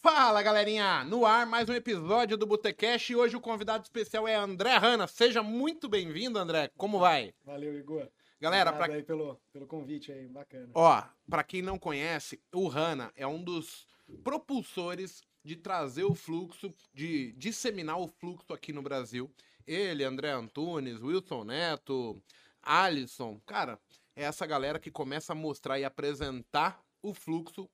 Fala galerinha, no ar mais um episódio do Botecash e hoje o convidado especial é André Hanna. Seja muito bem-vindo, André. Como vai? Valeu, Igor. Galera, Obrigado pra... aí pelo, pelo convite aí, bacana. ó, para quem não conhece, o Hanna é um dos propulsores de trazer o fluxo, de disseminar o fluxo aqui no Brasil. Ele, André Antunes, Wilson Neto, Alisson, cara, é essa galera que começa a mostrar e apresentar o fluxo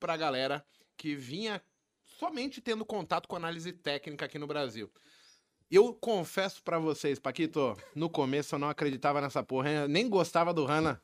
pra galera que vinha somente tendo contato com análise técnica aqui no Brasil. Eu confesso pra vocês, Paquito, no começo eu não acreditava nessa porra, nem gostava do Hanna.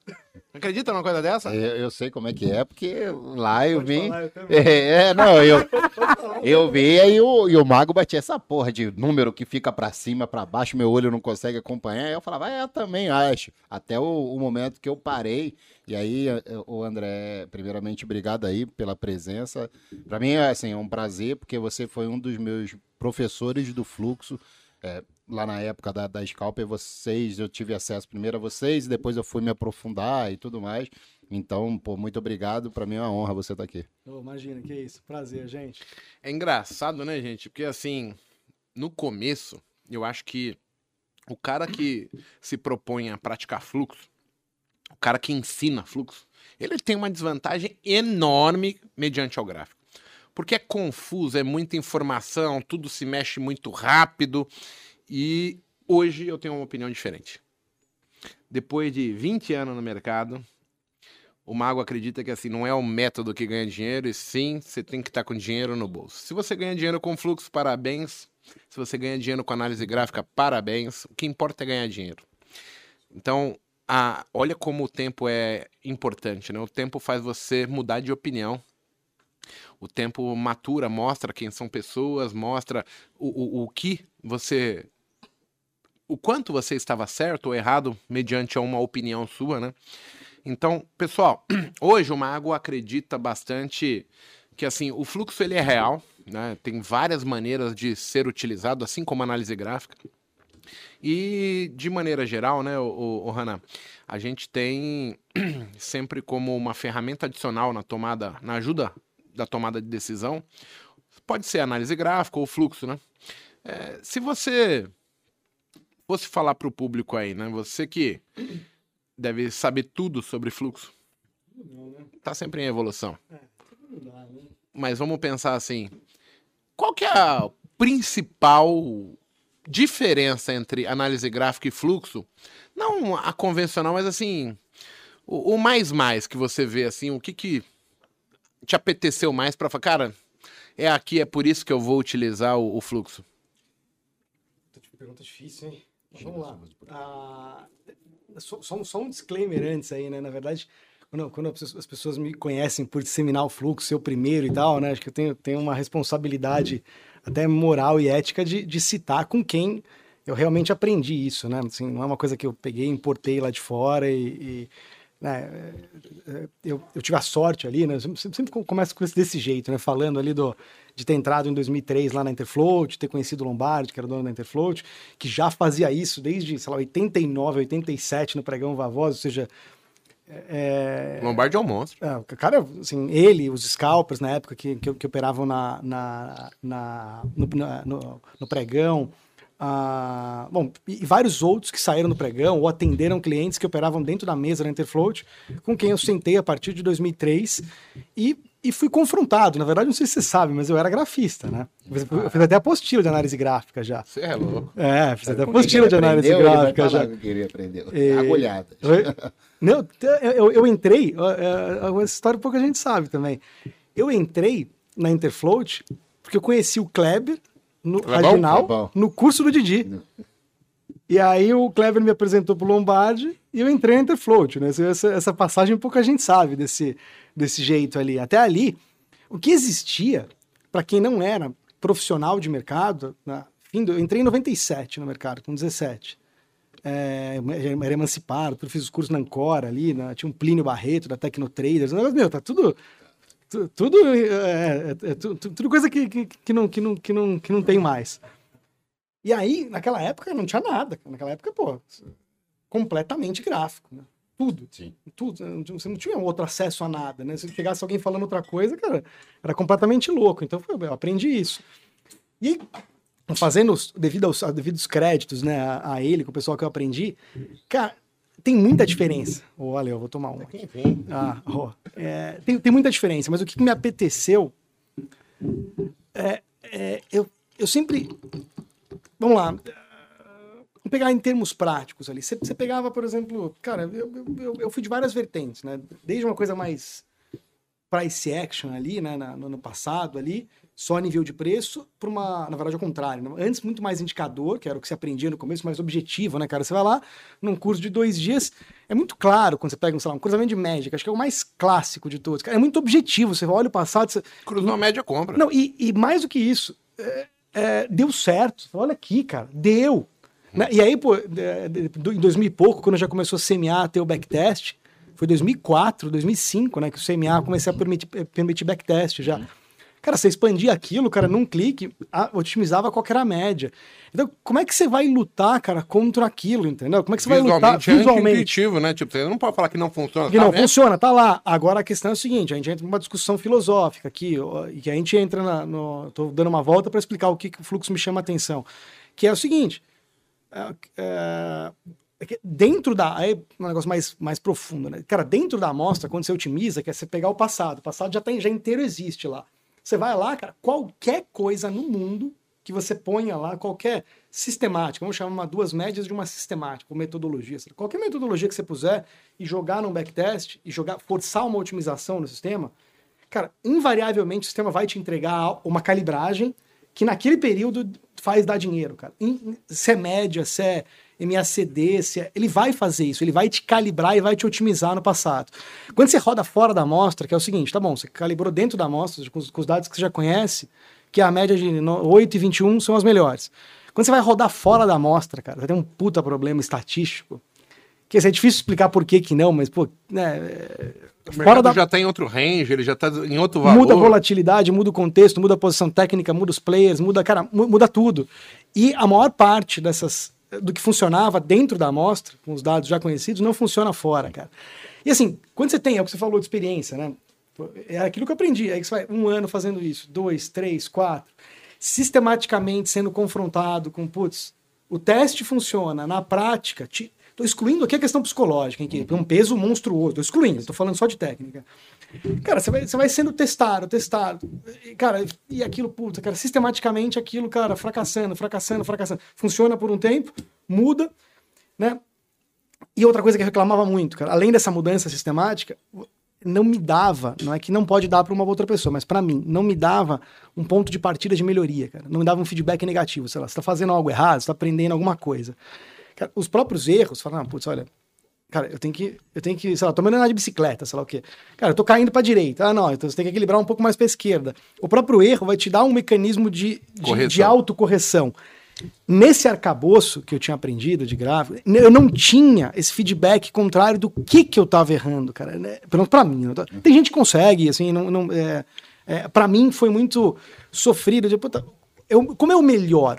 Acredita numa coisa dessa? Eu, eu sei como é que é, porque lá eu Pode vim. falar, eu também. É, não, eu, eu vi e o, e o mago batia essa porra de número que fica pra cima, pra baixo, meu olho não consegue acompanhar. Aí eu falava, é, eu também acho. Até o, o momento que eu parei. E aí, eh, o André, primeiramente, obrigado aí pela presença. Pra mim, é assim, é um prazer, porque você foi um dos meus professores do fluxo. É, lá na época da, da Scalper, vocês, eu tive acesso primeiro a vocês, e depois eu fui me aprofundar e tudo mais. Então, pô, muito obrigado. Pra mim é uma honra você estar aqui. Ô, imagina, que isso. Prazer, gente. É engraçado, né, gente? Porque assim, no começo, eu acho que o cara que se propõe a praticar fluxo, o cara que ensina fluxo, ele tem uma desvantagem enorme mediante ao gráfico. Porque é confuso, é muita informação, tudo se mexe muito rápido. E hoje eu tenho uma opinião diferente. Depois de 20 anos no mercado, o mago acredita que assim não é o método que ganha dinheiro, e sim você tem que estar com dinheiro no bolso. Se você ganha dinheiro com fluxo, parabéns. Se você ganha dinheiro com análise gráfica, parabéns. O que importa é ganhar dinheiro. Então, a- olha como o tempo é importante, né? O tempo faz você mudar de opinião. O tempo matura, mostra quem são pessoas, mostra o, o, o que você. O quanto você estava certo ou errado mediante uma opinião sua, né? Então, pessoal, hoje o Mago acredita bastante que assim, o fluxo ele é real, né? Tem várias maneiras de ser utilizado, assim como análise gráfica. E de maneira geral, né, o, o, o a gente tem sempre como uma ferramenta adicional na tomada, na ajuda da tomada de decisão, pode ser análise gráfica ou fluxo, né? É, se você fosse falar para o público aí, né, você que deve saber tudo sobre fluxo, Não, né? tá sempre em evolução. Dá, né? Mas vamos pensar assim: qual que é a principal diferença entre análise gráfica e fluxo? Não a convencional, mas assim, o, o mais mais que você vê assim, o que que te apeteceu mais para falar, cara, é aqui, é por isso que eu vou utilizar o, o fluxo. Pergunta difícil, hein? Mas Vamos lá. Ah, só, só um- só um disclaimer antes aí, né? Na verdade, quando, quando as pessoas- as pessoas me conhecem por disseminar o fluxo, ser o primeiro e tal, né? Acho que eu tenho, tenho uma responsabilidade até moral e ética de, de citar com quem eu realmente aprendi isso, né? Assim, não é uma coisa que eu peguei, importei lá de fora e... e, né, é, eu, eu tive a sorte ali, né? Sempre, sempre começo com esse desse jeito, né? Falando ali do, de ter entrado em 2003 lá na Interfloat, ter conhecido o Lombardi, que era dono da Interfloat, que já fazia isso desde, sei lá, 89, 87 no pregão Vavoz, ou seja, é, Lombardi é um monstro. é, o cara, assim, ele, os scalpers na época que, que, que operavam na, na, na- no, na- no- no pregão, ah, bom, e, vários outros que saíram do pregão ou atenderam clientes que operavam dentro da mesa da Interfloat, com quem eu sentei a partir de 2003 e, e fui confrontado. Na verdade, não sei se você sabe, mas eu era grafista, né? Eu fiz, até apostila de análise gráfica já. Você é louco. É, fiz até apostila de análise aprendeu, gráfica já. que ele aprendeu. E- Agulhada. Oi? Não, eu, eu, eu entrei, ó, é, uma história pouca gente sabe também. Eu entrei na Interfloat porque eu conheci o Kleber no Clebão. no curso do Didi. E aí o Kleber me apresentou pro Lombardi e eu entrei na Interfloat, né? Essa- Essa, passagem pouca gente sabe desse, desse jeito ali. Até ali, o que existia, para quem não era profissional de mercado, na, fim do- eu entrei em 97 no mercado, com 17 é, era emancipado, fiz os cursos na Ancora ali, né, tinha um Plínio Barreto da Tecnotraders, meu, tá tudo, tu- tudo, é, é, é, tu- tu- tudo coisa que, que, que, não, que, não, que, não, que não tem mais. E aí, naquela época, não tinha nada, naquela época, pô, completamente gráfico, né? tudo. Sim. Tudo. Você não tinha outro acesso a nada, né? Se pegasse alguém falando outra coisa, cara, era completamente louco. Então eu aprendi isso. E fazendo devido aos devidos créditos, né, a, a, ele, com o pessoal que eu aprendi, cara, tem muita diferença. Olha, eu vou tomar um. Aqui. Ah, oh, é, tem, tem muita diferença, mas o que me apeteceu é, é eu, eu sempre. Vamos lá. Vamos pegar em termos práticos ali. Você, você pegava, por exemplo, cara, eu, eu, eu, fui de várias vertentes, né? Desde uma coisa mais price action ali, né, no ano passado ali, só a nível de preço, para uma, na verdade, ao contrário. Né? Antes, muito mais indicador, que era o que se aprendia no começo, mais objetivo, né, cara? Você vai lá, num curso de dois dias, é muito claro quando você pega, sei lá, um cruzamento de média, acho que é o mais clássico de todos. É muito objetivo, você olha o passado... Você... Cruzou uma média, compra. Não, e, e mais do que isso, é, é, deu certo. Olha aqui, cara, deu. Né? E aí, pô, em 2000 e pouco, quando já começou a semear, ter o backtest, foi 2004, 2005, né, que o CMA comecei a permitir, permitir backtest já. Cara, você expandia aquilo, cara, num clique, otimizava qual era a média. Então, como é que você vai lutar, cara, contra aquilo, entendeu? Como é que você vai lutar visualmente? É intuitivo, né? Tipo, você não pode falar que não funciona. Que tá, não né? funciona, tá lá. Agora a questão é o seguinte, a gente entra numa discussão filosófica aqui, e que a gente entra na, no... Tô dando uma volta para explicar o que, que o fluxo me chama a atenção. Que é o seguinte, é, é, é dentro da. Aí um negócio mais, mais profundo, né? Cara, dentro da amostra, quando você otimiza, que é você pegar o passado. O passado já, tem, já inteiro existe lá. Você vai lá, cara, qualquer coisa no mundo que você ponha lá, qualquer sistemática, vamos chamar uma, duas médias de uma sistemática, ou metodologia. Qualquer metodologia que você puser e jogar num backtest e jogar, forçar uma otimização no sistema, cara, invariavelmente o sistema vai te entregar uma calibragem que naquele período faz dar dinheiro, cara. Se é média, se é MACD, se é... ele vai fazer isso, ele vai te calibrar e vai te otimizar no passado. Quando você roda fora da amostra, que é o seguinte, tá bom, você calibrou dentro da amostra, com os, com os dados que você já conhece, que a média de 8 e 21 são as melhores. Quando você vai rodar fora da amostra, cara, você tem um puta problema estatístico, que assim, é difícil explicar por que que não, mas, pô, né, o fora da... já está em outro range, ele já está em outro valor. Muda a volatilidade, muda o contexto, muda a posição técnica, muda os players, muda, cara, muda tudo. E a maior parte dessas do que funcionava dentro da amostra, com os dados já conhecidos, não funciona fora, cara. E assim, quando você tem, é o que você falou de experiência, né? É aquilo que eu aprendi. Aí você vai um ano fazendo isso, dois, três, quatro, sistematicamente sendo confrontado com, putz, o teste funciona, na prática, Estou excluindo aqui a questão psicológica, em que tem um peso monstruoso. Estou excluindo, estou falando só de técnica. Cara, você vai, você vai sendo testado, testado. Cara, e aquilo, puta, cara, sistematicamente aquilo, cara, fracassando, fracassando, fracassando. Funciona por um tempo, muda, né? E outra coisa que eu reclamava muito, cara, além dessa mudança sistemática, não me dava, não é que não pode dar para uma outra pessoa, mas para mim, não me dava um ponto de partida de melhoria, cara. Não me dava um feedback negativo, sei lá, você está fazendo algo errado, você está aprendendo alguma coisa. Cara, os próprios erros, falam, ah, putz, olha, cara, eu tenho que, eu tenho que, sei lá, tô andando de bicicleta, sei lá o quê. Cara, eu tô caindo pra direita. Ah, não, então você tem que equilibrar um pouco mais pra esquerda. O próprio erro vai te dar um mecanismo de, de, de autocorreção. Nesse arcabouço que eu tinha aprendido de gráfico, eu não tinha esse feedback contrário do que que eu tava errando, cara. Né? Pelo menos pra mim. Tem gente que consegue, assim, não, não, é, é, pra mim foi muito sofrido. De, puta, eu, como é o melhor?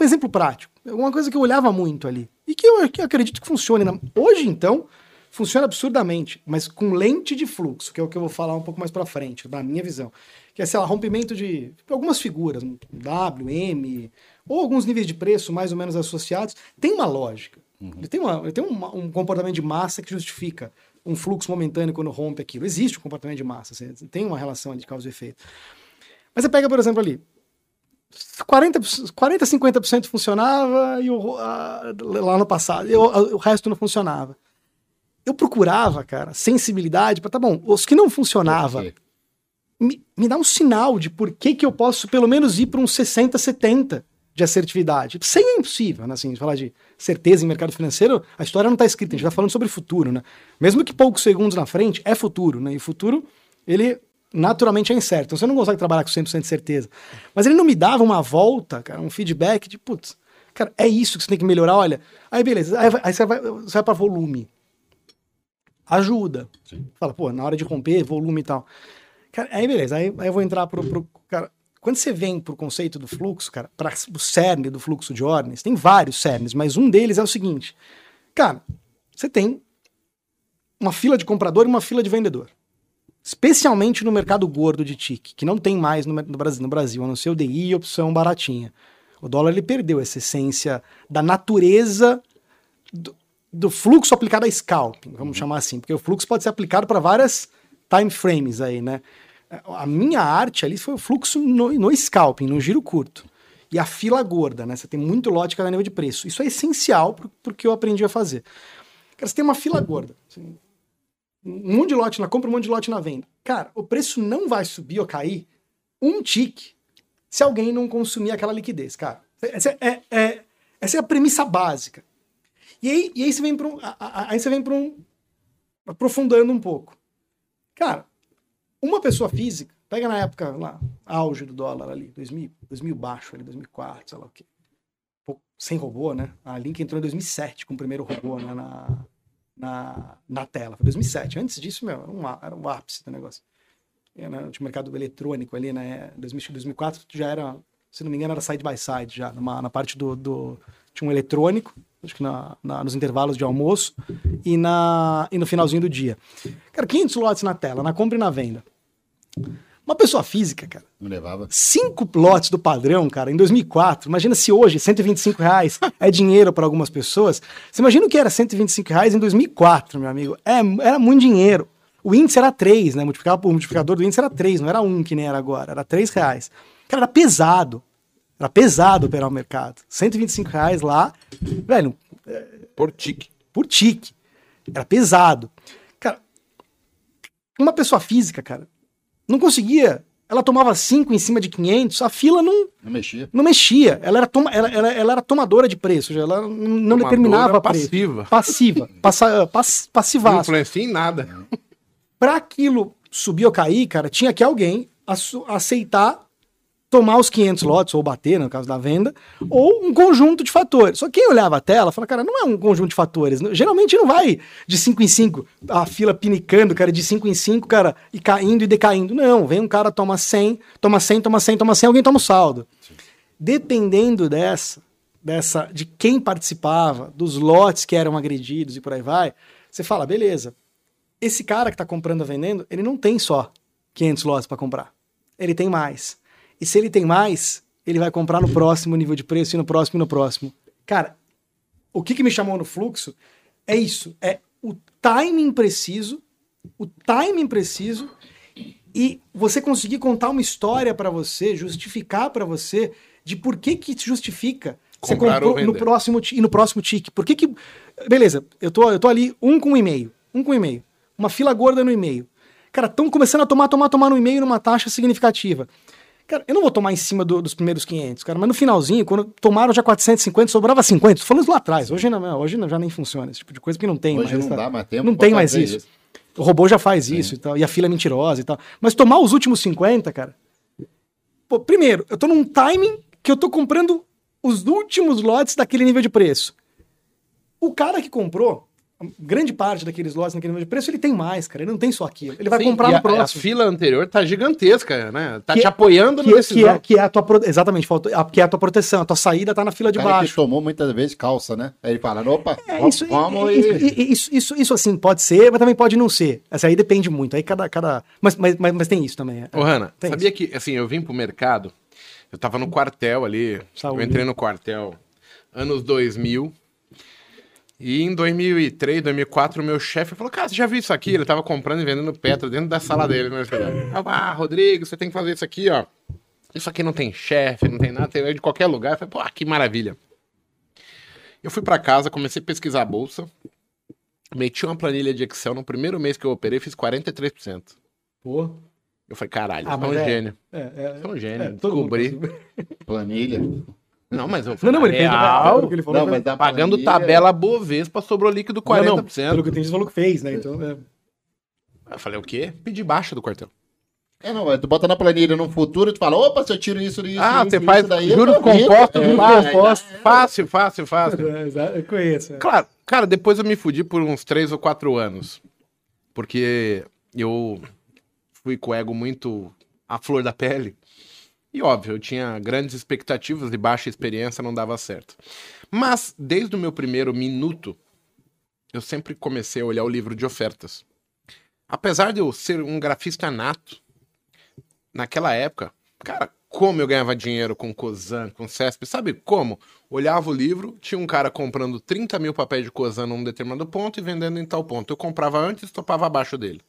Um exemplo prático. Uma coisa que eu olhava muito ali. E que eu, que eu acredito que funcione. Na... Hoje, então, funciona absurdamente, mas com lente de fluxo, que é o que eu vou falar um pouco mais para frente, na minha visão. Que é, sei lá, rompimento de algumas figuras, W, M, ou alguns níveis de preço mais ou menos associados, tem uma lógica. Uhum. Ele tem, uma, ele tem uma, um comportamento de massa que justifica um fluxo momentâneo quando rompe aquilo. Existe um comportamento de massa, tem uma relação de causa e efeito. Mas você pega, por exemplo, ali, 40, 40 50% funcionava e o, a, lá no passado, eu, a, o resto não funcionava. Eu procurava, cara, sensibilidade para tá bom, os que não funcionava, me, me dá um sinal de por que, que eu posso pelo menos ir para uns 60, 70 de assertividade. Sem é impossível, né? Assim, falar de certeza em mercado financeiro, a história não está escrita, a gente está falando sobre futuro, né? Mesmo que poucos segundos na frente, é futuro, né? E futuro, ele naturalmente é incerto. Então você não consegue trabalhar com 100% de certeza. Mas ele não me dava uma volta, cara, um feedback de, putz, cara, é isso que você tem que melhorar, olha. Aí beleza, aí, aí você vai, você vai para volume. Ajuda. Sim. Fala, pô, na hora de romper, volume e tal. Cara, aí beleza, aí, aí eu vou entrar pro, pro cara, quando você vem pro conceito do fluxo, cara, para o cerne do fluxo de ordens, tem vários cernes, mas um deles é o seguinte. Cara, você tem uma fila de comprador e uma fila de vendedor. Especialmente no mercado gordo de TIC, que não tem mais no, no Brasil, no Brasil, a não ser o DI e opção baratinha. O dólar ele perdeu essa essência da natureza do, do fluxo aplicado a scalping, vamos uhum. chamar assim, porque o fluxo pode ser aplicado para várias time frames aí, né? A minha arte ali foi o fluxo no, no scalping, no giro curto. E a fila gorda, né? Você tem muito lote cada nível de preço. Isso é essencial para o que eu aprendi a fazer. Cara, você tem uma fila gorda. Assim, um monte de lote na compra, um monte de lote na venda. Cara, o preço não vai subir ou cair um tique se alguém não consumir aquela liquidez, cara. Essa é, é, essa é a premissa básica. E aí, e aí você vem para um, aí você vem para um aprofundando um pouco. Cara, uma pessoa física, pega na época lá, auge do dólar ali, 2000, 2000 baixo ali, 2004, sei lá o quê. Sem robô, né? A Link entrou em 2007 com o primeiro robô né, na, na, na tela. Foi 2007. Antes disso, meu, era um, era um ápice do negócio. Né, tinha mercado eletrônico ali, né? 2004 já era, se não me engano, era side by side já, numa, na parte do, do. Tinha um eletrônico, acho que na, na, nos intervalos de almoço e, na, e no finalzinho do dia. Cara, 500 lotes na tela, na compra e na venda. Uma pessoa física, cara. Não levava. Cinco lotes do padrão, cara, em 2004. Imagina se hoje 125 reais é dinheiro para algumas pessoas. Você imagina o que era 125 reais em 2004, meu amigo? É, era muito dinheiro. O índice era 3, né? O multiplicador do índice era 3, não era 1 que nem era agora, era 3 reais. Cara, era pesado. Era pesado operar o mercado. 125 reais lá, velho. Por tique. Por tique. Era pesado. Cara, uma pessoa física, cara, não conseguia. Ela tomava 5 em cima de 500, a fila não, não mexia. Não mexia. Ela era, toma, ela, ela, ela era tomadora de preço, ela não tomadora determinava passiva. preço. Passiva. Passa, pass, passivaço. Não influencia em nada. Para aquilo subir ou cair, cara, tinha que alguém aceitar tomar os 500 lotes, ou bater, no caso da venda, ou um conjunto de fatores. Só que quem olhava a tela fala, cara, não é um conjunto de fatores. Geralmente não vai de 5 em 5, a fila pinicando, cara, de 5 em 5, cara, e caindo e decaindo. Não, vem um cara, toma 100, toma 100, toma 100, toma 100, alguém toma o saldo. Sim. Dependendo dessa, dessa, de quem participava, dos lotes que eram agredidos e por aí vai, você fala, beleza, esse cara que está comprando ou vendendo, ele não tem só 500 lotes para comprar. Ele tem mais. E se ele tem mais, ele vai comprar no próximo nível de preço e no próximo e no próximo. Cara, o que, que me chamou no fluxo é isso: é o timing preciso, o timing preciso e você conseguir contar uma história para você, justificar para você de por que que justifica você comprou no próximo e no próximo tique. Por que que beleza? Eu tô eu tô ali um com um e-mail, um com um e-mail, uma fila gorda no e-mail. Cara, estão começando a tomar, tomar, tomar no e-mail numa taxa significativa. Cara, eu não vou tomar em cima do, dos primeiros 500, cara, mas no finalzinho, quando tomaram já 450, sobrava 50. Tô falando lá atrás. Hoje, não, hoje já nem funciona esse tipo de coisa, porque não tem hoje mais. Hoje não tá? dá mais tempo. Não tem mais isso. isso. O robô já faz Sim. isso e tal, e a fila é mentirosa e tal. Mas tomar os últimos 50, cara. Pô, primeiro, eu tô num timing que eu tô comprando os últimos lotes daquele nível de preço. O cara que comprou, grande parte daqueles lotes naquele nível de preço, ele tem mais, cara. Ele não tem só aquilo. Ele vai Sim, comprar no a, próximo. A fila anterior tá gigantesca, né? Tá que, te apoiando que, no decisão. Que é, que é a tua, exatamente, que é a tua proteção. A tua saída tá na fila de baixo. Que tomou muitas vezes calça, né? Aí ele fala, opa, é, isso, vamos e... isso, isso, isso, assim, pode ser, mas também pode não ser. Essa aí depende muito. Aí cada... cada... Mas, mas, mas, mas tem isso também. É. Ô, Hanna, sabia isso. que, assim, eu vim pro mercado, eu tava no quartel ali, Saúde. eu entrei no quartel anos 2000, e em 2003, 2004, o meu chefe falou: Cara, você já viu isso aqui? Ele tava comprando e vendendo Petro dentro da sala dele. Né? Ah, Rodrigo, você tem que fazer isso aqui, ó. Isso aqui não tem chefe, não tem nada, tem de qualquer lugar. Eu falei: Pô, que maravilha. Eu fui para casa, comecei a pesquisar a bolsa, meti uma planilha de Excel. No primeiro mês que eu operei, fiz 43%. Pô. Eu falei: Caralho, ah, sou um é, gênio. É, é, sou um gênio. É, Descobri. Planilha. Não, mas eu não, não, ele real, fez, que ele falou, não, mas dá pagando tabela Bovespa, sobrou líquido 40%. Não, não, pelo que eu entendi, você falou que fez, né? Então, é. Eu falei, o quê? Pedi baixa do quartel. É, não, tu bota na planilha no futuro, tu fala, opa, se eu tiro isso, isso, Ah, isso, você faz daí, juros compostos, é, juros compostos. É, fácil, fácil, fácil. É, eu conheço. É. Claro, cara, depois eu me fudi por uns 3 ou 4 anos. Porque eu fui com o ego muito à flor da pele. E óbvio, eu tinha grandes expectativas e baixa experiência, não dava certo. Mas, desde o meu primeiro minuto, eu sempre comecei a olhar o livro de ofertas. Apesar de eu ser um grafista nato, naquela época, cara, como eu ganhava dinheiro com Cosan, com CESP, sabe como? Olhava o livro, tinha um cara comprando 30 mil papéis de Cosan num determinado ponto e vendendo em tal ponto. Eu comprava antes e topava abaixo dele.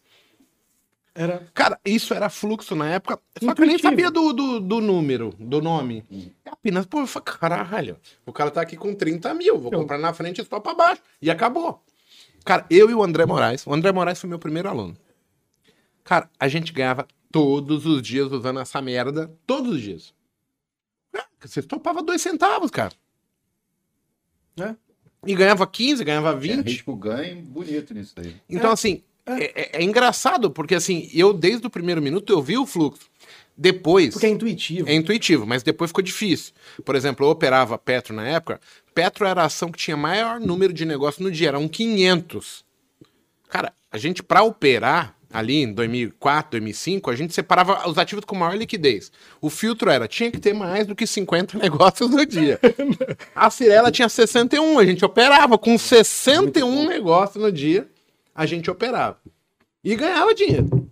Era. Cara, isso era fluxo na época. Só que eu nem Intuitivo. sabia do, do, do número, do nome. Apenas, pô, eu falei, caralho, o cara tá aqui com 30 mil, vou Eu- comprar na frente e topa abaixo. E acabou. Cara, eu e o André Moraes, o André Moraes foi meu primeiro aluno. Cara, a gente ganhava todos os dias usando essa merda, todos os dias. É, Você topava dois centavos, cara. É. E ganhava 15, ganhava É, 20. risco ganho bonito nisso daí. Então, assim, é. é- é engraçado, porque assim, eu desde o primeiro minuto eu vi o fluxo. Depois. Porque é intuitivo. É intuitivo, mas depois ficou difícil. Por exemplo, eu operava Petro na época. Petro era a ação que tinha maior número de negócios no dia, eram 500. Cara, a gente, pra operar ali em 2004, 2005, a gente separava os ativos com maior liquidez. O filtro era, tinha que ter mais do que 50 negócios no dia. A Cirela tinha 61, a gente operava com 61 negócios no dia, a gente operava. E ganhava dinheiro.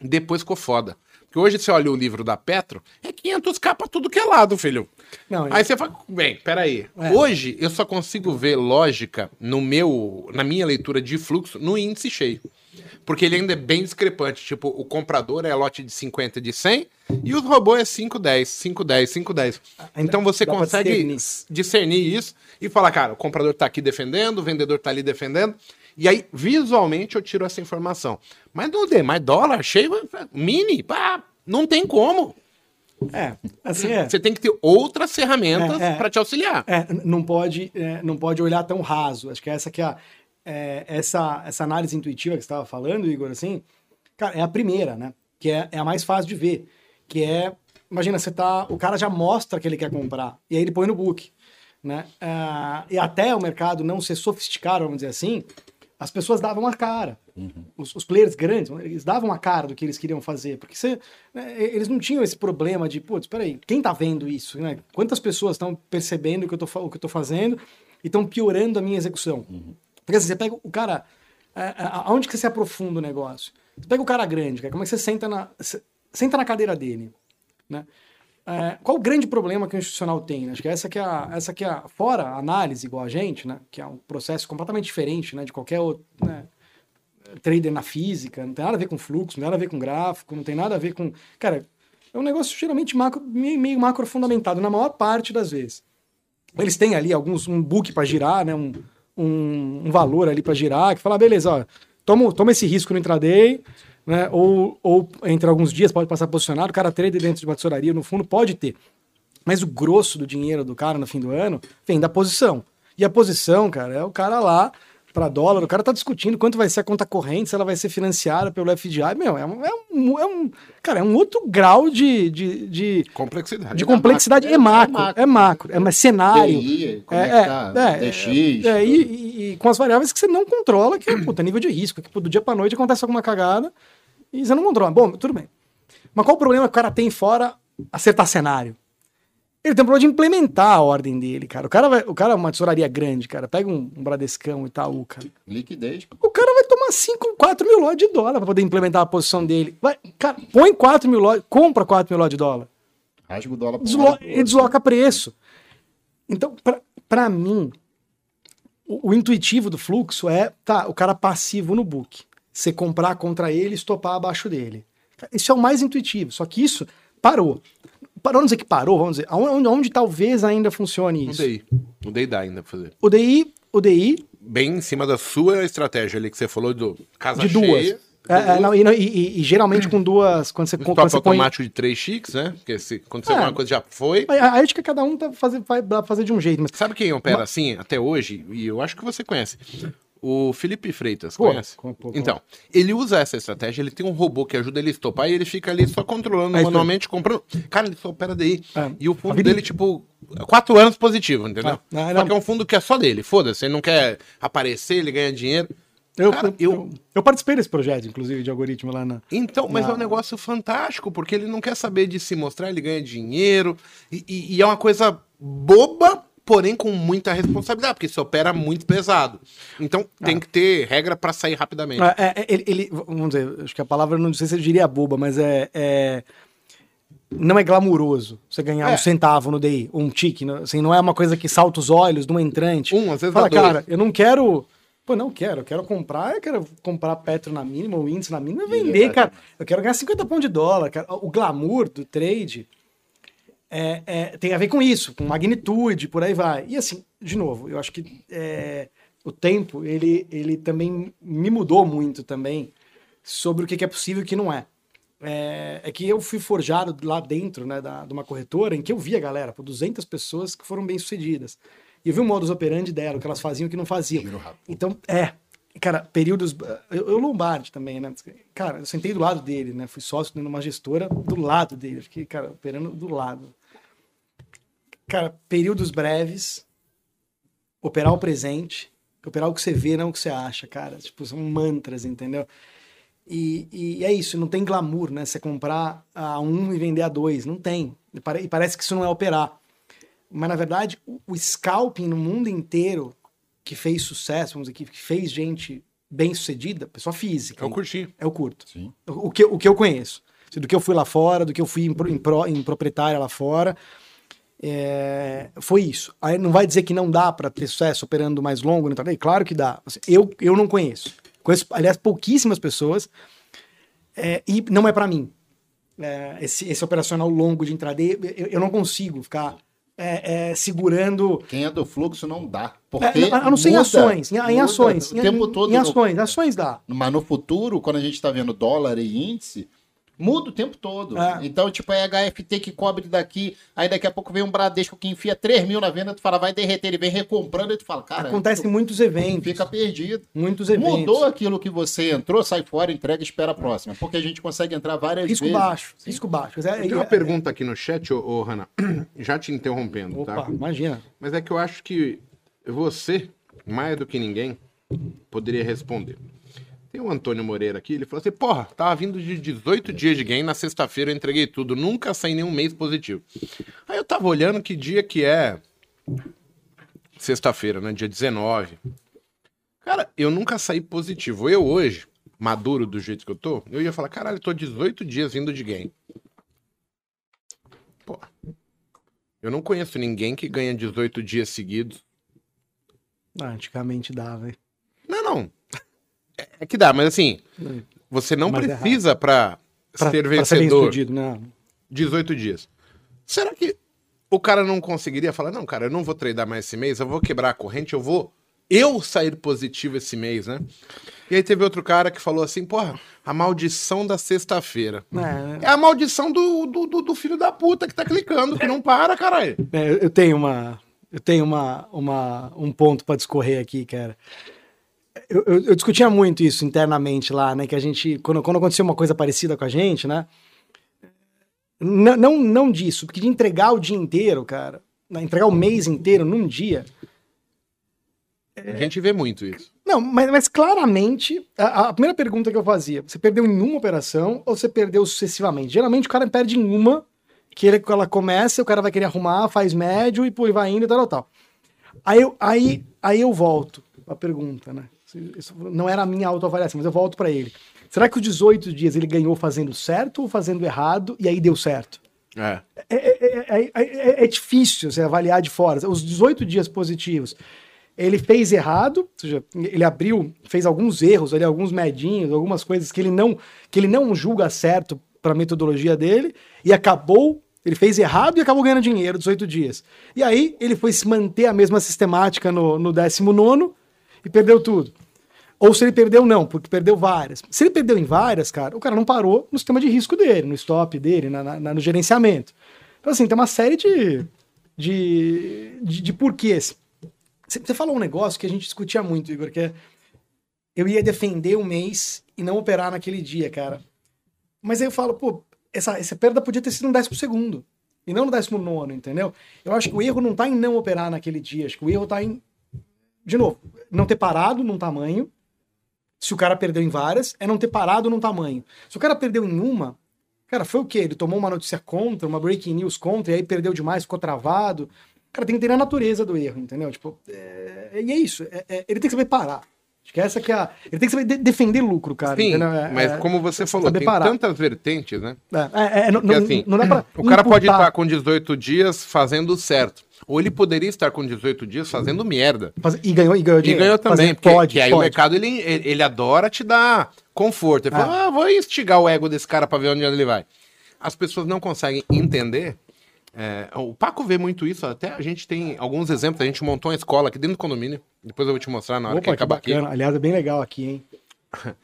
Depois ficou foda. Porque hoje você olha o livro da Petro, é 500 capas tudo que é lado, filho. Não, Aí você fala, bem, peraí. É. Hoje eu só consigo ver lógica no meu, na minha leitura de fluxo no índice cheio. Porque ele ainda é bem discrepante. Tipo, o comprador é lote de 50 de 100 e os robôs é 5, 10, 5, 10, 5, 10. Então você dá consegue discernir. discernir isso e falar, cara, o comprador tá aqui defendendo, o vendedor tá ali defendendo. E aí, visualmente, eu tiro essa informação. Mas no demais dólar cheio, mini, pá, não tem como. É, assim é. Você tem que ter outras ferramentas É, é. pra te auxiliar. É, não pode, é, não pode olhar tão raso. Acho que essa que é, a- é, essa essa análise intuitiva que você estava falando, Igor, assim, cara, é a primeira, né? Que é, é a mais fácil de ver, que é, imagina, você tá, o cara já mostra que ele quer comprar e aí ele põe no book, né? Ah, e até o mercado não ser sofisticado, vamos dizer assim, as pessoas davam a cara. Os, os players grandes, eles davam a cara do que eles queriam fazer, porque você, né, eles não tinham esse problema de, putz, peraí, quem tá vendo isso? Né? Quantas pessoas estão percebendo o que, eu tô, o que eu tô fazendo e estão piorando a minha execução? Porque assim, você pega o cara, aonde que você aprofunda o negócio? Você pega o cara grande, cara, como é que você senta na, senta na cadeira dele? Né? É, qual o grande problema que o institucional tem? né? Acho que essa que é a, essa que é a, fora a análise igual a gente, né? Que é um processo completamente diferente, né? De qualquer outro né? trader na física, não tem nada a ver com fluxo, não tem nada a ver com gráfico, não tem nada a ver com, cara, é um negócio geralmente macro, meio, macro fundamentado na maior parte das vezes. Eles têm ali alguns um book para girar, né? Um, um, um valor ali para girar que fala, beleza, ó, toma, toma esse risco no intraday, né? Ou, ou entre alguns dias pode passar posicionado, o cara trader dentro de uma tesouraria, no fundo pode ter. Mas o grosso do dinheiro do cara no fim do ano vem da posição. E a posição, cara, é o cara lá para dólar, o cara tá discutindo quanto vai ser a conta corrente, se ela vai ser financiada pelo FDI. Meu, é um, é um, é um- cara, é um outro grau de, de, de, Complexidade. de complexidade. É macro, é macro, é mais cenário. DI, É, é, tá? é, DX. é, e, e- e com as variáveis que você não controla, que é puta, nível de risco, que do dia pra noite acontece alguma cagada e você não controla. Bom, tudo bem. Mas qual o problema que o cara tem fora acertar cenário? Ele tem um problema de implementar a ordem dele, cara. O cara, vai, o cara é uma tesouraria grande, cara. Pega um, um Bradescão e Itaú, cara. Liquidez. O cara vai tomar 5, 4 mil lotes de dólar pra poder implementar a posição dele. Vai, cara, põe 4 mil lotes, compra 4 mil lotes de dólar. Rasga o dólar pro Deslo e desloca preço. Então, pra- pra mim, o, o intuitivo do fluxo é, tá, o cara passivo no book. Você comprar contra ele e estopar abaixo dele. Isso é o mais intuitivo, só que isso parou. Parou, não dizer que parou, vamos dizer, onde, onde talvez ainda funcione O isso. DI. O DI dá ainda pra fazer. O DI, o DI Bem em cima da sua estratégia ali que você falou do casa de duas. cheia. É, é, não, e, não, e- e- e geralmente com duas, quando você, quando você põe... automático de 3 chiques, né? Porque se acontecer É. alguma coisa já foi. Aí acho que cada um tá fazer, vai vai fazer de um jeito, mas Sabe quem opera assim até hoje? E eu acho que você conhece. O Felipe Freitas, Pô, conhece? pô, Então, ele usa essa estratégia, ele tem um robô que ajuda ele a estopar e ele fica ali só controlando aí. manualmente, comprando. Cara, ele só opera daí. É. E o fundo dele, tipo, quatro anos positivo, entendeu? Ah, não, só que é um fundo que é só dele, foda-se, ele não quer aparecer, ele ganha dinheiro. eu, Cara, eu, eu- eu participei desse projeto, inclusive, de algoritmo lá na... Então, mas é um negócio fantástico, porque ele não quer saber de se mostrar, ele ganha dinheiro, e, e- e é uma coisa boba, porém com muita responsabilidade, porque você opera muito pesado. Então tem que ter regra pra sair rapidamente. É, é, ele, ele- vamos dizer, acho que a palavra não sei se eu diria boba, mas é, é- não é glamuroso você ganhar É. um centavo no DI, um tique, não- assim, não é uma coisa que salta os olhos de um entrante. Um, às vezes Fala, cara, eu não quero. Pô, não quero. Eu quero comprar, eu quero comprar Petro na mínima, o índice na mínima, e vender, cara. Eu quero ganhar 50 pão de dólar. cara. O glamour do trade é, é- tem a ver com isso, com magnitude, por aí vai. E assim, de novo, eu acho que é, o tempo, ele, ele também me mudou muito também sobre o que é possível e o que não é. É, é que eu fui forjado lá dentro, né, da, de uma corretora, em que eu vi a galera, por 200 pessoas que foram bem-sucedidas. E eu vi o modus operandi dela, o que elas faziam e o que não faziam. Então, é. Cara, períodos. Eu, eu Lombardi também, né? Cara, eu sentei do lado dele, né? Fui sócio numa gestora do lado dele. Fiquei, cara, operando do lado. Cara, períodos breves, operar o presente, operar o que você vê, não o que você acha, cara. Tipo, são mantras, entendeu? E, e é isso, não tem glamour, né? Você comprar a um e vender a dois. Não tem. E pare- parece que isso não é operar. Mas, na verdade, o, o scalping no mundo inteiro que fez sucesso, vamos dizer, que fez gente bem sucedida, pessoa física. Eu curti. É o curto. Sim. O, o que, o que eu conheço. Do que eu fui lá fora, do que eu fui em, pro- em, pro- em proprietária lá fora. É, foi isso. Aí não vai dizer que não dá para ter sucesso operando mais longo no intraday? Claro que dá. Assim, Eu, eu não conheço. Conheço, aliás, pouquíssimas pessoas. é, e não é para mim. É, esse, esse operacional longo de intraday, eu, eu não consigo ficar é, é, segurando Quem é do fluxo não dá. Porque é, a não ser em ações, em, em ações. O em, tempo em- todo. Em no- ações, ações dá. Mas no futuro, quando a gente tá vendo dólar e índice, muda o tempo todo. É. Então, tipo, é HFT que cobre daqui, aí daqui a pouco vem um Bradesco que enfia 3 mil na venda, tu fala, vai derreter, ele vem recomprando, e tu fala, cara, Acontece tu em muitos eventos. fica perdido. Muitos eventos. Mudou aquilo que você entrou, sai fora, entrega e espera a próxima. Porque a gente consegue entrar várias Risco vezes. baixo. Risco baixo. É- Tem é- uma pergunta aqui no chat, ô, ô Hanna, já te interrompendo, Opa, tá? imagina. Mas é que eu acho que você, mais do que ninguém, poderia responder. Tem o Antônio Moreira aqui, ele falou assim: porra, tava vindo de 18 dias de game, na sexta-feira eu entreguei tudo, nunca saí nenhum mês positivo. Aí eu tava olhando que dia que é. Sexta-feira, né? Dia 19. Cara, eu nunca saí positivo. Eu hoje, maduro do jeito que eu tô, eu ia falar: caralho, tô 18 dias vindo de game. Pô. Eu não conheço ninguém que ganha 18 dias seguidos. Ah, antigamente dava, hein? Não, não. É, é que dá, mas assim, você não Mas é precisa pra, Pra, ser ser vencedor sucedido, né? 18 dias. Será que o cara não conseguiria falar, não, cara, eu não vou treinar mais esse mês, eu vou quebrar a corrente, eu vou eu sair positivo esse mês, né? E aí teve outro cara que falou assim, porra, a maldição da sexta-feira. É, É a maldição do, do, do- filho da puta que tá clicando, que não para, caralho. é, eu tenho uma. Eu tenho uma, uma, um ponto pra discorrer aqui, cara. Eu, eu- eu discutia muito isso internamente lá, né? Que a gente. Quando, quando aconteceu uma coisa parecida com a gente, né? Não, não, não disso, porque de entregar o dia inteiro, cara, né, entregar o mês inteiro num dia. A gente vê muito isso. Não, mas, mas claramente, a, a primeira pergunta que eu fazia, você perdeu em uma operação ou você perdeu sucessivamente? Geralmente o cara perde em uma, que ele, ela começa, o cara vai querer arrumar, faz médio e pô, vai indo e tal, tal, tal. Aí eu, aí, aí eu volto a pergunta, né? Isso não era a minha autoavaliação, mas eu volto pra ele. Será que os 18 dias ele ganhou fazendo certo ou fazendo errado e aí deu certo? É. é, é, é- é- é difícil você avaliar de fora. Os 18 dias positivos, ele fez errado, ou seja, ele abriu, fez alguns erros ali, alguns medinhos, algumas coisas que ele não, que ele não julga certo para a metodologia dele, e acabou, ele fez errado e acabou ganhando dinheiro 18 dias. E aí ele foi se manter a mesma sistemática no, no 19 e perdeu tudo. Ou se ele perdeu, não, porque perdeu várias. Se ele perdeu em várias, cara, o cara não parou no sistema de risco dele, no stop dele, na- na- no gerenciamento. Então, assim, tem uma série de, de, de, de porquês. Você falou um negócio que a gente discutia muito, Igor, que é eu ia defender um mês e não operar naquele dia, cara. Mas aí eu falo, pô, essa, essa perda podia ter sido no décimo segundo. E não no décimo nono, entendeu? Eu acho que o erro não tá em não operar naquele dia. Acho que o erro tá em, de novo, não ter parado num tamanho. Se o cara perdeu em várias, é não ter parado num tamanho. Se o cara perdeu em uma, cara, foi o quê? Ele tomou uma notícia contra, uma breaking news contra, e aí perdeu demais, ficou travado. cara tem que entender a natureza do erro, entendeu? Tipo, é, e é isso. É, é, ele tem que saber parar. Acho que essa que é a. Ele tem que saber de defender lucro, cara. Sim, entendeu? mas É, como você falou, tem parar. tantas vertentes, né? É, é, é, não, Porque, assim, não dá pra. O cara pode imputar- estar com 18 dias fazendo certo. Ou ele poderia estar com 18 dias fazendo merda. E ganhou, e ganhou E dinheiro. ganhou também, porque pode, que aí pode. o mercado ele, ele, adora te dar conforto. Ele fala, ah, vou instigar o ego desse cara pra ver onde ele vai. As pessoas não conseguem entender. é, o Paco vê muito isso, até a gente tem alguns exemplos. A gente montou uma escola aqui dentro do condomínio. Depois eu vou te mostrar na hora que Opa, que acabar aqui. bacana. Aliás, é bem legal aqui, hein?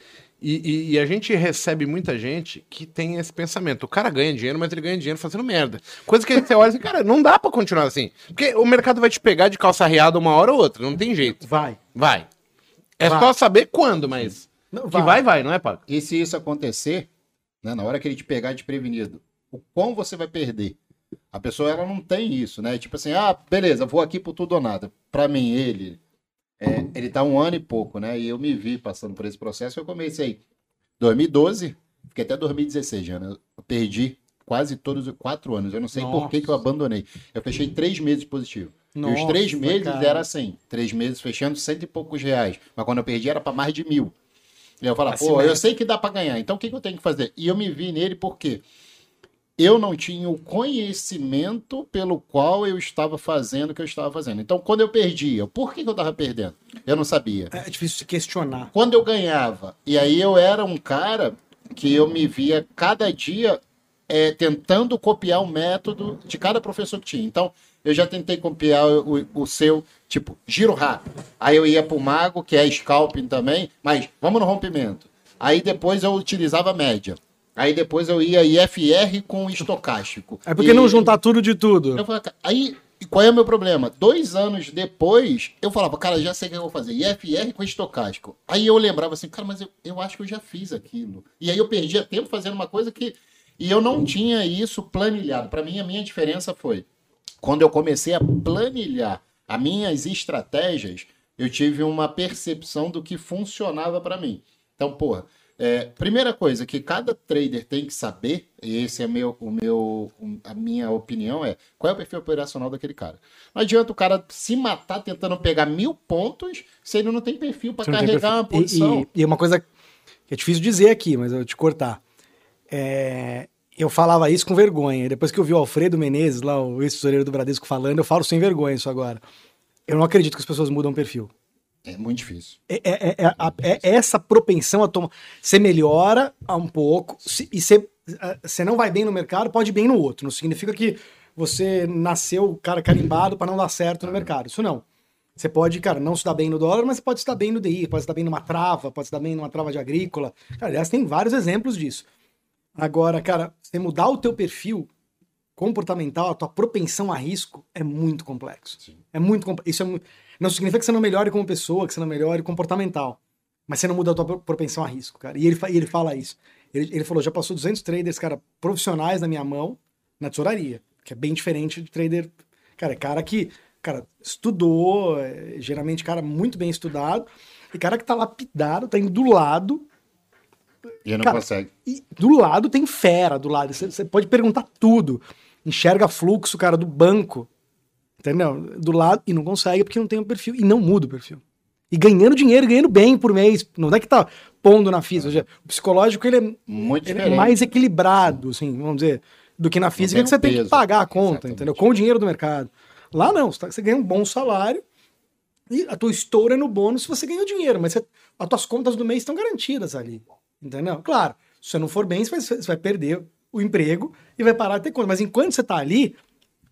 E, e- e a gente recebe muita gente que tem esse pensamento. O cara ganha dinheiro, mas ele ganha dinheiro fazendo merda. Coisa que você olha assim, cara, não dá pra continuar assim. Porque o mercado vai te pegar de calça riada uma hora ou outra, não tem jeito. Vai. Vai. É Vai. só saber quando, mas. Não, Que vai, vai, não é, Paco? E se isso acontecer, né, na hora que ele te pegar desprevenido, o quão você vai perder? A pessoa ela não tem isso, né? Tipo assim, ah, beleza, vou aqui por tudo ou nada. Pra mim, ele, é, ele tá um ano e pouco, né? E eu me vi passando por esse processo. Eu comecei 2012, fiquei até 2016, já, né? Eu perdi quase todos os quatro anos. Eu não sei por que, que eu Nossa. abandonei. Eu fechei três meses positivo. e os Nossa, três meses cara. era assim, três meses fechando cento e poucos reais. Mas quando eu perdi era pra mais de mil. E eu falava, Acima pô, eu é- sei que dá pra ganhar, então o que, que eu tenho que fazer? E eu me vi nele porque eu não tinha o conhecimento pelo qual eu estava fazendo o que eu estava fazendo. Então, quando eu perdia, por que, eu estava perdendo? Eu não sabia. É difícil se questionar. Quando eu ganhava, e aí eu era um cara que eu me via cada dia é, tentando copiar o método de cada professor que tinha. Então, eu já tentei copiar o, o seu, tipo, giro rápido. Aí eu ia pro mago, que é scalping também, mas vamos no rompimento. Aí depois eu utilizava média. Aí depois eu ia IFR com estocástico. É porque E- não juntar tudo de tudo. falava, aí, qual é o meu problema? Dois anos depois, eu falava, cara, já sei o que eu vou fazer. IFR com estocástico. Aí eu lembrava assim, cara, mas eu, eu acho que eu já fiz aquilo. E aí eu perdia tempo fazendo uma coisa que. E eu não tinha isso planilhado. Para mim, a minha diferença foi quando eu comecei a planilhar as minhas estratégias, eu tive uma percepção do que funcionava para mim. Então, porra, é, primeira coisa que cada trader tem que saber, e esse é meu, o meu, a minha opinião é qual é o perfil operacional daquele cara. Não adianta o cara se matar tentando pegar mil pontos se ele não tem perfil para carregar uma perfil. posição. E, e, e uma coisa que é difícil dizer aqui, mas eu vou te cortar. É, eu falava isso com vergonha. Depois que eu vi o Alfredo Menezes, lá, o ex-tesoureiro do Bradesco, falando, eu falo sem vergonha isso agora. Eu não acredito que as pessoas mudam perfil. É muito difícil. É, é- é- a- é essa propensão a tomar. Você melhora um pouco se- e você, você não vai bem no mercado, pode ir bem no outro. Não significa que você nasceu cara carimbado para não dar certo no mercado. Isso não. Você pode, cara, não se dar bem no dólar, mas você pode se dar bem no DI, pode se dar bem numa trava, pode se dar bem numa trava de agrícola. Cara, aliás, tem vários exemplos disso. Agora, cara, você mudar o teu perfil comportamental, a tua propensão a risco é muito complexo. É muito complexo. Isso é mu- não significa que você não melhore como pessoa, que você não melhore comportamental. Mas você não muda a tua pro- propensão a risco, cara. E ele, e ele fala isso. Ele, ele falou, já passou 200 traders, cara, profissionais na minha mão, na tesouraria. Que é bem diferente de trader... Cara, é cara que, cara, estudou, é, geralmente cara muito bem estudado, e cara que tá lapidado, tá indo do lado, E não Cara, consegue. e do lado tem fera, do lado. Você pode perguntar tudo. Enxerga fluxo, cara, do banco. Entendeu? Do lado. E não consegue porque não tem o perfil. E não muda o perfil. E ganhando dinheiro, ganhando bem por mês. Não é que tá pondo na física. Ou seja, o psicológico ele é, Muito ele é mais equilibrado, assim, vamos dizer, do que na física que você tem que pagar a conta, Exatamente. entendeu? Com o dinheiro do mercado. Lá não, você, tá- você ganha um bom salário e a tua estoura é no bônus se você ganhou dinheiro, mas você- as tuas contas do mês estão garantidas ali. Entendeu? Claro, se você não for bem, você vai, você vai perder o emprego e vai parar de ter conta. Mas enquanto você tá ali,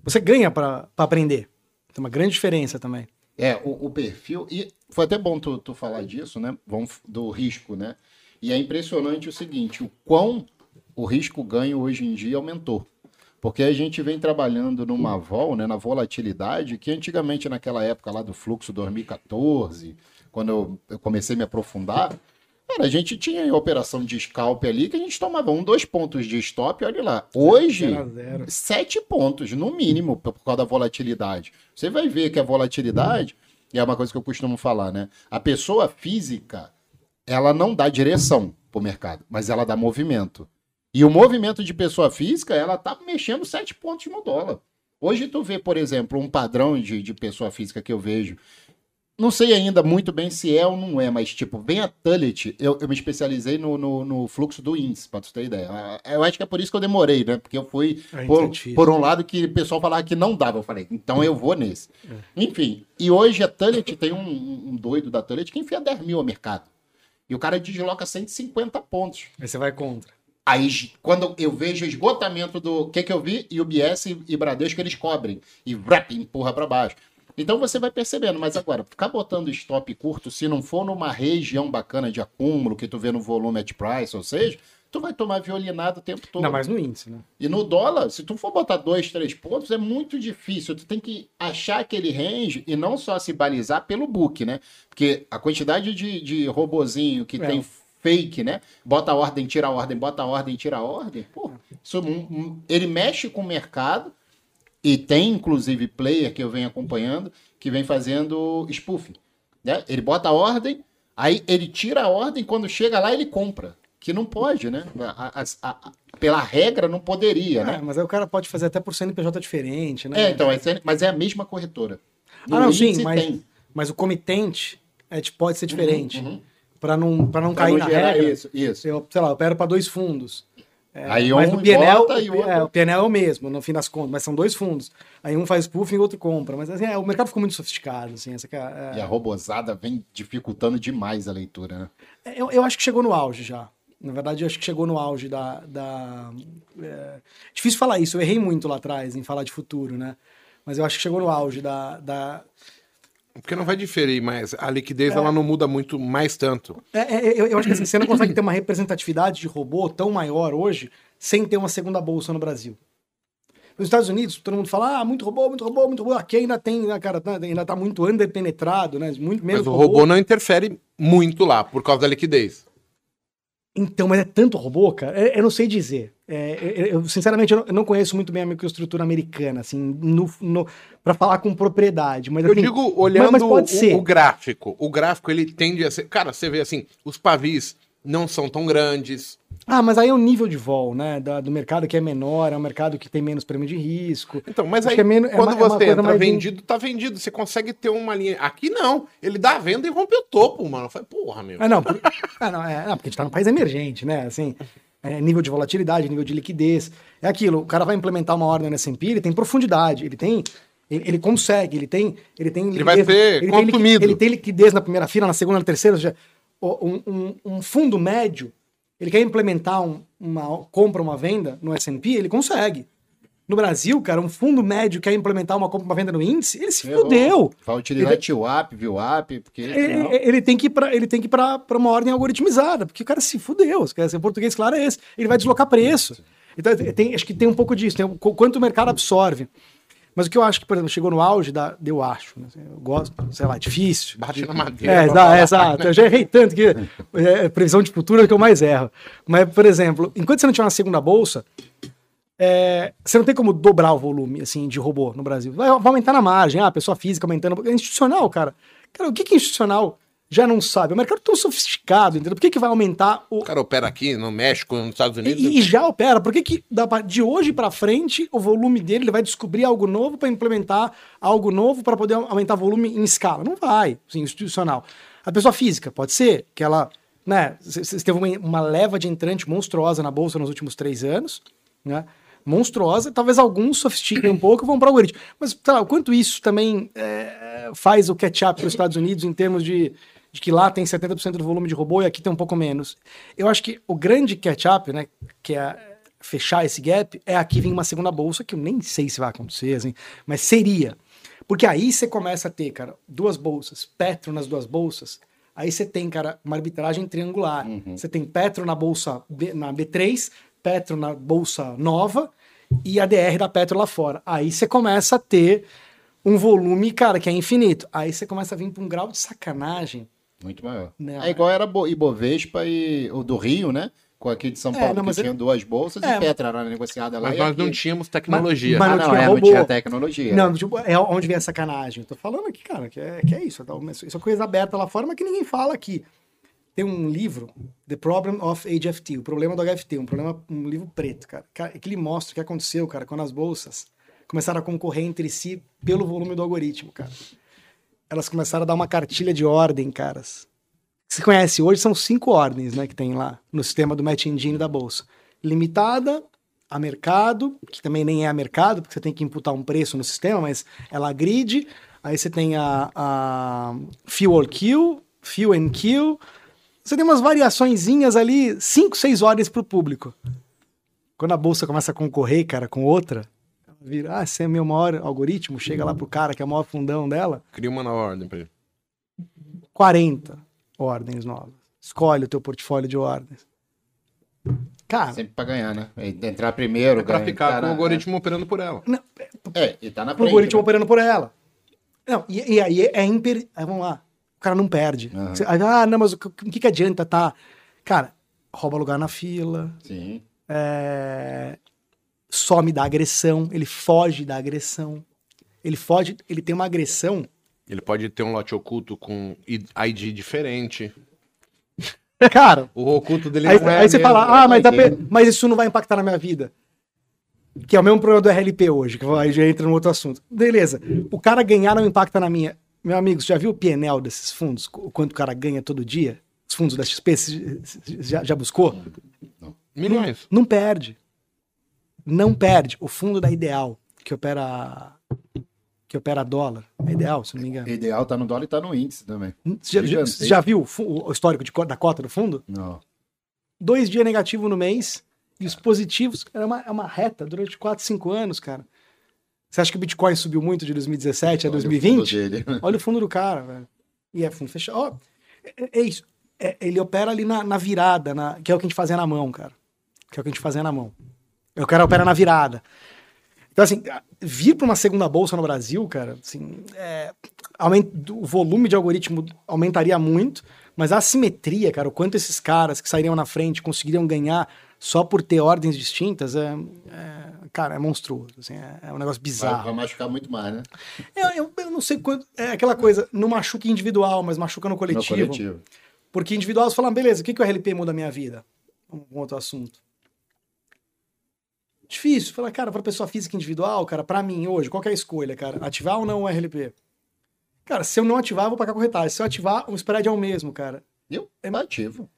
você ganha para aprender. Tem uma grande diferença também. É, o, o perfil. E foi até bom tu, tu falar disso, né? Vamos do risco, né? E é impressionante o seguinte: o quão o risco ganho hoje em dia aumentou. Porque a gente vem trabalhando numa vol, né, na volatilidade, que antigamente, naquela época lá do fluxo 2014, quando eu, eu comecei a me aprofundar, cara, a gente tinha a operação de scalp ali que a gente tomava um, dois pontos de stop, olha lá. Hoje, Zero a zero. sete pontos, no mínimo, por por causa da volatilidade. Você vai ver que a volatilidade, e é uma coisa que eu costumo falar, né? A pessoa física, ela não dá direção pro mercado, mas ela dá movimento. E o movimento de pessoa física, ela tá mexendo sete pontos no dólar. Hoje tu vê, por exemplo, um padrão de, de pessoa física que eu vejo. Não sei ainda muito bem se é ou não é, mas tipo, vem a Tullet, eu, eu me especializei no, no, no fluxo do índice, pra tu ter ideia. Ah, Eu acho que é por isso que eu demorei, né? Porque eu fui É, por, é por um lado que o pessoal falava que não dava. Eu falei, então eu vou nesse. Enfim, e hoje a Tullet tem um, um doido da Tullet que enfia 10 mil ao mercado. E o cara desloca 150 pontos. Aí você vai contra. Aí, quando eu vejo o esgotamento do. O que, que eu vi? E o BS e, e Bradesco eles cobrem. E vrap, empurra para baixo. Então você vai percebendo, mas agora, ficar botando stop curto, se não for numa região bacana de acúmulo, que tu vê no volume at price, ou seja, tu vai tomar violinado o tempo todo. Ainda mais no índice, né? E no dólar, se tu for botar dois, três pontos, é muito difícil. Tu tem que achar aquele range e não só se balizar pelo book, né? Porque a quantidade de, de robozinho que É. tem fake, né? Bota a ordem, tira a ordem, bota a ordem, tira a ordem. Pô, isso, hum, hum, ele mexe com o mercado e tem, inclusive, player que eu venho acompanhando que vem fazendo spoof. Né? Ele bota a ordem, aí ele tira a ordem, quando chega lá ele compra. Que não pode, né? A- a- a- pela regra não poderia, né? mas aí o cara pode fazer até por CNPJ diferente, né? É, então, é- mas é a mesma corretora. No Ah, não, sim, mas, tem. mas o comitente é, tipo, pode ser diferente. uhum. Pra não, pra não Pra cair não na regra. Isso, isso. Eu, sei lá, eu opero para dois fundos. É, Aí mas um no bota e o outro- é, o PNL é o mesmo, no fim das contas, mas são dois fundos. Aí um faz spoofing e o outro compra. Mas assim, é, o mercado ficou muito sofisticado, assim, essa que é- é- E a robozada vem dificultando demais a leitura, né? Eu, eu acho que chegou no auge já. Na verdade, eu acho que chegou no auge da. da é, Difícil falar isso, eu errei muito lá atrás em falar de futuro, né? Mas eu acho que chegou no auge da. da... Porque não vai diferir, mas a liquidez ela não muda muito mais tanto. É, é, eu, eu acho que assim, você não consegue ter uma representatividade de robô tão maior hoje sem ter uma segunda bolsa no Brasil. Nos Estados Unidos, todo mundo fala, ah, muito robô, muito robô, muito robô. Aqui ainda tem, né, cara, tá- ainda tá muito underpenetrado, né? Muito menos Mas o robô não interfere muito lá, por causa da liquidez. Então, mas é tanto robô, cara, eu, eu não sei dizer. É, eu, eu, sinceramente, eu não, conheço muito bem a microestrutura americana, assim, no, no, para falar com propriedade. Mas, Eu assim, digo, olhando mas pode o- o, gráfico, o gráfico ele tende a ser. Cara, você vê assim, os pavis não são tão grandes. Ah, mas aí é o nível de vol, né? da- do mercado que é menor, é um mercado que tem menos prêmio de risco. Então, mas Acho aí, é menos- é quando é uma você coisa entra vendido, tá vendido. Você consegue ter uma linha. Aqui não. Ele dá a venda e rompe o topo, mano. Falei, porra, meu. Ah, não, por- ah, não, é, não, porque a gente tá num país emergente, né? Assim, é, nível de volatilidade, nível de liquidez. É aquilo, o cara vai implementar uma ordem no S&P, ele tem profundidade, ele tem... Ele, ele consegue, ele tem... Ele, tem Ele vai ser ele tem liqui- consumido. ele tem liquidez na primeira fila, na segunda, na terceira, ou seja, um, um- um fundo médio, ele quer implementar um- uma compra, uma venda no S&P, ele consegue. No Brasil, cara, um fundo médio quer implementar uma compra, uma venda no índice, ele se Ferrou. fudeu. Vai utilizar TWAP, VWAP, porque. Ele, ele tem que ir pra, ele tem que ir pra, pra uma ordem algoritmizada, porque o cara se fudeu. Quer dizer, o português, claro, é esse. Ele vai deslocar preço. Então, tem, acho que tem um pouco disso, tem quanto o mercado absorve. Mas o que eu acho que, por exemplo, chegou no auge da. Eu acho, né? eu gosto, sei lá, difícil. Bate na madeira. É, exato, é, exato. Eu já errei tanto que é, previsão de futuro é o que eu mais erro. Mas, por exemplo, enquanto você não tiver uma segunda bolsa, é, você não tem como dobrar o volume assim, de robô no Brasil. Vai, vai aumentar na margem, ah, pessoa física aumentando. É institucional, cara. Cara, o que, que é institucional já não sabe? O mercado é tão sofisticado, entendeu? Por que, que vai aumentar o. O cara opera aqui no México, nos Estados Unidos. E, e já opera. Por que, que de hoje pra frente o volume dele ele vai descobrir algo novo para implementar algo novo para poder aumentar volume em escala? Não vai, assim, institucional. A pessoa física, pode ser que ela, né, c- teve uma, uma leva de entrante monstruosa na bolsa nos últimos três anos, né? Monstruosa, talvez alguns sofistiquem um pouco e vão para o algoritmo. Mas, sei lá, o quanto isso também é, faz o catch-up para os Estados Unidos em termos de, de que lá tem 70% do volume de robô e aqui tem um pouco menos. Eu acho que o grande catch-up, né, que é fechar esse gap, é aqui vir uma segunda bolsa, que eu nem sei se vai acontecer, assim, mas seria. Porque aí você começa a ter, cara, duas bolsas, Petro nas duas bolsas, aí você tem, cara, uma arbitragem triangular. Você tem Petro na bolsa B- na B3, Petro na bolsa nova e a DR da Petro lá fora. Aí você começa a ter um volume, cara, que é infinito. Aí você começa a vir para um grau de sacanagem. Muito maior. Não, é igual era Bo- Ibovespa e o do Rio, né? Com aqui de São É, Paulo, não, que mas tinha é- duas bolsas É, e Petra era negociada lá. Mas e nós aqui- não tínhamos tecnologia. Mas Ah, não não, tinha é, não tinha tecnologia. Não, tipo, é onde vem a sacanagem. Eu tô falando aqui, cara, que é, que é isso. tá? Isso é coisa aberta lá fora, mas que ninguém fala aqui. Tem um livro, The Problem of HFT, o problema do HFT, um problema, um livro preto, cara, Cara, que ele mostra o que aconteceu, cara, quando as bolsas começaram a concorrer entre si pelo volume do algoritmo, cara. Elas começaram a dar uma cartilha de ordem, caras. Você conhece, hoje são cinco ordens, né, que tem lá no sistema do Match Engine da bolsa. Limitada, a mercado, que também nem é a mercado, porque você tem que imputar um preço no sistema, mas ela grid. Aí você tem a, a Fuel Kill, Fuel and Kill. Você tem umas variaçõezinhas ali, cinco, seis ordens para o público. Quando a bolsa começa a concorrer, cara, com outra, vira, ah, esse é meu maior algoritmo, chega lá pro cara que é o maior fundão dela. Cria uma nova ordem para ele. 40 ordens novas. Escolhe o teu portfólio de ordens. Cara, Sempre pra ganhar, né? Entrar primeiro, É pra ganhar. ficar cara, com o algoritmo operando por ela. não, É, e tá na o frente. algoritmo né? operando por ela. Não, e, e aí é imper... aí vamos lá. O cara não perde. Aham. Você- ah, não, mas o que, o que que adianta, tá? Cara, rouba lugar na fila, Sim. é, some da agressão, ele foge da agressão. Ele foge, ele tem uma agressão. Ele pode ter um lote oculto com ID diferente. Cara, O oculto dele aí, não é aí você mesmo. fala, ah, mas, pe- mas isso não vai impactar na minha vida. Que é o mesmo problema do RLP hoje, que aí já entra no outro assunto. Beleza, o cara ganhar não impacta na minha. Meu amigo, você já viu o PNL desses fundos? O quanto o cara ganha todo dia? Os fundos da XP, você já, já buscou? Milhões. Não perde. Não perde. O fundo da Ideal, que opera que opera dólar, é Ideal, se não me engano. Ideal tá no dólar e tá no índice também. Você já, já, já viu o o histórico de da cota do fundo? Não. Dois dias negativo no mês e os positivos, era uma, é uma reta durante 4, 5 anos, cara. Você acha que o Bitcoin subiu muito de 2017 a Olha o fundo 2020? dele. Olha o fundo do cara, velho. E é fundo fechado. Ó, é, é isso. É, ele opera ali na, na virada, na- que é o que a gente fazia na mão, cara. Que é o que a gente fazia na mão. O cara opera na virada. Então, assim, vir para uma segunda bolsa no Brasil, cara, assim, é, aument- o volume de algoritmo aumentaria muito, mas a assimetria, cara, o quanto esses caras que sairiam na frente conseguiriam ganhar só por ter ordens distintas, é, é, cara, é monstruoso. assim, é, é um negócio Vai, bizarro. vai machucar muito mais, né? Eu, eu- eu não sei quanto. É aquela coisa, não machuca individual, mas machuca no No coletivo. coletivo. Porque individual você fala, beleza, o que, que o RLP muda a minha vida? Um outro assunto. Difícil. Fala, cara, para pessoa física individual, cara, para mim hoje, qual que é a escolha, cara? Ativar ou não o RLP? Cara, se eu não ativar, eu vou pagar corretagem. Se eu ativar, o spread é o mesmo, cara. Eu É- ativo.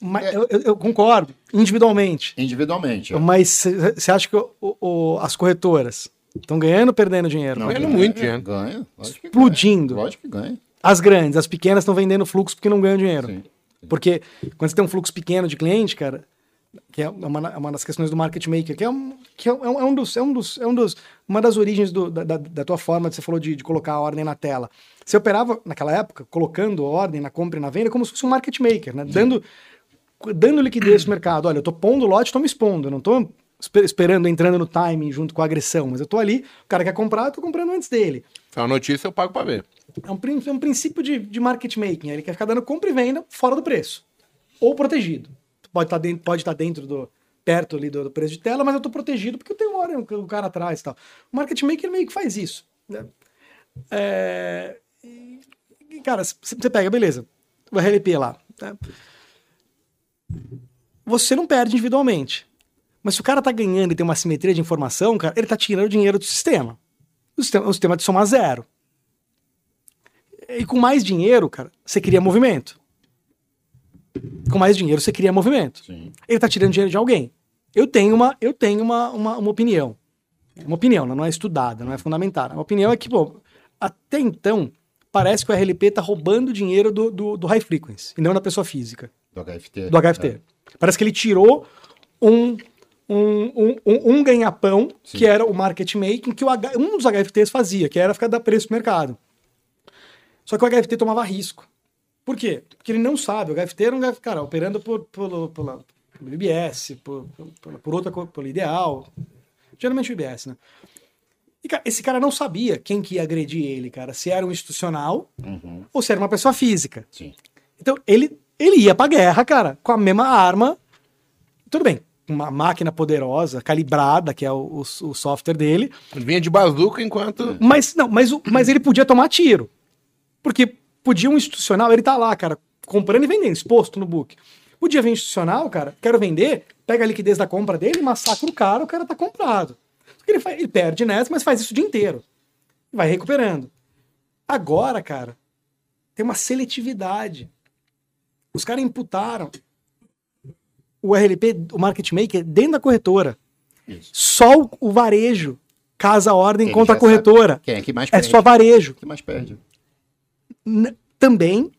Mas, É. eu, eu- concordo, individualmente. Individualmente. ó. Mas você acha que o- o- as corretoras estão ganhando ou perdendo dinheiro? Não, ganha ganha, muito dinheiro. Ganha. lógico Explodindo. ganha. Lógico que ganha. As grandes, as pequenas estão vendendo fluxo porque não ganham dinheiro. Sim. Porque quando você tem um fluxo pequeno de cliente, cara, que é uma, uma das questões do market maker, que é um, que é um, é um dos, é um dos, é um dos, uma das origens do- da, da, tua forma, que você falou de, de colocar a ordem na tela. Você operava, naquela época, colocando ordem na compra e na venda como se fosse um market maker, né? Dando, dando liquidez pro mercado. Olha, eu tô pondo lote, estou me expondo, eu não tô espe- esperando, entrando no timing junto com a agressão, mas eu tô ali, o cara quer comprar, eu tô comprando antes dele. É uma notícia, eu pago pra ver. É um, é um princípio de, de market making. Ele quer ficar dando compra e venda fora do preço. Ou protegido. Pode estar dentro, pode estar dentro do. perto ali do, do preço de tela, mas eu estou protegido porque eu tenho uma hora o cara atrás e tal. O market maker meio que faz isso. né? É, e, cara, você pega, beleza. O RLP lá. né? Você não perde individualmente. Mas se o cara tá ganhando e tem uma simetria de informação, cara, ele tá tirando dinheiro do sistema. O sistema, o sistema de somar zero. E com mais dinheiro, cara, você cria movimento. Com mais dinheiro, você cria movimento. Sim. Ele tá tirando dinheiro de alguém. Eu tenho uma, eu tenho uma, uma, uma opinião. Uma opinião, não é estudada, não é fundamentada. A opinião é que, até então, parece que o RLP tá roubando dinheiro do, do, do high frequency, e não da pessoa física Do HFT. do HFT. Parece que ele tirou um, um, um, um, ganha-pão, que era o market making, que o H- um dos HFTs fazia, que era ficar dar preço no mercado. Só que o HFT tomava risco. Por quê? Porque ele não sabe. O HFT era um cara, operando por, pelo, pela, pelo IBS, por, por, por outra coisa, pelo ideal. Geralmente o IBS, né? E, cara, esse cara não sabia quem que ia agredir ele, cara. Se era um institucional Uhum. ou se era uma pessoa física. Sim. Então, ele, ele ia pra guerra, cara, com a mesma arma. Tudo bem, uma máquina poderosa, calibrada, que é o, o- o software dele. Ele vinha de bazuca enquanto. Mas não, mas, o- mas ele podia tomar tiro. Porque podia um institucional, ele tá lá, cara, comprando e vendendo, exposto no book. Podia vir institucional, cara, quero vender, pega a liquidez da compra dele, massacra o cara, o cara tá comprado. Ele, faz- ele perde nessa, mas faz isso o dia inteiro. Vai recuperando. Agora, cara, tem uma seletividade. Os caras imputaram o RLP, o market maker, dentro da corretora. Isso. Só o, o varejo casa a ordem Ele contra a corretora. Quem é que mais É perde? só varejo. que mais perde? Também,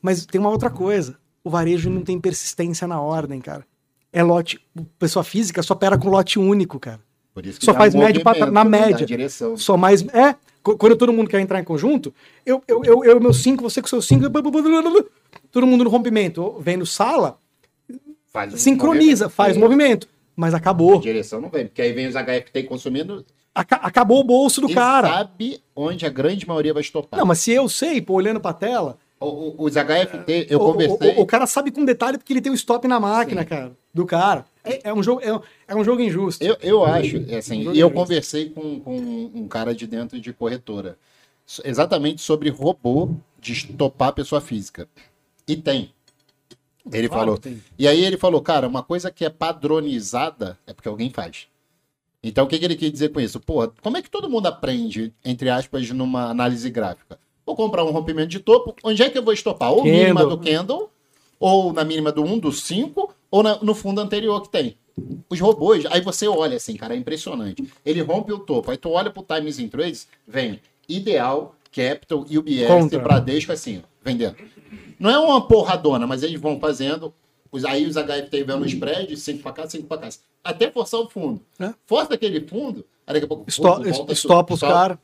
mas tem uma outra coisa. O varejo não tem persistência na ordem, cara. É lote. Pessoa física só opera com lote único, cara. Por isso que Só faz médio pra- na média. direção. Só mais. É. qu- Quando todo mundo quer entrar em conjunto, eu, eu, eu, eu meu 5, você com seu 5, todo mundo no rompimento. Vendo sala, Faz um sincroniza, movimento. faz É. movimento. Mas A acabou. direção não vem, porque aí vem os HFT consumindo Aca- acabou o bolso do e cara. sabe onde a grande maioria vai estopar. Não, mas se eu sei, pô, olhando pra tela, O- o- os HFT, eu o, conversei. o- cara sabe com detalhe porque ele tem o stop na máquina, cara, do cara. É, é um jogo, é, um- é um jogo injusto. Eu, eu acho, é assim, e eu conversei com, com um cara de dentro de corretora, exatamente sobre robô de estopar pessoa física. E tem. Ele Claro falou. tem. E aí ele falou, cara, uma coisa que é padronizada é porque alguém faz. Então o que, que ele quis dizer com isso? Porra, como é que todo mundo aprende, entre aspas, numa análise gráfica? Vou comprar um rompimento de topo, onde é que eu vou estopar? Ou mínima Candle. do candle, ou na mínima do 1, do 5, ou na- no fundo anterior que tem. Os robôs, aí você olha assim, cara, é impressionante. Ele rompe o topo, aí tu olha pro Times in Trades, vem Ideal, Capital, UBS, Contra. Bradesco, assim, vendendo. Não é uma porradona, mas eles vão fazendo. Os, aí os HFT vão no spread, 5 pra cá, 5 pra cá. Até forçar o fundo. É. Força aquele fundo, aí daqui a pouco. Sto- pum, volta, Estopa os stop. caras.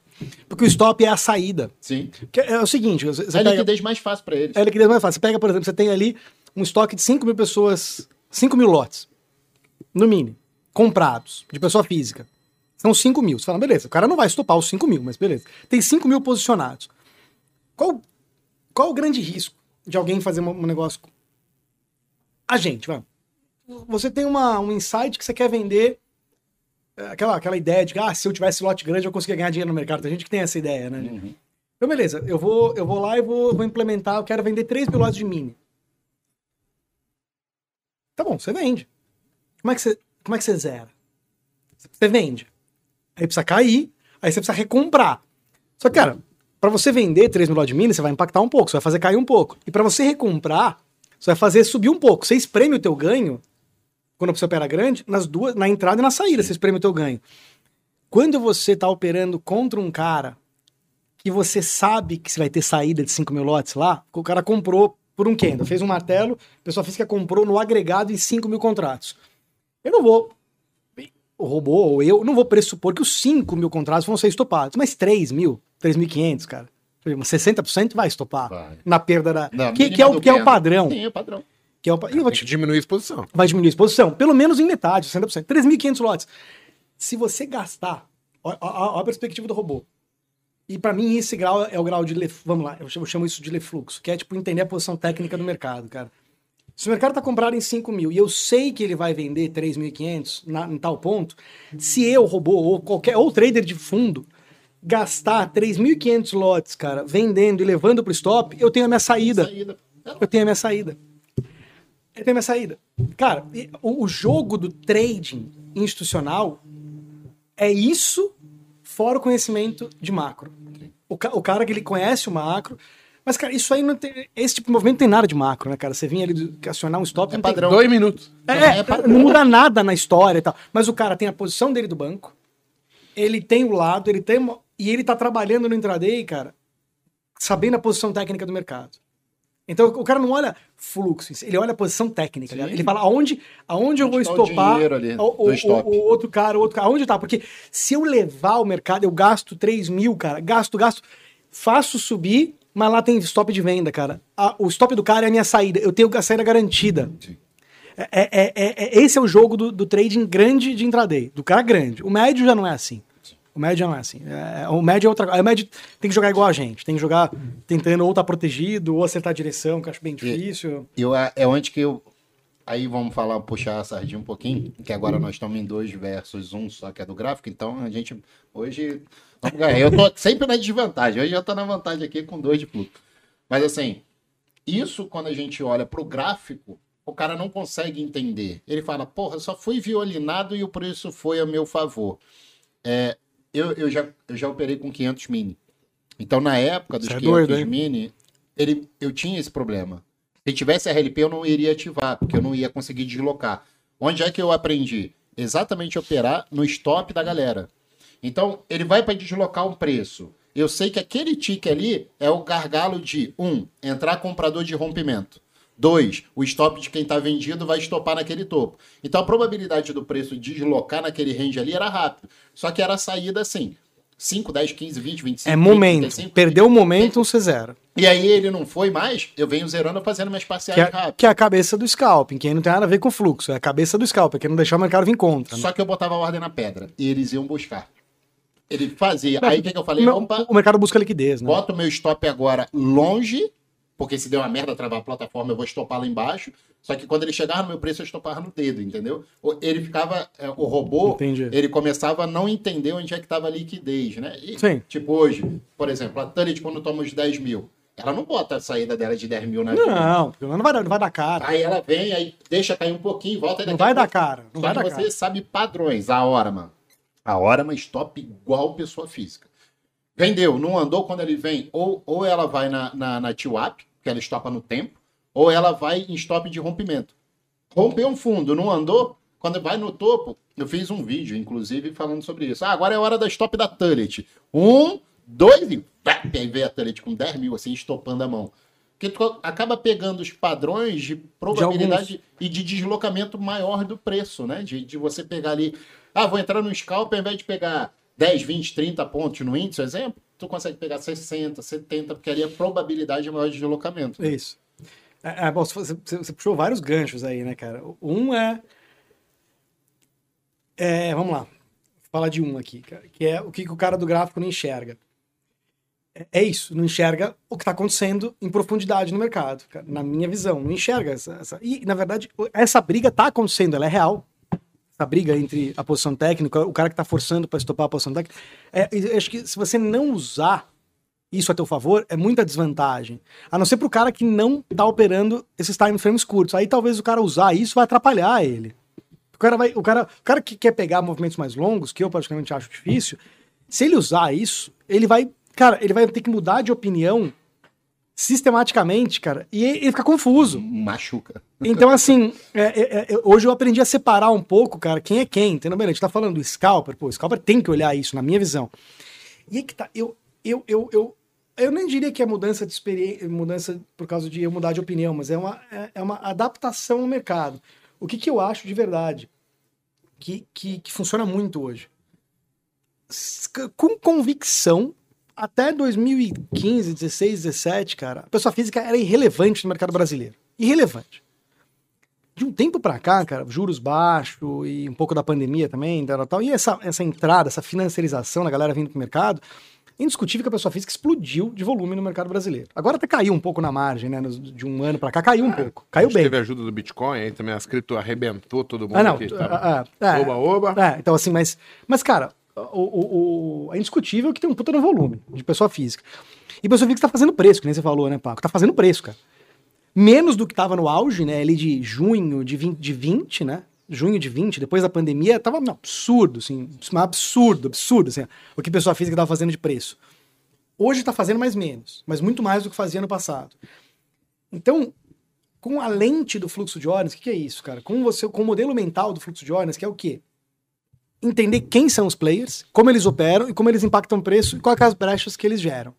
Porque o stop é a saída. Sim. Que é, o seguinte, você, É a liquidez mais fácil pra eles. é a liquidez mais fácil. Você pega, por exemplo, você tem ali um estoque de 5 mil pessoas, 5 mil lotes, no mínimo, comprados, de pessoa física. São 5 mil. Você fala, beleza, o cara não vai estopar os 5 mil, mas beleza. Tem 5 mil posicionados. Qual, qual o grande risco de alguém fazer um negócio? A gente, vamos. Você tem uma, um insight que você quer vender é, aquela, aquela ideia de que ah, se eu tivesse lote grande eu conseguia ganhar dinheiro no mercado. Tem gente que tem essa ideia, né? Uhum. Então, beleza, eu vou, eu vou lá e vou, vou implementar, eu quero vender 3 mil lotes de mini. Tá bom, você vende. Como é que você, como é que você zera? Você vende. Aí precisa cair, aí você precisa recomprar. Só que, cara, para você vender 3 mil lotes de mini, você vai impactar um pouco, você vai fazer cair um pouco. E para você recomprar, você vai fazer subir um pouco. Você espreme o teu ganho, quando você opera grande, nas duas, na entrada e na saída, você espreme o teu ganho. Quando você tá operando contra um cara que você sabe que você vai ter saída de 5 mil lotes lá, o cara comprou por um candle, fez um martelo, a pessoa física comprou no agregado em 5 mil contratos. Eu não vou, o robô ou eu, não vou pressupor que os 5 mil contratos vão ser estopados, mas 3 mil, 3.500, cara, 60% vai estopar Vai. na perda da... Na que, que, é o, que é o padrão. Sim, é o padrão. Que é o, e te diminuir a exposição. vai diminuir a exposição, pelo menos em metade, 60%. 3.500 lotes. Se você gastar, ó a perspectiva do robô. E para mim esse grau é o grau de, le- vamos lá, eu chamo, eu chamo isso de fluxo, que é tipo entender a posição técnica do mercado, cara. Se o mercado tá comprado em 5 mil e eu sei que ele vai vender 3.500 na- em tal ponto, se eu, robô, ou qualquer, ou trader de fundo, gastar 3.500 lotes, cara, vendendo e levando pro stop, eu tenho a minha saída. Eu tenho a minha saída. Eu tenho a minha saída. Cara, o, o jogo do trading institucional é isso fora o conhecimento de macro. O, ca- o cara que ele conhece o macro. Mas, cara, isso aí não tem. Esse tipo de movimento não tem nada de macro, né, cara? Você vinha ali acionar um stop. É não tem- padrão. Dois minutos. é, É é, padrão. não muda nada na história e tal. Mas o cara tem a posição dele do banco, ele tem o lado, ele tem. E ele tá trabalhando no intraday, cara, sabendo a posição técnica do mercado. Então o cara não olha fluxo, ele olha a posição técnica. Sim. cara. Ele fala aonde, aonde eu vou tá o estopar dinheiro ali, o, o- o- o outro cara, o outro cara, aonde tá? Porque se eu levar o mercado, eu gasto 3 mil, cara, gasto, gasto, faço subir, mas lá tem stop de venda, cara. A- o stop do cara é a minha saída, eu tenho a saída garantida. Sim. É, é- é- é- esse é o jogo do, do trading grande de intraday, do cara grande. O médio já não é assim. O médio não é assim. É- o médio é outra coisa. O médio tem que jogar igual a gente. Tem que jogar tentando ou estar protegido ou acertar a direção, que eu acho bem difícil. Eu, é onde que eu. Aí vamos falar, puxar a sardinha um pouquinho, que agora nós estamos em dois versus um, só que é do gráfico, então a gente hoje. Vamos ganhar. Eu tô sempre na desvantagem, hoje eu tô na vantagem aqui com dois de fluxo. Mas assim, isso quando a gente olha pro gráfico, o cara não consegue entender. Ele fala, porra, só fui violinado e o preço foi a meu favor. É, eu, eu, já, eu já operei com 500 mini. Então, na época dos Isso é 500 doido, mini, ele, eu tinha esse problema. Se tivesse RLP, eu não iria ativar, porque eu não ia conseguir deslocar. Onde é que eu aprendi? Exatamente operar no stop da galera. Então, ele vai para deslocar um preço. Eu sei que aquele tique ali é o gargalo de, um, entrar comprador de rompimento. Dois, o stop de quem está vendido vai estopar naquele topo. Então a probabilidade do preço deslocar naquele range ali era rápido. Só que era a saída assim: 5, 10, 15, 20, 25. É momento. 35. Perdeu o momento, você zera. E aí ele não foi mais, eu venho zerando fazendo minhas parciais Que é, rápidas. que é a cabeça do scalping, que aí não tem nada a ver com o fluxo. É a cabeça do scalping, que é não deixar o mercado vir contra. né? Só que eu botava a ordem na pedra e eles iam buscar. Ele fazia. Aí o que, que eu falei? Não, o mercado busca liquidez, né? bota o meu stop agora longe, porque se der uma merda travar a plataforma, eu vou estopar lá embaixo. Só que quando ele chegava no meu preço, eu estopava no dedo, entendeu? Ele ficava. é, O robô, Entendi. ele começava a não entender onde é que estava a liquidez, né? E, Sim. Tipo hoje, por exemplo, a Tullet, quando toma os 10 mil, ela não bota a saída dela de 10 mil na vida. Não, porque não vai, dar- não vai dar cara. Aí ela vem, aí deixa cair um pouquinho, volta Não vai dar cara. Não só vai dar você cara. sabe padrões. A hora, mano. A hora, mas stop igual pessoa física. Vendeu, não andou quando ele vem, ou, ou ela vai na, na, na TWAP, que ela estopa no tempo, ou ela vai em stop de rompimento. Rompeu um fundo, não andou, quando vai no topo, eu fiz um vídeo, inclusive, falando sobre isso. Ah, agora é a hora da stop da Tullet. Um, dois e... Aí veio a Tullet com 10 mil, assim, estopando a mão. Porque tu acaba pegando os padrões de probabilidade e de deslocamento maior do preço, né? De, de você pegar ali, ah, vou entrar no scalp, ao invés de pegar 10, 20, 30 pontos no índice, exemplo, tu consegue pegar 60, 70, porque ali a probabilidade é maior de deslocamento. É isso. É, é, bom, você, você- você puxou vários ganchos aí, né, cara? Um é. é, vamos lá. Vou falar de um aqui, cara, que é o que, que o cara do gráfico não enxerga. É, é isso, não enxerga o que está acontecendo em profundidade no mercado, cara, na minha visão. Não enxerga essa, essa- E, na verdade, essa briga está acontecendo, ela é real. Essa briga entre a posição técnica, o cara que está forçando para estopar a posição técnica. É, acho que se você não usar isso a teu favor, é muita desvantagem. A não ser pro cara que não tá operando esses time frames curtos. Aí talvez o cara usar isso vai atrapalhar ele. O cara, vai, o cara, o cara que quer pegar movimentos mais longos, que eu praticamente acho difícil, se ele usar isso, ele vai, cara, ele vai ter que mudar de opinião sistematicamente, cara, e ele fica confuso. Machuca. Então, assim, é, é, é, hoje eu aprendi a separar um pouco, cara, quem é quem, entendeu? Bem, a gente tá falando do scalper, pô, o scalper tem que olhar isso, na minha visão. E aí que tá, eu, eu, eu, eu, eu nem diria que é mudança de experiência, mudança por causa de eu mudar de opinião, mas é uma, é, é uma adaptação ao mercado. O que, que eu acho de verdade que, que, que funciona muito hoje? Com convicção, até 2015, 16, 17, cara, a pessoa física era irrelevante no mercado brasileiro. Irrelevante. De um tempo pra cá, cara, juros baixos e um pouco da pandemia também, tal, tal, e essa, essa entrada, essa financiarização da galera vindo pro mercado, indiscutível que a pessoa física explodiu de volume no mercado brasileiro. Agora até caiu um pouco na margem, né? De um ano pra cá, caiu um pouco. A Caiu bem. Teve a ajuda do Bitcoin, aí também as cripto arrebentou todo mundo Ah, não. aqui. Tava... ah, ah, é. Oba, oba. É, então assim, mas, mas cara, o, o, é indiscutível que tem um puta no volume de pessoa física. E pessoa física tá fazendo preço, que nem você falou, né, Paco? Tá fazendo preço, cara. Menos do que tava no auge, né, ali de junho de 20, de 20 né? Junho de 20, depois da pandemia, tava um absurdo, assim, absurdo, absurdo, assim, o que pessoa física tava fazendo de preço. Hoje tá fazendo mais menos, mas muito mais do que fazia no passado. Então, com a lente do fluxo de ordens, o que, que é isso, cara? Com você, com o modelo mental do fluxo de ordens, que é o quê? Entender quem são os players, como eles operam e como eles impactam o preço e quais as brechas que eles geram.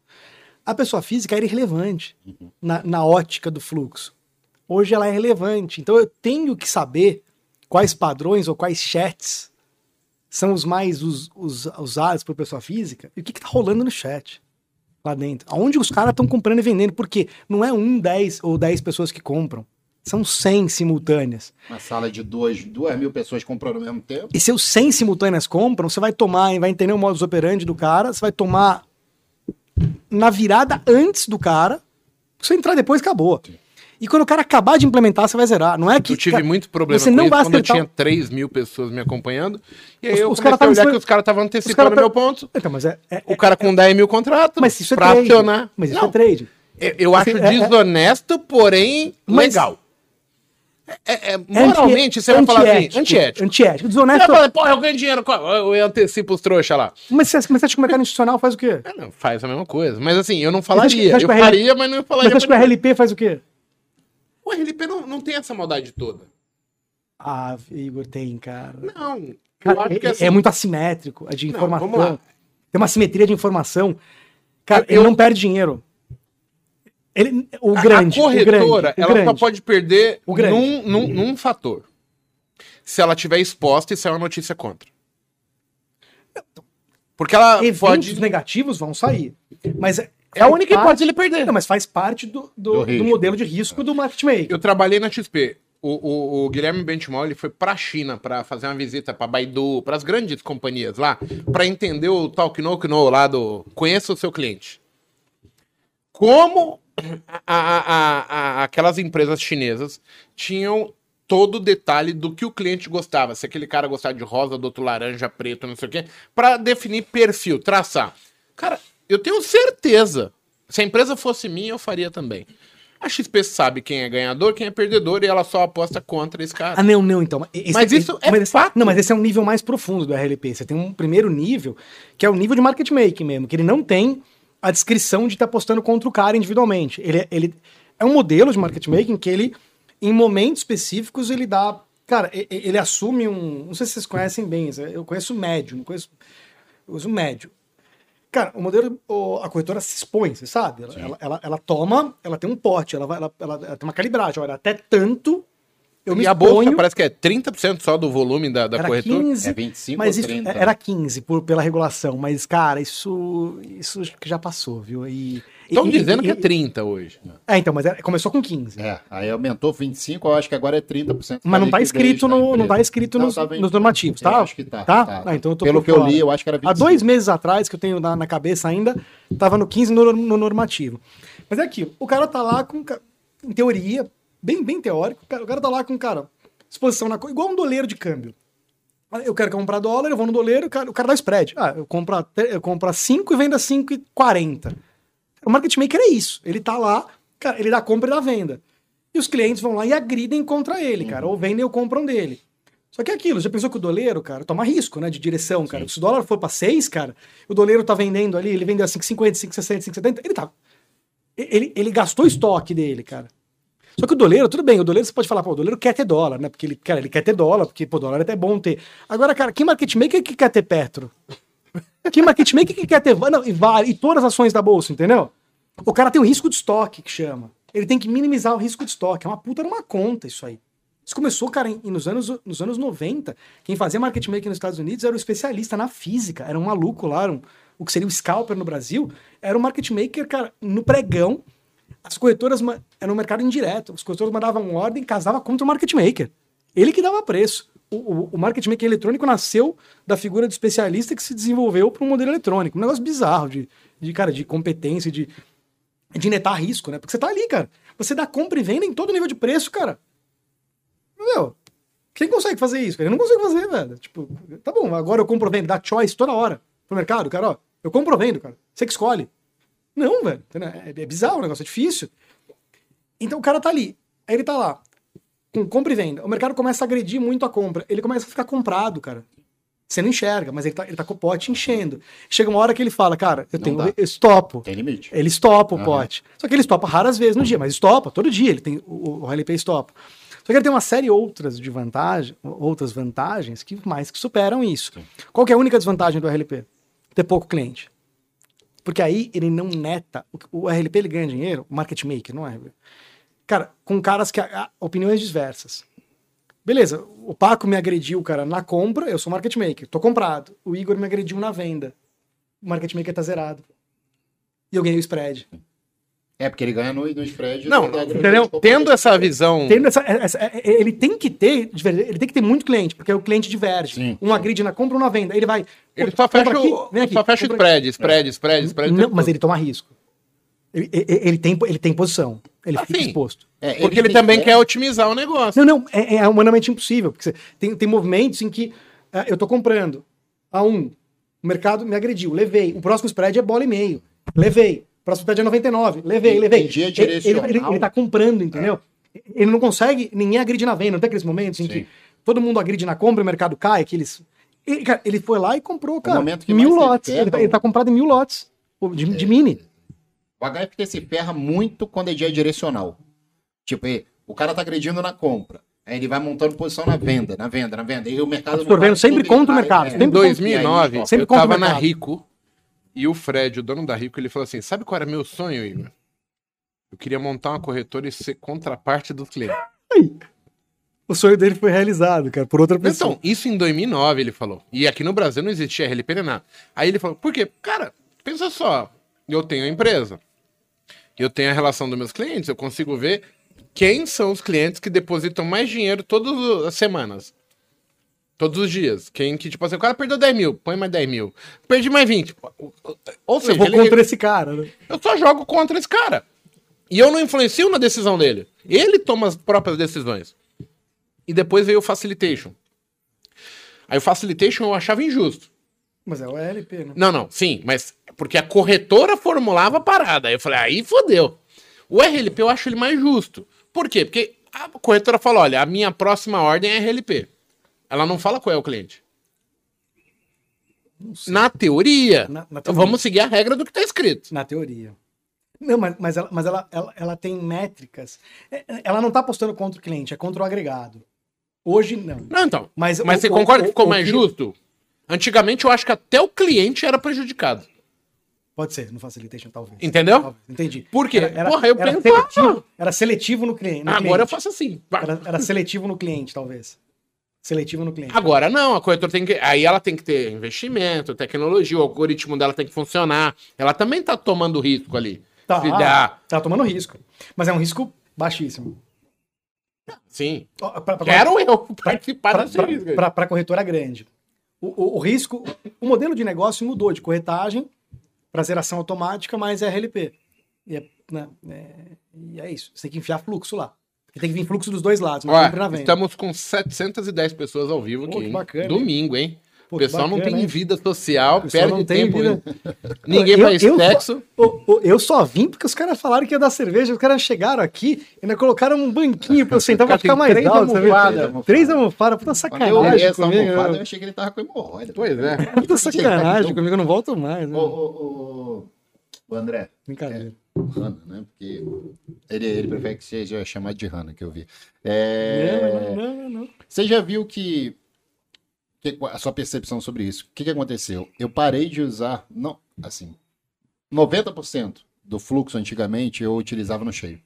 A pessoa física era irrelevante na, na ótica do fluxo. Hoje ela é relevante. Então eu tenho que saber quais padrões ou quais chats são os mais us- us- usados por pessoa física e o que, que tá rolando no chat lá dentro. Aonde os caras estão comprando e vendendo, porque não é um, dez ou dez pessoas que compram. São 100 simultâneas. Uma sala de duas, duas mil pessoas comprando ao mesmo tempo. E se os 100 simultâneas compram, você vai tomar, vai entender o modus operandi do cara, você vai tomar na virada antes do cara, se você entrar depois, acabou. E quando o cara acabar de implementar, você vai zerar. Não é que. Eu tive cara, muito problema você com não isso vai quando eu acertar tinha o- 3 mil pessoas me acompanhando. E aí Os- eu os comecei cara a olhar que os caras estavam cara antecipando tá- meu ponto. Então, mas é. é- O cara com 10 mil contratos mas isso é pra trade. acionar. Mas isso Não, é trade. Eu, eu acho Assim, é- é- desonesto, porém Mas- legal. É, é, moralmente, você vai falar assim, antiético. Antiético, Você desonesto. vai falar, porra, eu ganho dinheiro, eu eu antecipo os trouxa lá. Mas você, mas você acha que o mercado institucional faz o quê? Ah, não, faz a mesma coisa. Mas assim, eu não Você falaria. você Eu RL faria, mas não Mas falaria. você acha que o. RLP faz o quê? O RLP não, não tem essa maldade toda. Ah, Igor, tem, cara. Não. Cara, acho é, assim, é muito assimétrico a de Não, informação. Tem uma simetria de informação. Cara, Eu- ele não perde dinheiro. Ele, o a- grande, a corretora, o grande, o ela só grande. pode perder O grande. num, num, num fator. Se ela tiver exposta e se é uma notícia contra. Porque ela Eventos pode. negativos vão sair. Mas é É a única parte- hipótese ele perder. Não, mas faz parte do, do, Do do modelo de risco do market maker. Eu trabalhei na XP. O, o, o Guilherme Benchimol ele foi pra China pra fazer uma visita pra Baidu, pras grandes companhias lá, pra entender o Talk No No lá do Conheça o seu cliente. Como a- a- a- aquelas empresas chinesas tinham todo o detalhe do que o cliente gostava. Se aquele cara gostava de rosa, do outro laranja, preto, não sei o quê, pra definir perfil, traçar. Cara, eu tenho certeza. Se a empresa fosse minha, eu faria também. A XP sabe quem é ganhador, quem é perdedor, e ela só aposta contra esse cara. Ah, não, não, então. Esse- Mas isso é mas fato. Não, mas esse é um nível mais profundo do RLP. Você tem um primeiro nível, que é o nível de market making mesmo, que ele não tem a descrição de estar apostando contra o cara individualmente. Ele, ele é um modelo de market making que ele, em momentos específicos, ele dá. Cara, ele assume um. Não sei se vocês conhecem bem, eu conheço o médio, não conheço. Eu uso o médio. Cara, o modelo, a corretora se expõe, você sabe? Ela, ela, ela, ela toma, ela tem um pote, ela, vai, ela, ela tem uma calibragem. Olha, até tanto eu me e a bolsa parece que é 30% só do volume da, da era corretora. 15, É 25 mas ou isso 30? era 15 por, pela regulação, mas cara, isso isso acho que já passou, viu? E Estão e- dizendo e- que é e- 30 hoje. É, então, mas era- começou com 15. É, aí aumentou 25, eu acho que agora é 30%. Mas não tá liquidez escrito no não tá escrito Não, nos, tá bem- nos normativos, Eu tá? acho que tá. Tá? tá, Ah, então eu tô Pelo que eu li, eu acho que era 25. Há dois meses atrás, que eu tenho na, na cabeça ainda, tava no 15 no, no normativo. Mas é aquilo, o cara tá lá com, em teoria, bem, bem teórico, o cara, o cara tá lá com, cara, exposição na coisa, igual um doleiro de câmbio. Ah, Eu quero comprar dólar, eu vou no doleiro, o cara, o cara dá spread. Ah, eu compro, a, eu compro a 5 e vendo a 5,40. O market maker é isso. Ele tá lá, cara, ele dá compra e dá venda. E os clientes vão lá e agridem contra ele, cara, ou vendem ou compram dele. Só que é aquilo, já pensou que o doleiro, cara, toma risco, né, de direção, cara. Se o dólar for para 6, cara, o doleiro tá vendendo ali, ele vendeu a 5,50, 5,60, 5,70, ele tá... Ele, ele gastou estoque dele, cara. Só que o doleiro, tudo bem, o doleiro você pode falar, pô, o doleiro quer ter dólar, né? Porque ele, cara, ele quer ter dólar, porque, pô, dólar é até bom ter. Agora, cara, que market maker que quer ter Petro? Que market maker que quer ter. Não, e, vale, e todas as ações da bolsa, entendeu? O cara tem um risco de estoque, que chama. Ele tem que minimizar o risco de estoque. É uma puta numa conta isso aí. Isso começou, cara, em- nos, anos, nos anos 90. Quem fazia market making nos Estados Unidos era um especialista na física. Era um maluco lá, um- o que seria o scalper no Brasil. Era um market maker, cara, no pregão. As corretoras ma- era um mercado indireto. As corretoras mandavam ordem, casava contra o market maker. Ele que dava preço. O, o, o market maker eletrônico nasceu da figura do especialista que se desenvolveu para um modelo eletrônico. Um negócio bizarro de, de cara, de competência, de, de netar risco, né? Porque você tá ali, cara. Você dá compra e venda em todo nível de preço, cara. Meu, quem consegue fazer isso? Ele não consegue fazer, velho. Tipo, tá bom, agora eu compro vendo, dá choice toda hora pro mercado, cara, ó. Eu compro vendo, cara. Você que escolhe. Não, velho. É, é bizarro o negócio, é difícil. Então o cara tá ali. Aí ele tá lá, com compra e venda. O mercado começa a agredir muito a compra. Ele começa a ficar comprado, cara. Você não enxerga, mas ele tá, ele tá com o pote enchendo. Chega uma hora que ele fala, cara, eu Não tenho. dá. Eu estopo. Tem limite. Ele estopa o Aham. pote. Só que ele estopa raras vezes no dia, mas estopa todo dia. Ele tem o, o LP estopa. Só que ele tem uma série outras de vantagem, outras vantagens que mais que superam isso. Qual que é a única desvantagem do RLP? Ter pouco cliente. Porque aí ele não neta. O, RLP ele ganha dinheiro, o market maker, não é? Cara, com caras que a, a- opiniões diversas. Beleza, o Paco me agrediu, cara, na compra, eu sou market maker, tô comprado. O Igor me agrediu na venda. O market maker tá zerado. E eu ganhei o spread. É, porque ele ganha no, no spread. Não, entendeu? Tendo essa visão. Tendo essa, essa- ele tem que ter, ele tem que ter muito cliente, porque o cliente diverge. Sim. Um agride na compra ou na venda. Ele vai. Ele só fecha, aqui, o, vem aqui, só fecha spread, spread, spread, spread. Não, mas ele toma risco. Ele, ele, ele tem, ele tem posição. Ele Ah, fica exposto. É, Porque ele também é, quer otimizar o negócio. Não, não, é, é humanamente impossível. Porque tem, tem movimentos em que ah, eu tô comprando a um, o mercado me agrediu, levei. O próximo spread é bola e meio. Levei. O próximo spread é 99. Levei, levei. tem dia Ele, ele, direcional. ele, ele tá comprando, entendeu? ele não consegue, ninguém agride na venda, não tem aqueles momentos em Sim. que todo mundo agride na compra e o mercado cai, aqueles. Ele, cara, ele foi lá e comprou, cara, momento que mil lotes. Ele, ferra, tá- ele tá comprado em mil lotes de, de mini. O HFT se ferra muito quando é dia direcional. Tipo, o cara tá agredindo na compra. Aí ele vai montando posição na venda, na venda, na venda. E o mercado. Absorvendo sempre subir, contra o mercado, é. sempre Em 2009, E aí, sempre eu tava na. Rico e o Fred, o dono da Rico, ele falou assim: Sabe qual era meu sonho, Igor? Eu queria montar uma corretora e ser contraparte do cliente. O sonho dele foi realizado, cara, por outra pessoa. Então, isso em 2009 ele falou. E aqui no Brasil não existia RLP nem nada. Aí ele falou: Por quê? Cara, pensa só. Eu tenho a empresa. Eu tenho a relação dos meus clientes. Eu consigo ver quem são os clientes que depositam mais dinheiro todas as semanas. Todos os dias. Quem que, tipo assim, o cara perdeu 10 mil, põe mais 10 mil. Perdi mais 20. Ou eu seja, vou ele- contra esse cara, né? eu só jogo contra esse cara. E eu não influencio na decisão dele. Ele toma as próprias decisões. E depois veio o Facilitation. Aí o Facilitation eu achava injusto. Mas é o LP, né? Não, não, sim, mas porque a corretora formulava a parada. Aí eu falei, aí fodeu. O RLP eu acho ele mais justo. Por quê? Porque a corretora fala, olha, a minha próxima ordem é RLP. Ela não fala qual é o cliente. Na teoria, Na- na então teoria. vamos seguir a regra do que está escrito. Na teoria. Não, mas, mas, ela, mas ela, ela, ela tem métricas. É, Ela não tá apostando contra o cliente, é contra o agregado. Hoje, não. Não, então. Mas, Mas o- você concorda o- que ficou o mais justo? Antigamente eu acho que até o cliente era prejudicado. Pode ser, no Facilitation, talvez. Entendeu? Talvez, Entendi. Por quê? Era, era- Porra, eu era seletivo, era seletivo no cliente. no Agora eu cliente. faço assim. Era, era seletivo no cliente, talvez. Seletivo no cliente. Agora não, a corretora tem que. Aí ela tem que ter investimento, tecnologia, o algoritmo dela tem que funcionar. Ela também tá tomando risco ali. Tá, Se dá. tá tomando risco. Mas é um risco baixíssimo. Sim. Ó, pra- pra- Quero eu participar pra, desse risco. aí. pra, pra corretora grande. O, o- o risco, o modelo de negócio mudou de corretagem para zeração automática mais RLP. E é, né, é- e é isso. Você tem que enfiar fluxo lá. Porque tem que vir fluxo dos dois lados, venda. estamos com 710 pessoas ao vivo Pô, aqui. que bacana? Domingo, hein? Pô, o pessoal não bacana, tem hein? vida social, perde não tem tempo. vida-? Ninguém Eu- faz eu sexo. Ô, Eu só vim porque os caras falaram que ia dar cerveja, os caras chegaram aqui e ainda colocaram um banquinho pra eu sentar pra ficar mais três alto. sabe? almofadas. Três almofadas, puta eu sacanagem essa comigo. almofada, eu achei que ele tava com hemorroida. Pois é. Puta sacanagem comigo, eu não volto mais. Né? Ô, ô, ô, ô, André, Brincadeira. Hanna, né? Porque ele, ele prefere que seja chamado de Hanna, que eu vi. É... não, não, não. Você já viu que, que- A sua percepção sobre isso. O que, que aconteceu? Eu parei de usar. Não, assim. 90% do fluxo antigamente eu utilizava no cheio.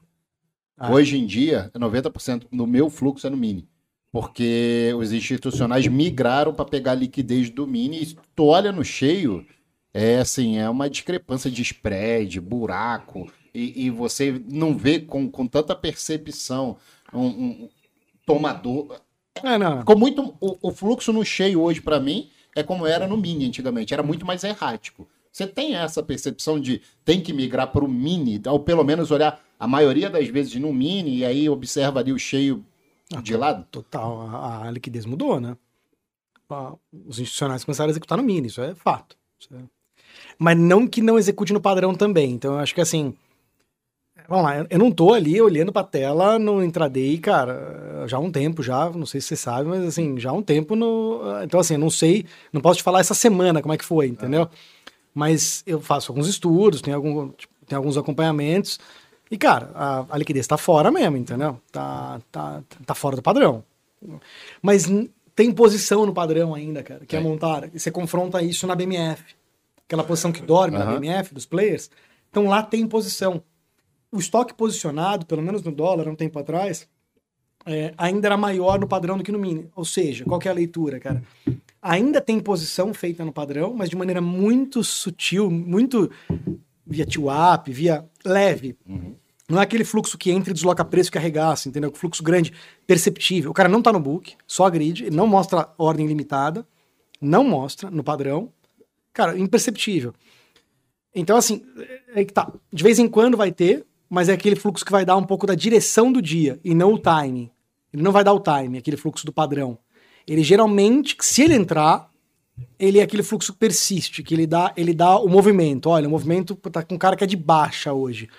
Ah. Hoje em dia, 90% do meu fluxo é no mini. Porque os institucionais migraram para pegar a liquidez do mini. E tu olha no cheio, é assim, é uma discrepância de spread, buraco. E, e você não vê com, com tanta percepção um, um tomador. É, não. Ficou muito. O, o fluxo no cheio hoje, para mim, é como era no mini antigamente. Era muito mais errático. Você tem essa percepção de tem que migrar para o mini, ou pelo menos olhar a maioria das vezes no mini, e aí observa ali o cheio de lado? Total, a, a liquidez mudou, né? Ah, Os institucionais começaram a executar no mini, isso é fato. Isso é- Mas não que não execute no padrão também. Então eu acho que assim. Vamos lá, eu- não tô ali olhando pra tela no intraday, cara, já há um tempo já, não sei se você sabe, mas assim, já há um tempo no. Então, assim, eu não sei, não posso te falar essa semana como é que foi, entendeu? Mas eu faço alguns estudos, tem, algum, tipo, tem alguns acompanhamentos. E, cara, a, a liquidez tá fora mesmo, entendeu? Tá, tá, tá fora do padrão. Mas tem posição no padrão ainda, cara, que é Tem. montar. E você confronta isso na BMF. Aquela posição que dorme na Aham. BMF dos players. Então lá tem posição. O estoque posicionado, pelo menos no dólar, há um tempo atrás, é, ainda era maior no padrão do que no mini. Ou seja, qual que é a leitura, cara? Ainda tem posição feita no padrão, mas de maneira muito sutil, muito via TWAP, via leve. Não é aquele fluxo que entra e desloca preço que arregaça, entendeu? O fluxo grande, perceptível. O cara não tá no book, só a grid, ele não mostra ordem limitada, não mostra no padrão. Cara, imperceptível. Então, assim, é que tá. De vez em quando vai ter, mas é aquele fluxo que vai dar um pouco da direção do dia e não o timing. Ele não vai dar o time, aquele fluxo do padrão. Ele geralmente, se ele entrar, ele é aquele fluxo que persiste, que ele dá, ele dá o movimento. Olha, o movimento tá com um cara que é de baixa hoje.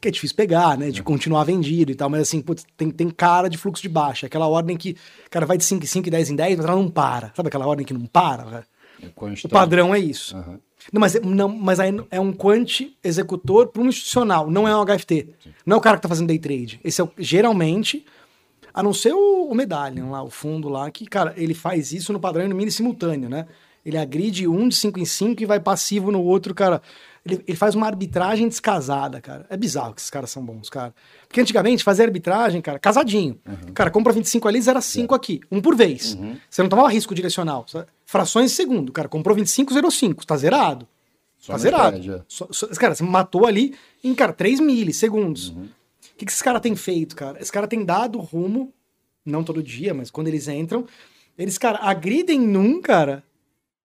que é difícil pegar, né? De continuar vendido e tal, mas assim, putz, tem, tem cara de fluxo de baixa. Aquela ordem que, cara, vai de 5 em 5 e 10 em 10, mas ela não para. Sabe aquela ordem que não para? Cara? O padrão é isso. Uhum. Não, mas, não, mas aí é um quant executor para um institucional, não é um HFT. Sim. Não é o cara que está fazendo day trade. Esse é o, geralmente, a não ser o, o Medallion lá, o fundo lá, que, cara, ele faz isso no padrão e no mini simultâneo, né? Ele agride um de 5 em 5 e vai passivo no outro, cara. Ele, ele, faz uma arbitragem descasada, cara. É bizarro que esses caras são bons, cara. Porque antigamente fazer arbitragem, cara, casadinho. Uhum. Cara, compra 25 ali, zera 5 é. aqui. Um por vez. Uhum. Você não tomava risco direcional. Frações de segundo. Cara, comprou 25, zerou 5. Tá zerado. Só tá zerado. Só, só, cara, você matou ali em, cara, 3 milissegundos. Uhum. O que, que esses caras têm feito, cara? Esses caras têm dado rumo, não todo dia, mas quando eles entram, eles, cara, agridem num, cara,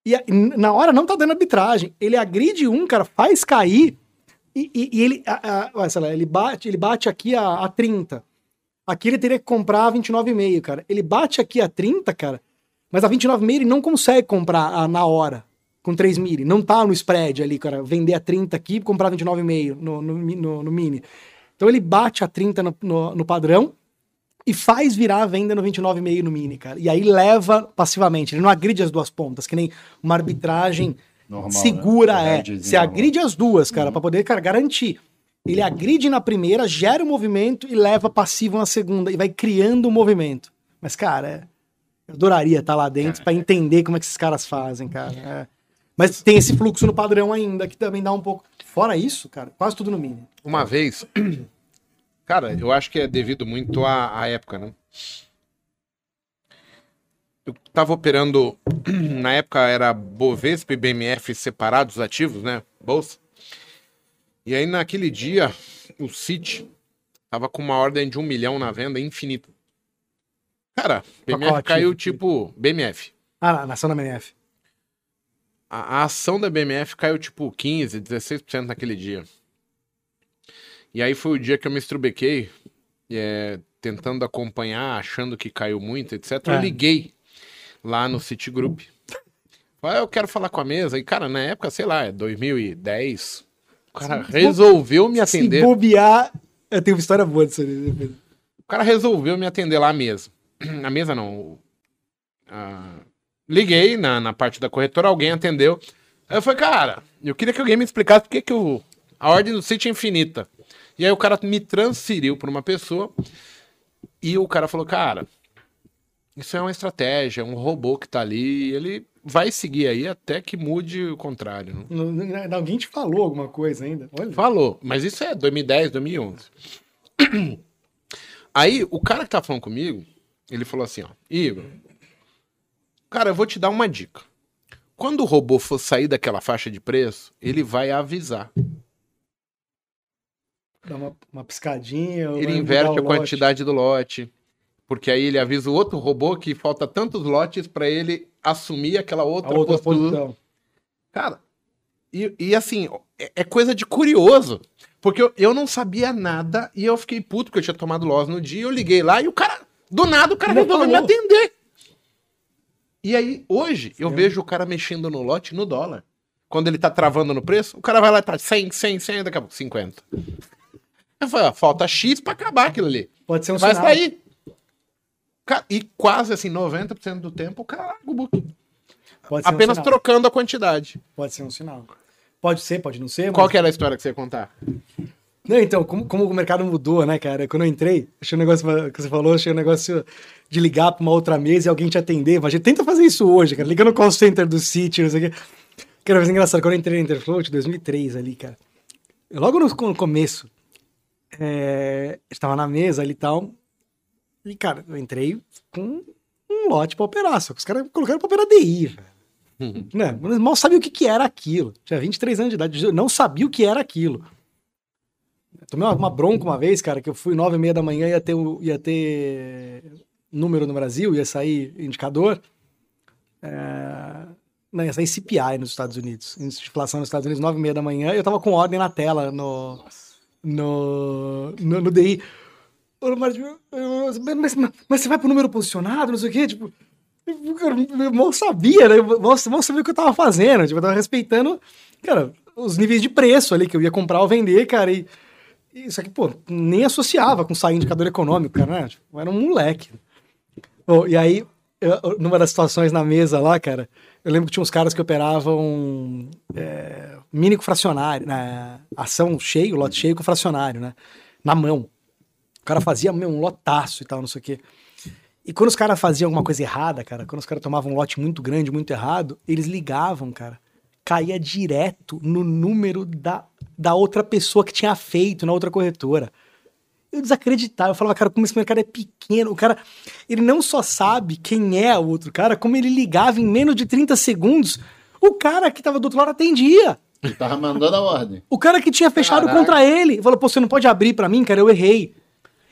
e na hora não tá dando arbitragem. Ele agride um, cara, faz cair. E, e, e ele, a, a, sei lá, ele bate, ele bate aqui a, a 30. Aqui ele teria que comprar a 29,5, cara. Ele bate aqui a 30, cara. Mas a 29,5 ele não consegue comprar a, na hora com 3 mil. Não tá no spread ali, cara. Vender a 30 aqui e comprar 29,5 no, no, no, no mini. Então ele bate a 30 no, no, no padrão e faz virar a venda no 29,5 no mini, cara. E aí leva passivamente. Ele não agride as duas pontas, que nem uma arbitragem normal, né? segura né? é. Você agride as duas, cara, uhum. para poder, cara, garantir. Ele agride na primeira, gera o um movimento e leva passivo na segunda e vai criando o um movimento. Mas, cara, é... eu adoraria estar lá dentro é. para entender como é que esses caras fazem, cara. É. Mas tem esse fluxo no padrão ainda, que também dá um pouco. Fora isso, cara, quase tudo no mini. Uma vez, Cara, eu acho que é devido muito à, à época, né? Eu tava operando, na época era Bovespa e BMF separados ativos, né? Bolsa. E aí naquele dia, o City tava com uma ordem de um milhão na venda infinita. Cara, BMF caiu tipo BMF. Ah, na ação da BMF. A, a ação da BMF caiu tipo 15, 16% naquele dia. E aí foi o dia que eu me estrubequei, é, tentando acompanhar, achando que caiu muito, etc. É. Eu liguei lá no Citigroup. Falei, ah, eu quero falar com a mesa. E, cara, na época, sei lá, é 2010. O cara se resolveu me atender. Se bobear, eu tenho uma história boa disso aí. O cara resolveu me atender lá à mesa. Na mesa não. liguei na, na parte da corretora, alguém atendeu. Aí eu falei, cara, eu queria que alguém me explicasse por que, que o, a ordem do City é infinita. E aí o cara me transferiu para uma pessoa e o cara falou, cara, isso é uma estratégia, é um robô que tá ali, ele vai seguir aí até que mude o contrário. Não, alguém te falou alguma coisa ainda? Olha. Falou, mas isso é 2010, 2011. Aí o cara que tá falando comigo, ele falou assim, ó, Igor, cara, eu vou te dar uma dica. Quando o robô for sair daquela faixa de preço, ele vai avisar. Dá uma, uma piscadinha. Ele inverte a quantidade do lote. Porque aí ele avisa o outro robô que falta tantos lotes para ele assumir aquela outra, outra postura. Posição. Cara, e, e assim, é, é, coisa de curioso. Porque eu, eu não sabia nada e eu fiquei puto porque eu tinha tomado loss no dia. Eu liguei lá e o cara, do nada, o cara resolveu me atender. E aí, hoje, eu vejo o cara mexendo no lote no dólar. Quando ele tá travando no preço, o cara vai lá e tá 100, 100, 100, daqui a pouco 50. Eu falei, ó, falta X pra acabar aquilo ali. Pode ser um Vai sair. E quase assim, 90% do tempo o cara larga o book. Pode ser Apenas um trocando a quantidade. Pode ser um sinal. Pode ser, pode não ser. Qual mas... que era a história que você ia contar? Não, então, como, como o mercado mudou, né, cara? Quando eu entrei, achei um negócio que você falou, achei um negócio de ligar para uma outra mesa e alguém te atender. Mas a gente tenta fazer isso hoje, cara. Liga no call center do City, não sei o quê. Cara, mas é engraçado, quando eu entrei na Interfloat, 2003 ali, cara. Logo no, no começo, é, estava na mesa ali e tal. E, cara, eu entrei com um lote pra operar, só que os caras colocaram pra operar DI, velho. Uhum. Né? Mal sabia o que, que era aquilo. Tinha 23 anos de idade, não sabia o que era aquilo. Tomei uma, uma bronca uma vez, cara, que eu fui nove e meia da manhã, ia ter, ia ter número no Brasil, ia sair indicador. É... Não, ia sair CPI nos Estados Unidos. Inflação nos Estados Unidos, nove e meia da manhã, eu tava com ordem na tela no... Nossa no, no, no DI. Mas, mas, mas, você vai pro número posicionado, não sei o quê, tipo. Eu mal sabia, né? Mal, mal sabia o que eu tava fazendo. Tipo, eu tava respeitando, cara, os níveis de preço ali que eu ia comprar ou vender, cara. E, Isso aqui, pô, nem associava com sair indicador econômico, cara, né? Tipo, era um moleque. Bom, e aí, eu, numa das situações na mesa lá, cara, eu lembro que tinha uns caras que operavam é, mini com fracionário, né? Ação cheio, lote cheio com fracionário, né? Na mão. O cara fazia um lotaço e tal, não sei o quê. E quando os caras faziam alguma coisa errada, cara, quando os caras tomavam um lote muito grande, muito errado, eles ligavam, cara. Caía direto no número da, da outra pessoa que tinha feito na outra corretora. Eu desacreditava, eu falava, cara, como esse mercado é pequeno. O cara, ele não só sabe quem é o outro cara, como ele ligava em menos de 30 segundos, o cara que tava do outro lado atendia. Ele tava mandando a ordem. O cara que tinha fechado Caraca. contra ele. Falou, pô, você não pode abrir pra mim, cara, eu errei.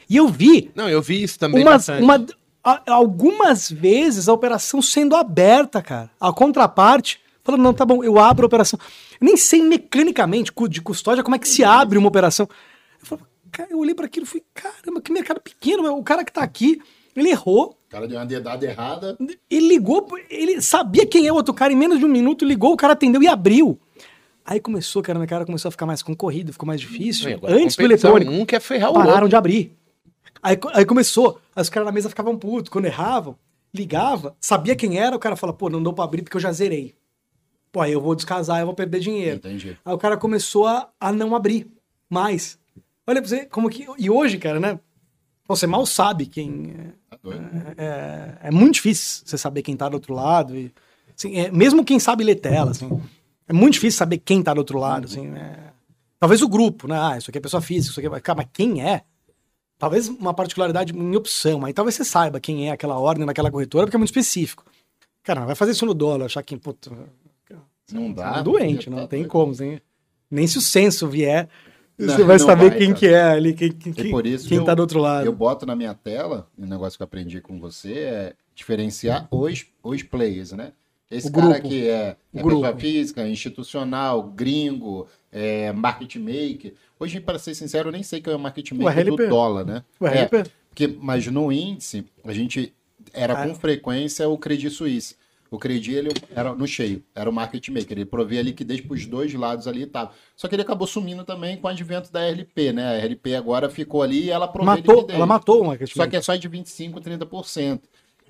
E eu vi Não, eu vi isso também umas, uma, a- algumas vezes a operação sendo aberta, cara. A contraparte falando, não, tá bom, eu abro a operação. Eu nem sei mecanicamente, de custódia, como é que se abre uma operação. Eu, falava, eu olhei para aquilo e falei, caramba, que mercado pequeno, o cara que tá aqui, ele errou, O cara deu uma dedada errada. ele ligou, ele sabia quem é o outro cara, em menos de um minuto ligou, o cara atendeu e abriu. Aí começou, cara, meu cara começou a ficar mais concorrido, ficou mais difícil. Agora, Antes do eletrônico Um quer ferrar o pararam outro. de abrir. Aí, aí começou, aí os caras na mesa ficavam putos, quando erravam, ligava, sabia quem era, o cara fala, pô, não deu pra abrir porque eu já zerei. Pô, aí eu vou descasar, eu vou perder dinheiro. Entendi. Aí o cara começou a, a não abrir mais. Olha pra você, como que. E hoje, cara, né? Você mal sabe quem. Tá doido. É, é muito difícil você saber quem tá do outro lado. E, assim, é, mesmo quem sabe ler tela, assim. É muito difícil saber quem tá do outro lado, assim. é. Talvez o grupo, né? Ah, isso aqui é pessoa física, isso aqui é. Cara, mas quem é? Talvez uma particularidade em opção, aí talvez você saiba quem é aquela ordem naquela corretora, porque é muito específico. Cara, não vai fazer isso no dólar, achar que, puta, Não dá. é doente, Tá não tem doido. como. Nem, nem se o censo vier, Não, você vai saber vai, quem cara. que é ali, quem, quem, E por isso quem que tá eu- do outro lado. Eu boto na minha tela, um negócio que eu aprendi com você, é diferenciar os, os players, né? Esse O cara grupo. que é, O é pessoa física, institucional, gringo, é, market maker. Hoje, para ser sincero, eu nem sei quem é o market maker do RLP. dólar, né? O É, RLP. porque, mas no índice, a gente era Ah. com frequência o Credit Suisse. O Credit, ele era no cheio, era o market maker. Ele provia liquidez para os dois lados ali e tal. Só que ele acabou sumindo também com o advento da RLP, né? A RLP agora ficou ali e ela provê Matou, liquidez. ela matou o market Só que é só de 25%, 30%.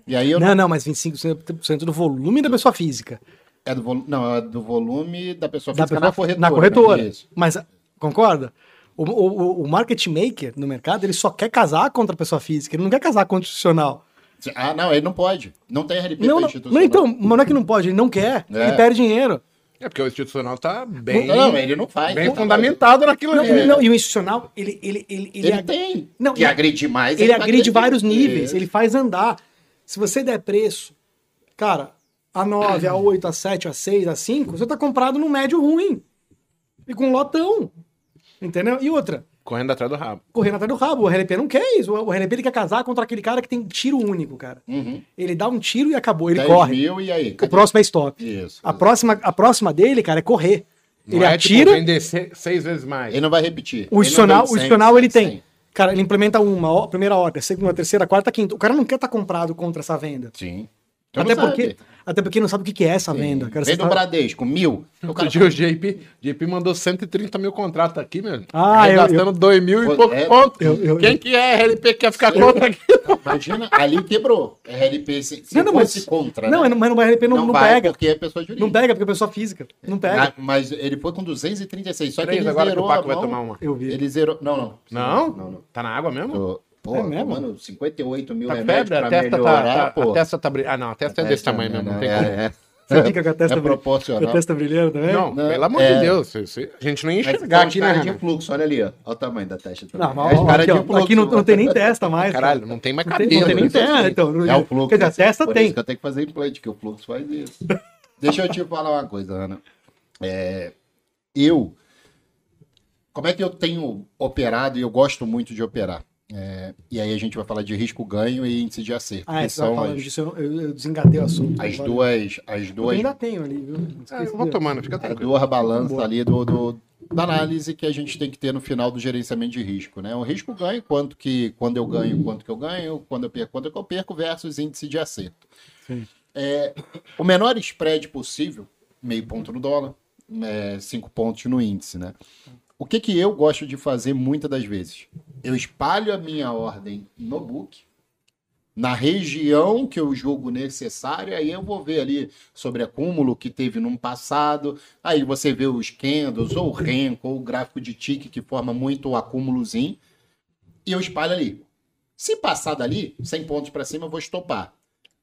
E aí eu não... Não, não, mas 25% do volume da pessoa física. É do volume, não, é do volume da pessoa Da física pessoa na corretora. Na corretora. né? Mas, concorda? O, o, o market maker no mercado, ele só quer casar contra a pessoa física, ele não quer casar contra o institucional. Ah, não, ele não pode. Não tem RLP Não, não, institucional. não, então, mas não é que não pode, ele não quer, É. ele perde dinheiro. É porque o institucional tá bem, Não, ele não faz. bem Ele tá fundamentado naquilo Não, ali. não, e o institucional, ele, ele, ele, fazendo. Ele ag- tem. Não, que ele- agride mais. ele vai agride agredir. vários níveis, Isso. ele faz andar. Se você der preço, cara, a 9, a 8, a 7, a 6, a 5, você tá comprado no médio ruim. E com lotão. Entendeu? E outra, Correndo atrás do rabo. correndo atrás do rabo. O RLP não quer isso. O RLP ele quer casar contra aquele cara que tem tiro único, cara. Uhum. Ele dá um tiro e acabou, ele 10 corre. mil e aí? O próximo é stop. Isso. A próxima, a próxima dele, cara, é correr. Não ele é, tipo, atira, vender se- seis vezes mais. Ele não vai repetir. o Ele institucional, não o vem institucional cem, ele tem. cem. Cara, ele implementa uma, ó, primeira ordem, segunda, terceira, quarta, quinta. O cara não quer estar comprado contra essa venda. Sim. Então Até porque, sabe. Até porque não sabe o que que é essa venda. Cara, Vem do tá- Bradesco, mil. O cara dia o JP, JP mandou 130 mil contratos aqui, meu. Ah, eu- gastando 2 mil e pouco é- ponto. eu- eu- Quem que é RLP que quer ficar contra aqui? Imagina, ali quebrou. RLP se, se Não, não, fosse mas- contra, Não, né? mas no RLP não, não, vai pega. porque é pessoa jurídica. Não pega porque é pessoa física. Não pega. Ah, mas ele foi com 236, só que ele agora que zerou o Paco vai tomar uma. Eu vi. Ele zerou... Não, não. Não? Não, não. Tá na água mesmo? Tô- Pô, É mesmo? mano, 58 mil Tá remédios febre? pra A testa melhorar, tá, tá- pô. a testa tá brilhando. Ah, não, a testa é desse Testa, tamanho né, mesmo. Não né, tem como. é, é. Você fica com a testa, É com a proporcional. testa brilhando também? Não, Não, pelo amor é. de Deus. a gente não Mas enxergar são aqui, né? de Renan? fluxo, olha ali, ó. Olha o tamanho da testa também. Não, É os ó, caras aqui, de ó, fluxo, aqui não, não mano. tem nem testa mais. cara. Caralho, não tem mais Não tem, cabelo. não tem nem né? testa. Então, É o fluxo. Quer dizer, a testa tem. isso que eu tenho que fazer implante, que o fluxo faz isso. Deixa eu te falar uma coisa, Ana. É, eu. Como é que eu tenho operado e eu gosto muito de operar? É, e aí a gente vai falar de risco-ganho e índice de acerto. Ah, que você falando as, disso, eu, eu, eu desengatei o assunto. as agora. duas. As Eu duas ainda tenho ali, viu? Ah, eu vou de- tomando, fica as tranquilo. duas balanças ali do, do- da análise que a gente tem que ter no final do gerenciamento de risco, né? O risco ganho, quanto que quando eu ganho, quanto que eu ganho, quando eu perco, quanto que eu perco versus índice de acerto. Sim. É, o menor spread possível, meio ponto no dólar, é, cinco pontos no índice, né? o que, que eu gosto de fazer muitas das vezes? Eu espalho a minha ordem no book, na região que eu julgo necessária, aí eu vou ver ali sobre acúmulo que teve num passado, aí você vê os candles, ou o renco, ou o gráfico de tique que forma muito o acúmulozinho, e eu espalho ali. Se passar dali, 100 pontos para cima, eu vou estopar.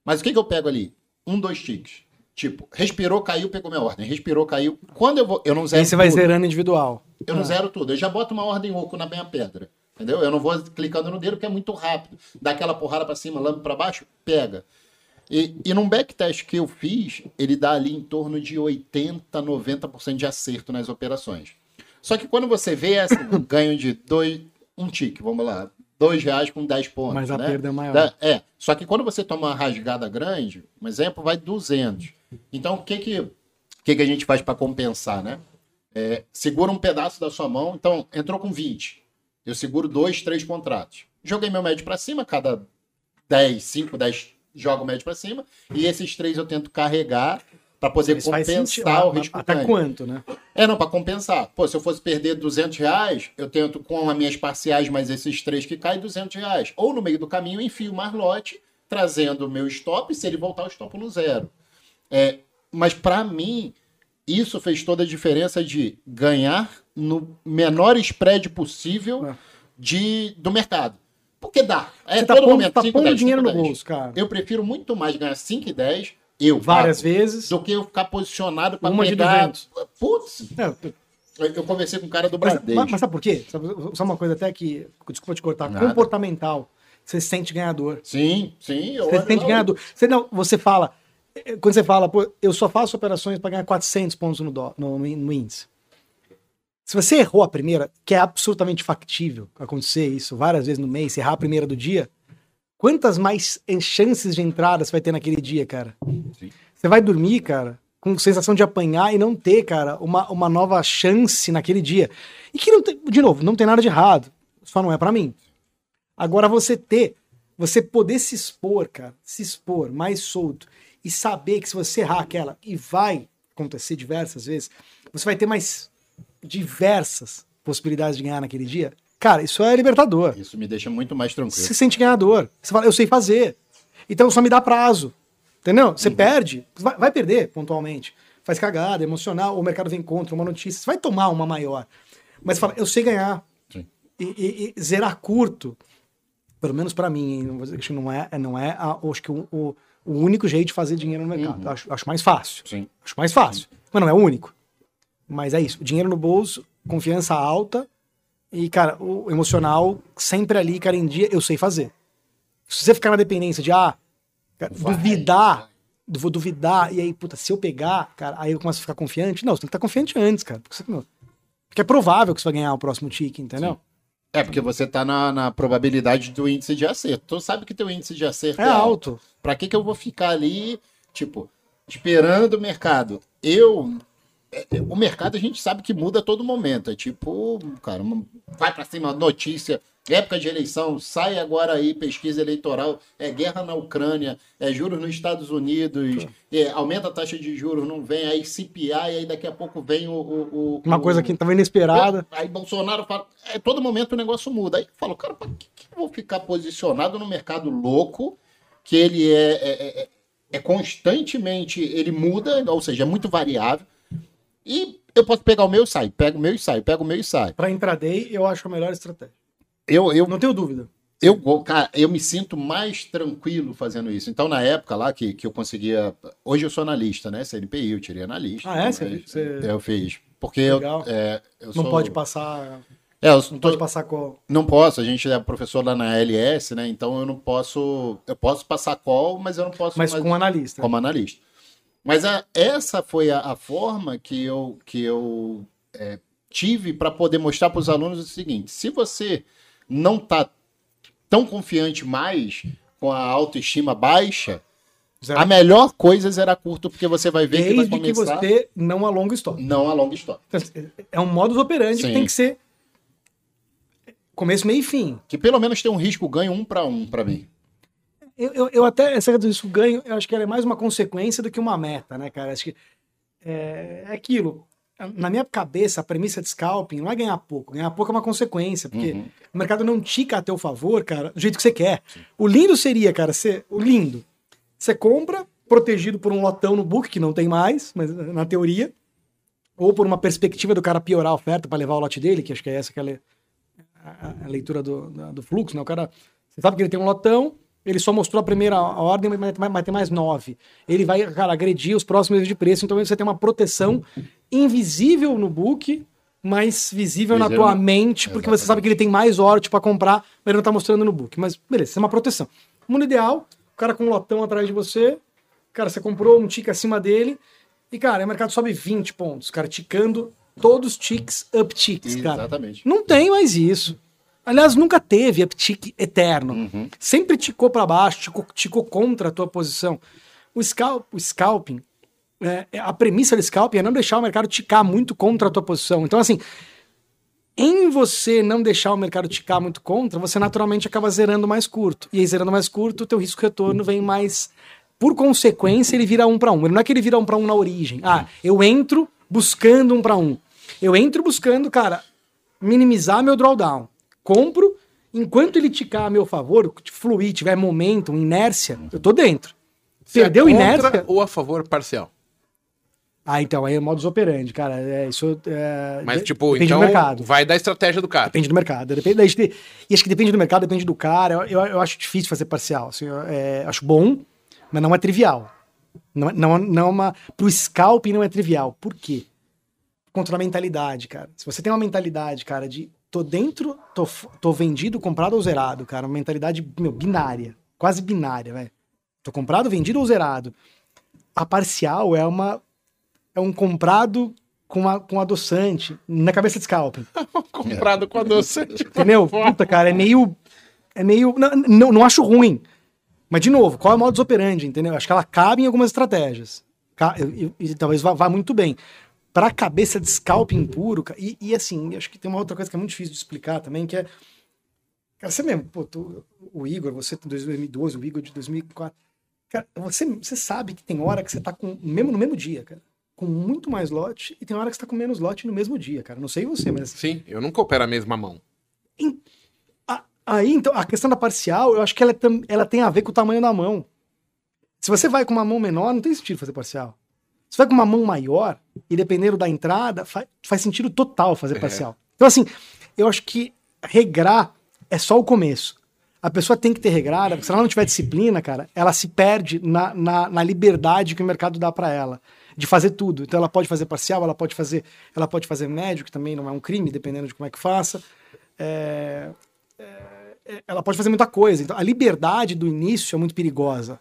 Mas o que, que eu pego ali? Um, dois tiques. Tipo, respirou, caiu, pegou minha ordem. Respirou, caiu. Quando eu vou. Eu não zero. Aí você vai zerando individual. Eu não zero tudo. Eu já boto uma ordem oco na minha pedra. Entendeu? Eu não vou clicando no dedo porque é muito rápido. Dá aquela porrada para cima, lâmpada para baixo, pega. E, e num backtest que eu fiz, ele dá ali em torno de 80, 90% de acerto nas operações. Só que quando você vê essa, ganho de dois, um tique, vamos lá, dois reais com 10 pontos. Mas a né? perda é maior. É, só que quando você toma uma rasgada grande, um exemplo, vai 200. Então, o que que, que, que a gente faz para compensar, né? É, segura um pedaço da sua mão, então entrou com 20. Eu seguro dois, três contratos. Joguei meu médio para cima, cada 10, 5, 10 jogo o médio para cima, e esses três eu tento carregar para poder compensar o Ah, risco Até quanto, né? É, não, para compensar. Pô, se eu fosse perder 200 reais, eu tento com as minhas parciais mais esses três que caem, 200 reais. Ou no meio do caminho, eu enfio mais lote, trazendo o meu stop, se ele voltar, eu stopo no zero. É, mas para mim, isso fez toda a diferença de ganhar no menor spread possível É. de, do mercado. Porque dá. É Você tá todo pondo, momento, tá 5, pondo 10, dinheiro 5, no 10. bolso, cara. Eu prefiro muito mais ganhar 5 e 10, eu Várias pago, vezes. do que eu ficar posicionado para pegar. 200. Putz, É, eu eu conversei com um cara do Bradesco. mas, mas sabe por quê? Só uma coisa até que, desculpa te cortar, Nada. comportamental. Você se sente ganhador. Sim, sim. Você se sente ganhador. Você, não, você fala, quando você fala, pô, eu só faço operações para ganhar 400 pontos no, dó, no, no índice. Se você errou a primeira, que é absolutamente factível acontecer isso várias vezes no mês, errar a primeira do dia, quantas mais chances de entrada você vai ter naquele dia, cara? Sim. Você vai dormir, cara, com sensação de apanhar e não ter, cara, uma, uma nova chance naquele dia. E que não tem, de novo, não tem nada de errado. Só não é pra mim. Agora você ter, você poder se expor, cara, se expor mais solto e saber que se você errar aquela, e vai acontecer diversas vezes, você vai ter mais diversas possibilidades de ganhar naquele dia. Cara, isso é libertador. Isso me deixa muito mais tranquilo. Você se sente ganhador. Você fala, eu sei fazer. Então só me dá prazo. Entendeu? Você perde, vai, vai perder pontualmente. Faz cagada, emocional, o mercado vem contra uma notícia, você vai tomar uma maior. Mas você fala, eu sei ganhar. Sim. E, e- e zerar curto, pelo menos pra mim, não que não é, não é a- acho que o, o- o único jeito de fazer dinheiro no mercado. Eu Acho, acho mais fácil. Sim. Acho mais fácil. Mas não é o único. Mas é isso. Dinheiro no bolso, confiança alta e, cara, o emocional sempre ali, cara, em dia, eu sei fazer. Se você ficar na dependência de, ah, cara, Vai, duvidar, du- vou duvidar, e aí, puta, se eu pegar, cara, aí eu começo a ficar confiante. Não, você tem que estar confiante antes, cara. Porque, você, porque é provável que você vai ganhar o próximo tique, entendeu? É, porque você tá na, na probabilidade do índice de acerto. Tu sabe que teu índice de acerto É alto. Pra que que eu vou ficar ali, tipo, esperando o mercado? Eu... é, é, O mercado a gente sabe que muda a todo momento. É tipo, cara, vai pra cima, notícia, época de eleição, sai agora aí pesquisa eleitoral, é guerra na Ucrânia, é juros nos Estados Unidos, é, aumenta a taxa de juros, não vem, aí CPI, e aí daqui a pouco vem o. o- o- Uma o- coisa que tava inesperada. Aí Bolsonaro fala, é, todo momento o negócio muda. Aí eu falo, cara, pra que, que eu vou ficar posicionado no mercado louco, que ele é, é, é- é constantemente, ele muda, ou seja, é muito variável. E eu posso pegar o meu e sair, pego o meu e saio, pego o meu e saio. Pra intraday, eu acho a melhor estratégia. Eu, eu, Não tenho dúvida. eu, cara, eu me sinto mais tranquilo fazendo isso. Então, na época lá que, que eu conseguia. Hoje eu sou analista, né? CNPI, eu tirei analista. Ah, é? Você- você- Eu fiz. Porque eu, é, eu Não sou- pode passar. É, eu Não tô- pode passar com. Não posso, a gente é professor lá na LS, né? Então eu não posso. Eu posso passar call, mas eu não posso Mas mais- com analista. como analista. Mas a- essa foi a, a forma que eu, que eu é, tive para poder mostrar para os alunos o seguinte: se você não está tão confiante mais, com a autoestima baixa, Zero. a melhor coisa é zerar curto, porque você vai ver que vai Desde que começar você não alonga estoque. não a longa história. Então, É um modus operandi Sim. que tem que ser começo, meio e fim. Que pelo menos tem um risco ganho um para um para mim. Eu, eu, eu até, essa coisa disso ganho, eu acho que ela é mais uma consequência do que uma meta, né, cara? Acho que é, é aquilo. Na minha cabeça, a premissa de scalping não é ganhar pouco. Ganhar pouco é uma consequência, porque uhum. o mercado não tica a teu favor, cara, do jeito que você quer. Sim. O lindo seria, cara, ser o lindo. Você compra, protegido por um lotão no book, que não tem mais, mas na teoria, ou por uma perspectiva do cara piorar a oferta para levar o lote dele, que acho que é essa que é a, a leitura do, do fluxo, né? O cara, você sabe que ele tem um lotão, ele só mostrou a primeira ordem, mas vai ter mais nove. Ele vai, cara, agredir os próximos de preço, então você tem uma proteção invisível no book, mas visível, na tua mente, porque Exatamente. você sabe que ele tem mais ordem para comprar, mas ele não tá mostrando no book. Mas beleza, isso é uma proteção. Mundo ideal, o cara com um lotão atrás de você, cara, você comprou um tique acima dele, e cara, o mercado sobe 20 pontos, cara, ticando todos os ticks up ticks, cara. Exatamente. Não tem mais isso. Aliás, nunca teve uptick eterno. Uhum. Sempre ticou para baixo, ticou, ticou contra a tua posição. O, scalp, o scalping, é, é, a premissa do scalping é não deixar o mercado ticar muito contra a tua posição. Então, assim, em você não deixar o mercado ticar muito contra, você naturalmente acaba zerando mais curto. E aí, zerando mais curto, o teu risco-retorno vem mais... Por consequência, ele vira um para um. Ele não é que ele vira um para um na origem. Ah, eu entro buscando um para um. Eu entro buscando, cara, minimizar meu drawdown compro, enquanto ele ticar a meu favor, fluir, tiver momento, inércia, eu tô dentro. Você Perdeu é inércia. Ou a favor parcial? Ah, então, aí é modus operandi, cara. É, isso é, Mas, tipo, depende então, do mercado. vai da estratégia do cara. Depende do mercado. Depende, de, e acho que depende do mercado, depende do cara. Eu, eu, eu acho difícil fazer parcial. Assim, eu, é, acho bom, mas não é trivial. Não, não, não é uma. Pro scalping não é trivial. Por quê? Contra a mentalidade, cara. Se você tem uma mentalidade, cara, de tô dentro, tô, tô vendido, comprado ou zerado, cara. Uma mentalidade, meu, binária. Quase binária, velho. Tô comprado, vendido ou zerado. A parcial é uma. É um comprado com, uma, com adoçante na cabeça de scalping. comprado com adoçante. Entendeu? Puta, cara, é meio. É meio. Não, não, não acho ruim. Mas, de novo, qual é o modus operandi, entendeu? Acho que ela cabe em algumas estratégias. E, talvez vá, vá, muito bem pra cabeça de scalping puro, e, e assim, acho que tem uma outra coisa que é muito difícil de explicar também, que é. Cara, você mesmo, pô, tu, o Igor, você de 2012, o Igor de 2004. Cara, você, você sabe que tem hora que você tá com, mesmo no mesmo dia, cara, com muito mais lote, e tem hora que você tá com menos lote no mesmo dia, cara. Não sei você, mas. Sim, eu nunca opero a mesma mão. Em, a, aí, então, a questão da parcial, eu acho que ela, é ela tem a ver com o tamanho da mão. Se você vai com uma mão menor, não tem sentido fazer parcial. Se vai com uma mão maior, e dependendo da entrada, faz, faz sentido total fazer é. parcial. Então, assim, eu acho que regrar é só o começo. A pessoa tem que ter regrada, porque se ela não tiver disciplina, cara, ela se perde na, na, na liberdade que o mercado dá para ela de fazer tudo. Então ela pode fazer parcial, ela pode fazer, ela pode fazer médio, que também não é um crime, dependendo de como é que faça. É, é, é ela pode fazer muita coisa. Então a liberdade do início é muito perigosa.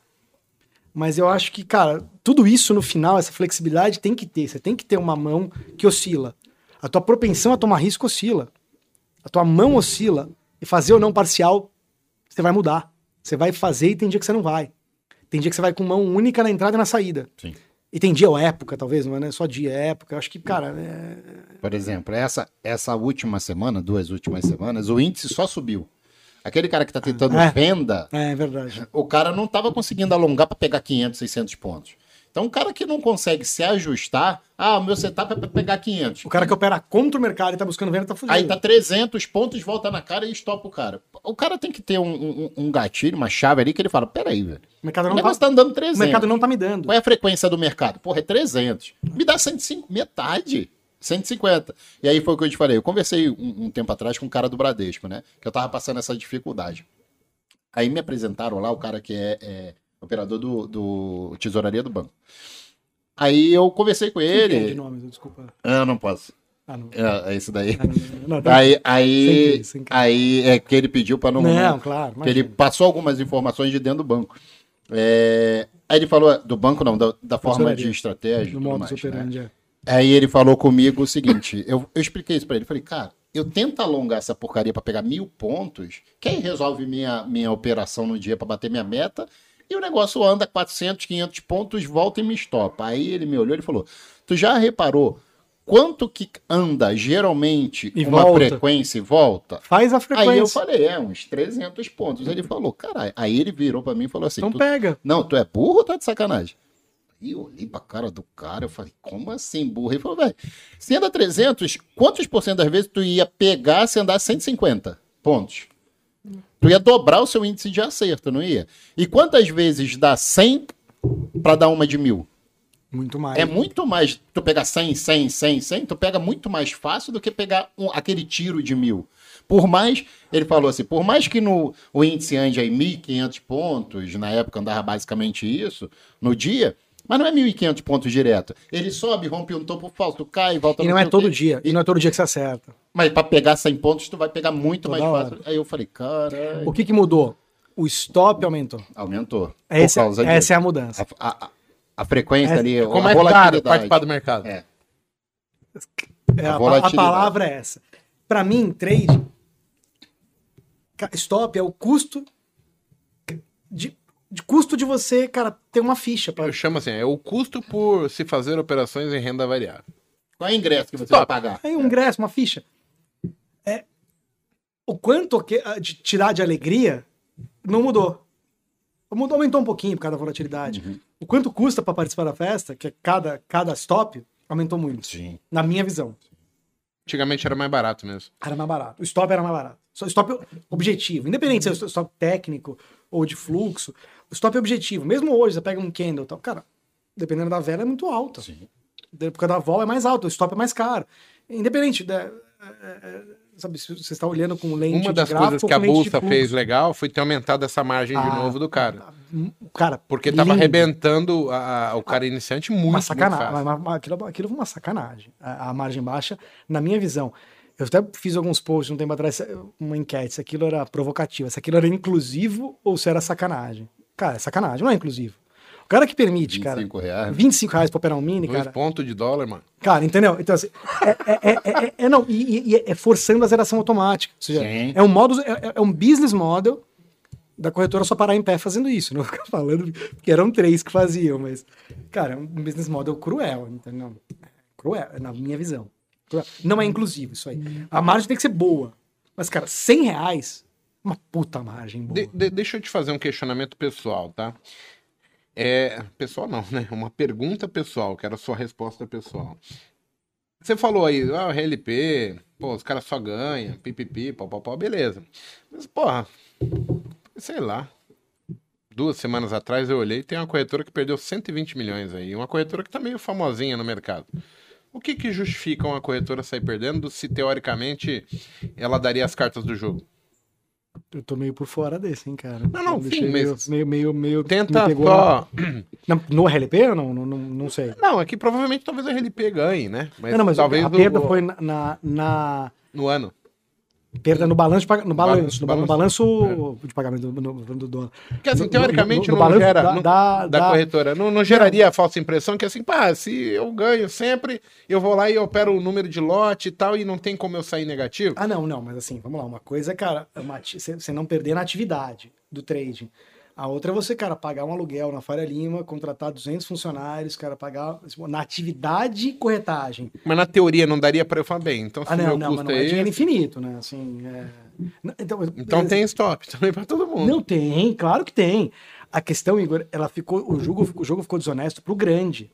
Mas eu acho que, cara, tudo isso no final, essa flexibilidade tem que ter. Você tem que ter uma mão que oscila. A tua propensão a tomar risco oscila. A tua mão oscila. E fazer ou não parcial, você vai mudar. Você vai fazer e tem dia que você não vai. Tem dia que você vai com mão única na entrada e na saída. Sim. E tem dia ou época, talvez, não é só dia, é época. Acho que, cara. É... Por exemplo, essa, essa última semana, duas últimas semanas, o índice só subiu. Aquele cara que está tentando é, venda, é, é verdade. o cara não estava conseguindo alongar para pegar 500, 600 pontos. Então, um cara que não consegue se ajustar, ah, o meu setup é para pegar 500. O cara que opera contra o mercado e tá buscando venda tá fugindo. Aí tá 300 pontos, volta na cara e estopa o cara. O cara tem que ter um, um, um gatilho, uma chave ali que ele fala, peraí, velho. O mercado não o negócio tá, tá andando 300. O mercado não tá me dando. Qual é a frequência do mercado? Porra, é 300. Me dá 105, metade. 150. E aí foi o que eu te falei. Eu conversei um, um, tempo atrás com um cara do Bradesco, né? Que eu tava passando essa dificuldade. Aí me apresentaram lá o cara que é, é operador do, do tesouraria do banco. Aí eu conversei com ele. de nome, desculpa. Ah, não posso. Ah, não. É, é isso daí. Ah, não, não, não, aí, aí, sem sem aí é que ele pediu para não. Não, claro. Que ele passou algumas informações de dentro do banco. É, aí ele falou do banco, não, da, da forma de estratégia. Do modo operandi, né? é. Aí ele falou comigo o seguinte: eu, eu expliquei isso para ele. Falei, cara, eu tento alongar essa porcaria para pegar mil pontos. Quem resolve minha, minha operação no dia para bater minha meta? E o negócio anda 400, 500 pontos, volta e me estopa. Aí ele me olhou e falou: Tu já reparou quanto que anda geralmente e uma volta. frequência e volta? Faz a frequência. Aí eu falei: É, uns 300 pontos. Ele falou: Caralho. Aí ele virou para mim e falou assim: Então pega. Não, tu é burro ou tá de sacanagem? Aí eu olhei pra cara do cara, eu falei, como assim, burro? Ele falou, velho, se anda 300, quantos por cento das vezes tu ia pegar se andar 150 pontos? Tu ia dobrar o seu índice de acerto, não ia? E quantas vezes dá 100 pra dar uma de mil? Muito mais. É muito mais. Tu pegar 100, 100, 100, 100, tu pega muito mais fácil do que pegar um- aquele tiro de mil. Por mais, ele falou assim, por mais que no, o índice ande aí 1.500 pontos, na época andava basicamente isso, no dia, mas não é 1.500 pontos direto. Ele sobe, rompe um topo falso, cai, volta E não é todo dia. E não é todo dia que você acerta. Mas pra pegar 100 pontos, tu vai pegar muito Toda mais hora. fácil. Aí eu falei, cara, O que, que mudou? O stop aumentou. aumentou. Essa, essa é a mudança. A, a- a frequência Essa- ali, Ficou a mais caro volatilidade. participar do mercado. É. É, A a, palavra é essa. Para mim, trade, stop é o custo de, de custo de você, cara, ter uma ficha. Pra, Eu chamo assim, é o custo por se fazer operações em renda variável. Qual é o ingresso que você Stop. vai pagar? aí um ingresso, uma ficha. É, o quanto que, ah, de tirar de alegria não mudou. Mudou, aumentou um pouquinho por causa da volatilidade. Uhum. O quanto custa para participar da festa, que é cada, cada stop, aumentou muito. Sim. Na minha visão. Antigamente era mais barato mesmo. Era mais barato. O stop era mais barato. Só Stop objetivo. Independente se é stop técnico ou de fluxo, o stop é objetivo. Mesmo hoje, você pega um candle e tal. Cara, dependendo da vela, é muito alta. Sim. Da época da vol é mais alta, o stop é mais caro. Independente da. é, é, sabe, se você está olhando com lente Uma de das gráfico coisas que a de bolsa fez legal foi ter aumentado essa margem de Ah, novo do cara. Cara, Porque tava lindo. arrebentando a- a- o cara iniciante muito, uma muito sacanagem. mas aquilo, aquilo foi uma sacanagem. A, a margem baixa, na minha visão. Eu até fiz alguns posts um tempo atrás, uma enquete, se aquilo era provocativo, se aquilo era inclusivo ou se era sacanagem. Cara, é sacanagem, não é inclusivo. O cara que permite, cara, 25 reais. 25 reais pra operar um mini, Dois cara. pontos de dólar, mano. Cara, entendeu? Então, assim, é, é, é, é- é- não, e, e- e é forçando a zeração automática. Ou seja, Sim. é um modo, é, é um business model da corretora só parar em pé fazendo isso. Não vou ficar falando que eram três que faziam, mas, cara, é um business model cruel, entendeu? Cruel, na minha visão. Cruel. Não é inclusivo isso aí. A margem tem que ser boa. Mas, cara, 100 reais, uma puta margem boa. De- de- deixa eu te fazer um questionamento pessoal, tá? É, pessoal não, né? Uma pergunta pessoal, que era a sua resposta pessoal. Você falou aí, ah, o RLP, pô, os caras só ganham, pipipi, pau, pau, pau, beleza. Mas, porra, sei lá. Duas semanas atrás eu olhei, tem uma corretora que perdeu 120 milhões aí, uma corretora que tá meio famosinha no mercado. O que que justifica uma corretora sair perdendo se teoricamente ela daria as cartas do jogo? Eu tô meio por fora desse, hein, cara. Não, não, sim, deixei mas- meio, meio, meio, meio Tenta só. na- no RLP ou não? Não, não, não sei. Não, é que provavelmente talvez o RLP ganhe, né? Mas, não, não, mas talvez a perda o- foi na, na- no ano. Perda no balanço, no balanço, no, ba- no balanço. balanço de pagamento do, dono. Porque assim, teoricamente não gera. da- corretora. Não, geraria a falsa impressão que assim, pá, se eu ganho sempre, eu vou lá e opero o número de lote e tal, e não tem como eu sair negativo. Ah, não, não, mas assim, vamos lá. Uma coisa é, cara, é você não perder na atividade do trading. A outra é você, cara, pagar um aluguel na Faria Lima, contratar 200 funcionários, cara, pagar na atividade e corretagem. Mas na teoria não daria pra eu falar, bem, então se Ah, não, meu não, mas custo não é é dinheiro infinito, né? Assim, é... Então, então tem stop também pra todo mundo. Não tem, claro que tem. A questão, Igor, ela ficou, o jogo, o jogo ficou desonesto pro grande.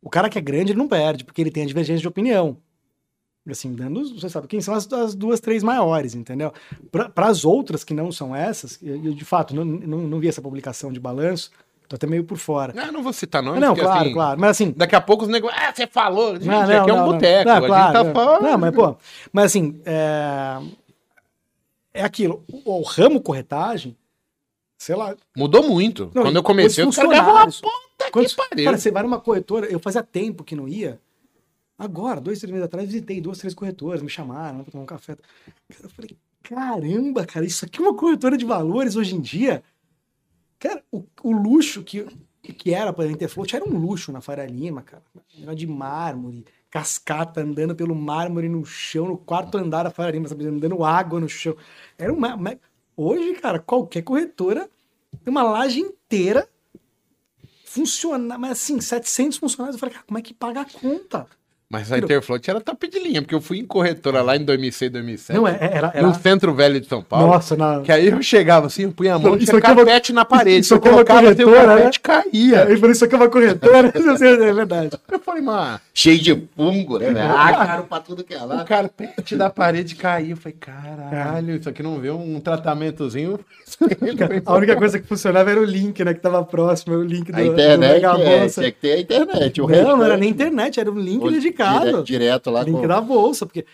O cara que é grande, ele não perde, porque ele tem a divergência de opinião. Assim, dando, você sabe quem são as, as duas, três maiores, entendeu? Para as outras que não são essas, eu, eu, de fato não, não, não vi essa publicação de balanço, tô até meio por fora. Ah, não vou citar nome, não, porque, claro, assim, claro. Mas assim, Daqui a pouco os negócios. Ah, você falou. Gente, não, aqui é um não, boteco. não, claro, tá não. falando. Não, mas, pô, mas assim, é, é aquilo. O, o ramo corretagem, sei lá, Mudou muito. Não, Quando eu comecei, os caras davam uma puta que pariu. cara, você vai numa corretora, eu fazia tempo que não ia. Agora, dois, três meses atrás, visitei duas, três corretoras, me chamaram pra tomar um café. Cara, eu falei, caramba, cara, isso aqui é uma corretora de valores hoje em dia. Cara, o, o luxo que, que era para Interfloat era um luxo na Faria Lima, cara. Era de mármore, cascata andando pelo mármore no chão, no quarto andar da Faria Lima, sabe, andando água no chão. Era uma, Hoje, cara, qualquer corretora tem uma laje inteira funciona, mas assim, 700 funcionários. Eu falei, cara, como é que paga a conta? Mas a Interfloat era top de linha, porque eu fui em corretora lá em 2006, 2007. Não, é- era. era... No centro velho de São Paulo. Nossa, na. Que aí eu chegava assim, eu punha a mão, Não, tinha é uma- carpete na parede. isso eu aqui é uma assim, o corretora, carpete caía. Ele falou, isso aqui é uma corretora. é verdade. Eu falei, mano, Cheio de fungo, né? velho? Ah, caro pra tudo que é o lá. carpete da parede caiu. Eu falei, caralho, isso aqui não vê um tratamentozinho. A única coisa que funcionava era o link, né? Que tava próximo, era o link do, A do internet, Mega é, tinha que ter a internet. O Não, não era nem internet, era um link o- dedicado. dire- Direto lá link com... da bolsa, porque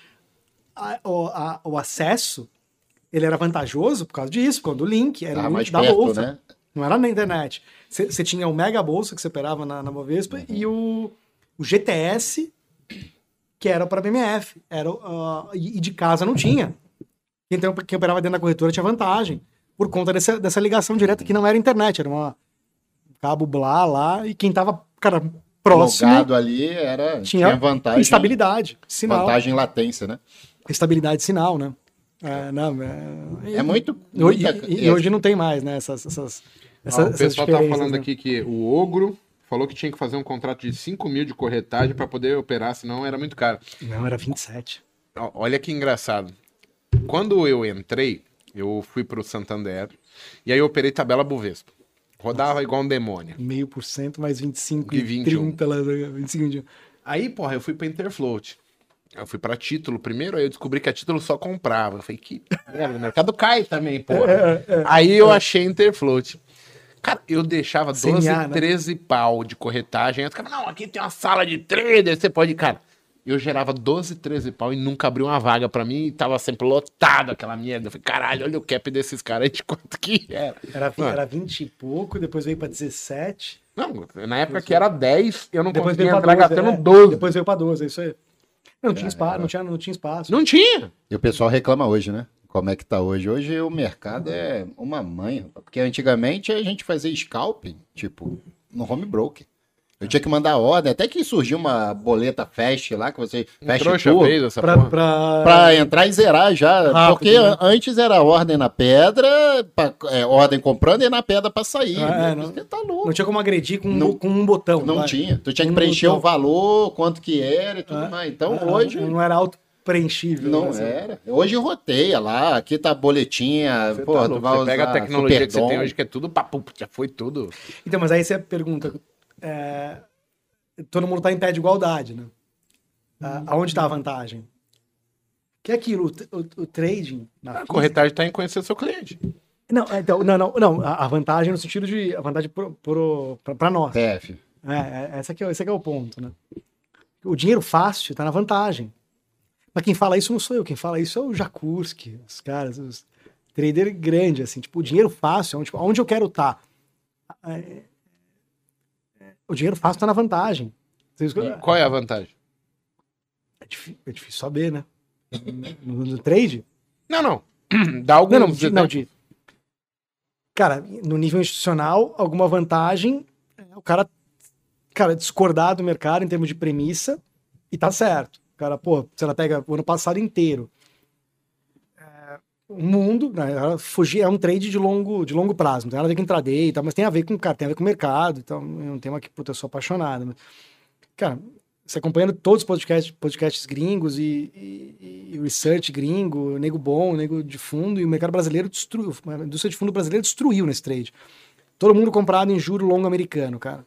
a- o, a- o acesso ele era vantajoso por causa disso, por causa do link, era Tava o link da perto, bolsa. né? Não era na internet. Você tinha o Mega Bolsa que você operava na, na Bovespa Uhum. e o, o GTS, que era para BMF. Era, o, ah, e, e de casa não tinha. Então, quem operava dentro da corretora tinha vantagem. Por conta dessa, dessa ligação direta que não era internet, era uma cabo blá lá, e quem tava, cara, próximo Logado ali era, tinha, tinha, vantagem. estabilidade, sinal. Vantagem em latência, né? Estabilidade de sinal, né? É, não, é, É muito. e, hoje- muita- e- e hoje não tem mais, né? Essas, essas, Ó, essas, o essas pessoal tá falando né? aqui que o Ogro falou que tinha que fazer um contrato de 5 mil de corretagem para poder operar, senão era muito caro. Não, era 27. Ó, Olha que engraçado. Quando eu entrei, eu fui pro Santander e aí eu operei tabela Bovespa. Rodava igual um demônio. Meio por cento mais 25 E e 21. 30 lá, 25 21. Aí, porra, eu fui pra Interfloat. Eu fui pra título primeiro, aí eu descobri que a título só comprava. Eu falei, que merda, o mercado cai também, porra. É, Aí eu achei Interfloat. Cara, eu deixava 12, CNA, né? 13 pau de corretagem. Aí os caras, não, aqui tem uma sala de trader, você pode. Cara, eu gerava 12, 13 pau e nunca abriu uma vaga pra mim e tava sempre lotado aquela merda. Eu falei, caralho, olha o cap desses caras aí de quanto que era. Era, Mano. era 20 e pouco, depois veio pra 17. Não, na época que era 10, eu não Depois conseguia entrar 12. gastando é. 12. Depois veio pra 12, é isso aí. Não tinha espaço, não tinha, não tinha espaço. Não tinha. E o pessoal reclama hoje, né? Como é que tá hoje? Hoje o mercado é uma rapaz. porque antigamente a gente fazia scalping, tipo, no home broker. Eu tinha que mandar ordem, até que surgiu uma boleta fast lá, que você fecha tudo, fez essa Pra, porra. pra... pra entrar e zerar já. Rápido, porque né? antes era ordem na pedra, pra- é, ordem comprando e na pedra pra sair. É, Meu, não- Você tá louco. Não tinha como agredir com, um Não- com um botão. Não vai. tinha. Tu tinha que Um preencher botão. o valor, quanto que era e tudo É. mais. Então Ah, hoje. Não era auto-preenchível. Não né? era. Hoje roteia lá, aqui tá boletinha. Você, pô, tá tu louco, vai você pega a tecnologia que você tem hoje, que é tudo papo, já foi tudo. Então, mas aí você pergunta, é, todo mundo está em pé de igualdade, né? Ah, aonde está a vantagem? Que é aquilo, o, o- o trading na A física- corretagem tá em conhecer seu cliente. Não, então, não, não, não, a, vantagem no sentido de, a vantagem para nós. PF. É, é, esse, aqui, é- esse aqui é o ponto, né? O dinheiro fácil está na vantagem. Mas quem fala isso não sou eu, quem fala isso é o Jakurski, os caras, os trader grande, assim, tipo, o dinheiro fácil, onde, onde eu quero estar. O dinheiro fácil está na vantagem. E qual é a vantagem? É, difí- é difícil saber, né? No, no trade? Não, não. Dá algum. Não, não, de, não, de- Cara, no nível institucional, alguma vantagem, é o cara, cara, discordar do mercado em termos de premissa e tá certo. O cara, pô, se ela pega o ano passado inteiro, mundo, né, ela fugir, é um trade de longo, de longo prazo, tem com intraday e tal, mas tem a ver com, cara, tem a ver com o mercado, então é um tema que, puta, eu sou apaixonado. Mas, cara, você acompanhando todos os podcasts, podcasts gringos e, e- e research gringo, nego bom, nego de fundo, e o mercado brasileiro destruiu, a indústria de fundo brasileira destruiu nesse trade. Todo mundo comprado em juro longo americano, cara.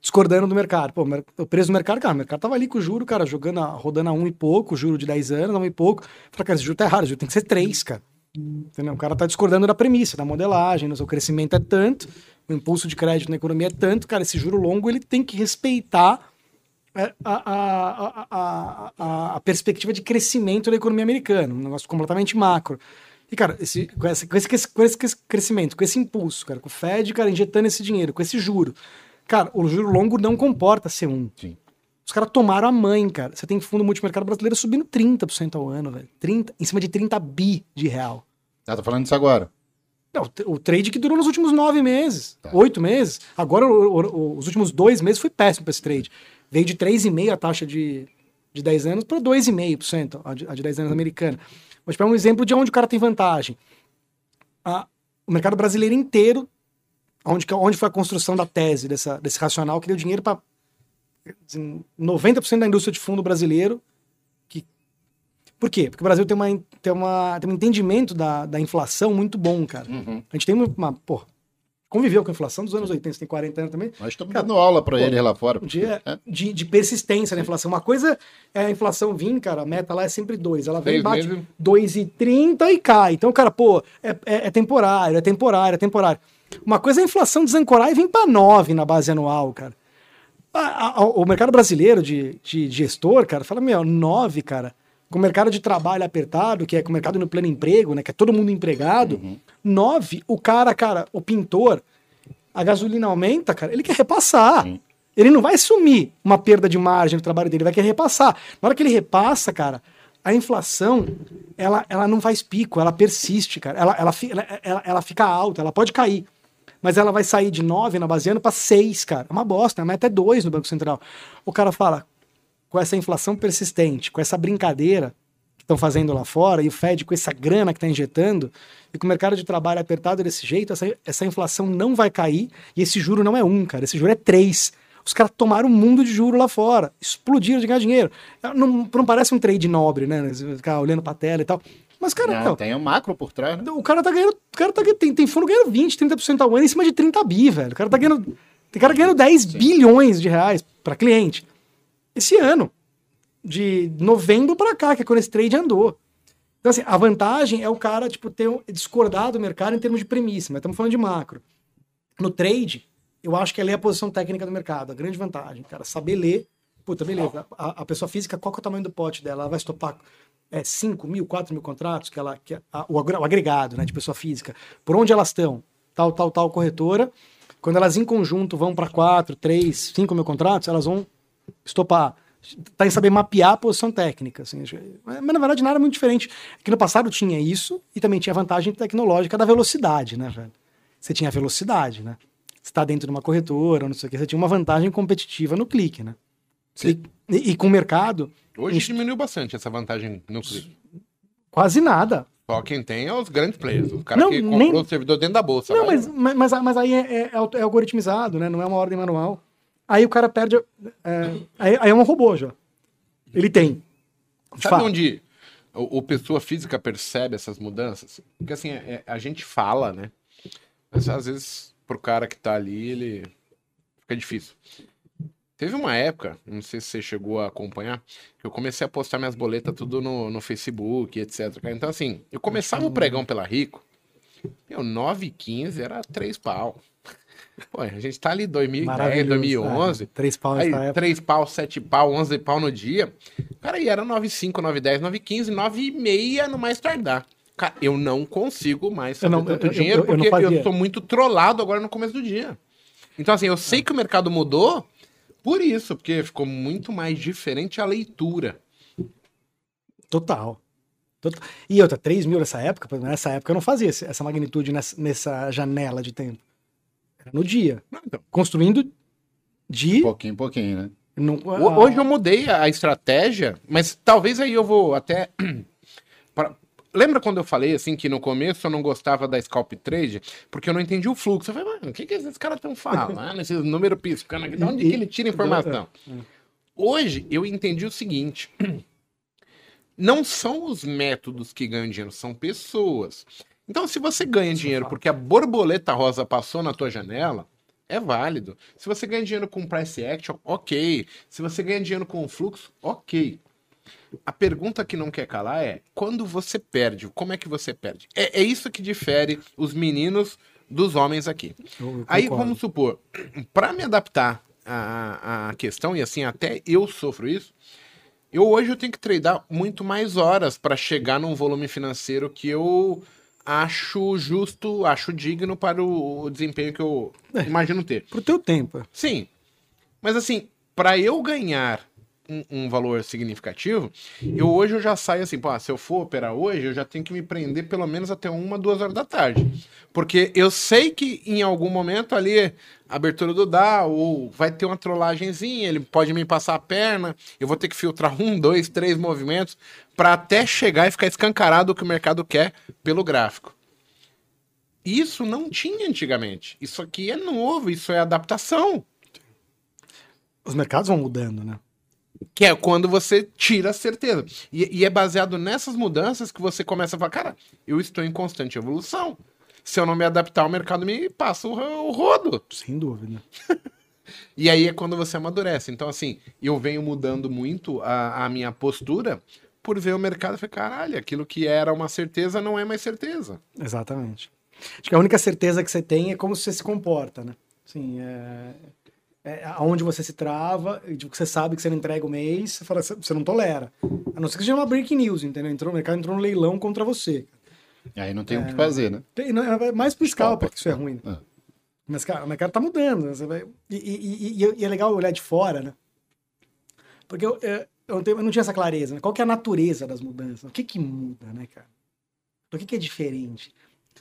Discordando do mercado. Pô, o preço do mercado, cara, o mercado tava ali com o juro, cara, jogando, a- rodando a um e pouco, juro de 10 anos, a um e pouco. Fala, cara, esse juro tá errado, juro tem que ser 3, cara. Entendeu? O cara tá discordando da premissa, da modelagem, né? o seu crescimento é tanto, o impulso de crédito na economia é tanto, cara, esse juro longo ele tem que respeitar é, a, a, a, a- a perspectiva de crescimento da economia americana, um negócio completamente macro. E, cara, esse, com, esse, com, esse, com esse crescimento, com esse impulso, cara, com o Fed, cara, injetando esse dinheiro, com esse juro, cara, o juro longo não comporta C1. Sim. Os caras tomaram a mãe, cara. Você tem fundo multimercado brasileiro subindo 30% ao ano, velho. 30, em cima de 30 bi de real. Ah, tá falando isso agora. Não, o tra- o trade que durou nos últimos nove meses, Tá. oito meses. Agora, o- o- os últimos dois meses foi péssimo para esse trade. Veio de 3,5% a taxa de, de 10 anos para 2,5% a de, a de 10 anos americana. Vou te pegar um exemplo de onde o cara tem vantagem. A- o mercado brasileiro inteiro, onde, onde foi a construção da tese dessa, desse racional que deu dinheiro para assim, 90% da indústria de fundo brasileiro. Que... Por quê? Porque o Brasil tem, uma, tem, uma, tem um entendimento da, da inflação muito bom, cara. Uhum. A gente tem uma. pô, conviveu com a inflação dos anos 80, você tem 40 anos também. Nós estamos Cara, dando aula para ele lá fora. De, É. de, de persistência na inflação. Uma coisa é a inflação vir, cara, a meta lá é sempre 2. Ela vem, bate meses. 2,30 e cai. Então, cara, pô, é, é, é temporário, é temporário, é temporário. Uma coisa é a inflação desancorar e vir para 9 na base anual, cara. A- a- o mercado brasileiro de, de gestor, cara, fala, meu, 9, cara, com o mercado de trabalho apertado, que é com o mercado no pleno emprego, né, que é todo mundo empregado, 9, o cara, cara, o pintor, a gasolina aumenta, cara, ele quer repassar. Ele não vai assumir uma perda de margem no trabalho dele, vai querer repassar. Na hora que ele repassa, cara, a inflação, ela, ela não faz pico, ela persiste, cara. Ela, ela, ela, ela fica alta, ela pode cair. Mas ela vai sair de 9 na baseando para 6, cara. É uma bosta, a meta é 2 no Banco Central. O cara fala, com essa inflação persistente, com essa brincadeira que estão fazendo lá fora, e o Fed com essa grana que está injetando, e com o mercado de trabalho apertado desse jeito, essa, essa inflação não vai cair, e esse juro não é um, cara, esse juro é três. Os caras tomaram um mundo de juro lá fora, explodiram de ganhar dinheiro. Não, não parece um trade nobre, né? Ficar olhando pra tela e tal. Mas, cara, Não, não, tem o macro por trás, né? o cara tá ganhando. O cara tá ganhando. Tem, tem fundo ganhando 20, 30% ao ano em cima de 30 bi, velho. O cara tá ganhando. Tem cara ganhando 10 bilhões de reais para cliente. Esse ano. De novembro para cá, que é quando esse trade andou. Então, assim, a vantagem é o cara, tipo, ter um, discordar do mercado em termos de premissa, mas estamos falando de macro. No trade, eu acho que é ler a posição técnica do mercado. A grande vantagem, cara, saber ler. Puta, beleza. A, a pessoa física, qual que é o tamanho do pote dela? Ela vai estopar é, 5 mil, 4 mil contratos, que ela, que a- o, agre- o agregado né, de pessoa física. Por onde elas estão? Tal, tal, tal corretora. Quando elas em conjunto vão para 4, 3, 5 mil contratos, elas vão estopar. Tá em saber mapear a posição técnica. Assim, mas, na verdade, nada muito diferente. É que no passado tinha isso e também tinha a vantagem tecnológica da velocidade, né, velho? Você tinha a velocidade, né? Você está dentro de uma corretora, não sei o que, você tinha uma vantagem competitiva no clique, né? E, e- e com o mercado, Hoje diminuiu bastante essa vantagem no clique. quase nada. Só quem tem é os grandes players. O cara Não, que comprou nem- o servidor dentro da bolsa. Não, mas, mas, mas, aí é, é- é é algoritmizado, né? Não é uma ordem manual. Aí o cara perde. é, aí, aí é um robô já. Ele tem. Sabe fato. onde o, o pessoa física percebe essas mudanças? Porque assim, é- a gente fala, né? Mas às vezes pro cara que tá ali, ele fica difícil. Teve uma época, não sei se você chegou a acompanhar, que eu comecei a postar minhas boletas tudo no, no Facebook, etc. Então, assim, eu começava o pregão pela Rico, meu, 9,15 era 3 pau. Pô, a gente tá ali 2010, Maravilhoso. 2011. É, três pau Aí, nessa época. 3 pau, 7 pau, 11 pau no dia. Cara, aí era 9,5, 9,10, 9,15, 9,6 no mais tardar. Cara, eu não consigo mais Eu fazer não- tanto eu- eu- dinheiro eu- eu porque eu, fazia. sou muito trollado agora no começo do dia. Então, assim, eu sei que o mercado mudou por isso, porque ficou muito mais diferente a leitura. Total. Total. E outra, 3 mil nessa época, nessa época eu não fazia essa magnitude nessa, nessa janela de tempo. Era no dia. Não, então, Construindo de. Pouquinho em pouquinho, né? não- ho- hoje eu mudei a estratégia, mas talvez aí eu vou até. Lembra quando eu falei assim que no começo eu não gostava da scalp trade porque eu não entendi o fluxo? Eu falei, mano, o que, que esses caras estão falando? Esses números piscando aqui, de onde que ele tira informação? Hoje eu entendi o seguinte: não são os métodos que ganham dinheiro, são pessoas. Então, se você ganha dinheiro porque a borboleta rosa passou na tua janela, é válido. Se você ganha dinheiro com price action, ok. Se você ganha dinheiro com fluxo, ok. A pergunta que não quer calar é: quando você perde, como é que você perde? É, é isso que difere os meninos dos homens aqui. Aí vamos supor, para me adaptar à, à questão, e assim, até eu sofro isso, eu hoje eu tenho que treinar muito mais horas para chegar num volume financeiro que eu acho justo, acho digno para o, o desempenho que eu É. imagino ter. Pro teu tempo. Sim. Mas assim, para eu ganhar um, um valor significativo, eu hoje eu já saio assim, pô, ah, se eu for operar hoje, eu já tenho que me prender pelo menos até uma, duas horas da tarde. Porque eu sei que em algum momento ali, abertura do DAO, ou vai ter uma trollagenzinha, ele pode me passar a perna, eu vou ter que filtrar um, dois, três movimentos para até chegar e ficar escancarado o que o mercado quer pelo gráfico. Isso não tinha antigamente. Isso aqui é novo, isso é adaptação. Os mercados vão mudando, né? Que é quando você tira a certeza. E, e, é baseado nessas mudanças que você começa a falar, cara, eu estou em constante evolução. Se eu não me adaptar, o mercado me passa o, o rodo. Sem dúvida. e aí é quando você amadurece. Então, assim, eu venho mudando muito a, a minha postura por ver o mercado e falei, caralho, aquilo que era uma certeza não é mais certeza. Exatamente. Acho que a única certeza que você tem é como você se comporta, né? Sim, é, é, aonde você se trava, tipo, você sabe que você não entrega o mês, você fala, você não tolera. A não ser que seja uma break news, entendeu? Entrou no mercado, entrou no leilão contra você. Aí não tem é, o que fazer, né? Tem, não, é mais pro scalper que isso é ruim. É. Mas, cara, o mercado tá mudando. Né? Você vai... E, e, e, e, é legal olhar de fora, né? Porque eu, eu, eu, não, tenho, eu não tinha essa clareza, né? Qual que é a natureza das mudanças? O que que muda, né, cara? O que que é diferente?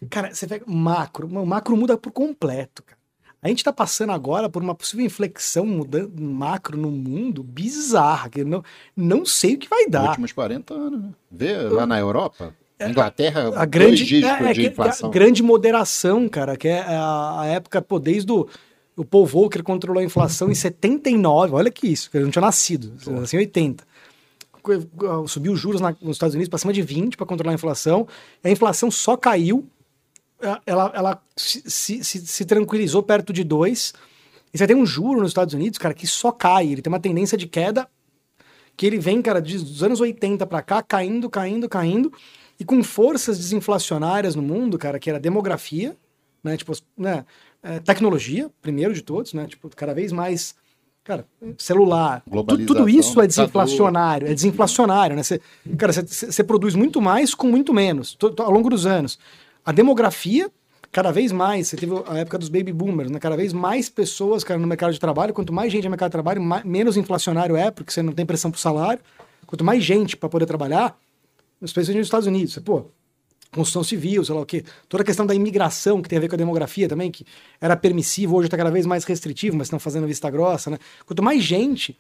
Cara, você pega macro, o macro muda por completo, cara. A gente está passando agora por uma possível inflexão mudando, macro no mundo bizarra, que não, não sei o que vai dar. Nos últimos 40 anos, né? Vê lá na Europa, é, Inglaterra, a grande, é, é, de inflação. A grande moderação, cara, que é a, a época, pô, desde o, o Paul Volcker controlou a inflação em 79, olha que isso, ele não tinha nascido, assim, 80 subiu os juros na, nos Estados Unidos para cima de 20 para controlar a inflação. A inflação só caiu ela, ela se, se, se, tranquilizou perto de 2. E você tem um juro nos Estados Unidos, cara, que só cai. Ele tem uma tendência de queda que ele vem, cara, dos anos 80 para cá, caindo, caindo, caindo. E com forças desinflacionárias no mundo, cara, que era demografia, né? Tipo, né? É, tecnologia, primeiro de todos, né? Tipo, cada vez mais. Cara, celular, tudo, tudo isso é desinflacionário, é desinflacionário, né? Cê, cara, você produz muito mais com muito menos, ao longo dos anos a demografia, cada vez mais, você teve a época dos baby boomers, né? Cada vez mais pessoas, cara, no mercado de trabalho. Quanto mais gente no mercado de trabalho, mais, menos inflacionário é, porque você não tem pressão pro salário. Quanto mais gente para poder trabalhar, especialmente nos Estados Unidos, você, pô, construção civil, sei lá o quê. Toda a questão da imigração, que tem a ver com a demografia também, que era permissivo, hoje está cada vez mais restritivo, mas estão fazendo vista grossa, né? Quanto mais gente.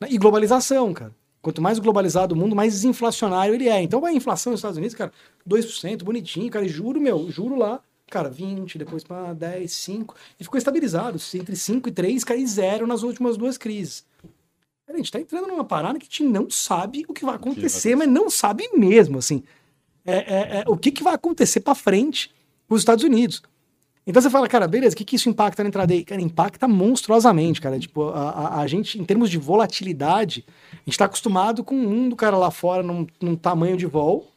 Né? E globalização, cara. Quanto mais globalizado o mundo, mais desinflacionário ele é. Então a inflação nos Estados Unidos, cara, 2%, bonitinho, cara, e juro, meu, juro lá, cara, 20, depois para 10, 5, e ficou estabilizado, entre 5 e 3, cara, e zero nas últimas duas crises. A gente tá entrando numa parada que a gente não sabe o que vai acontecer, mas não sabe mesmo, assim. É, é, é o que, que vai acontecer para frente com os Estados Unidos. Então você fala, cara, beleza, o que, que isso impacta na entrada aí? Cara, impacta monstruosamente, cara. Tipo, a, a, a gente, em termos de volatilidade, a gente tá acostumado com um mundo, cara, lá fora, num, num tamanho de vol.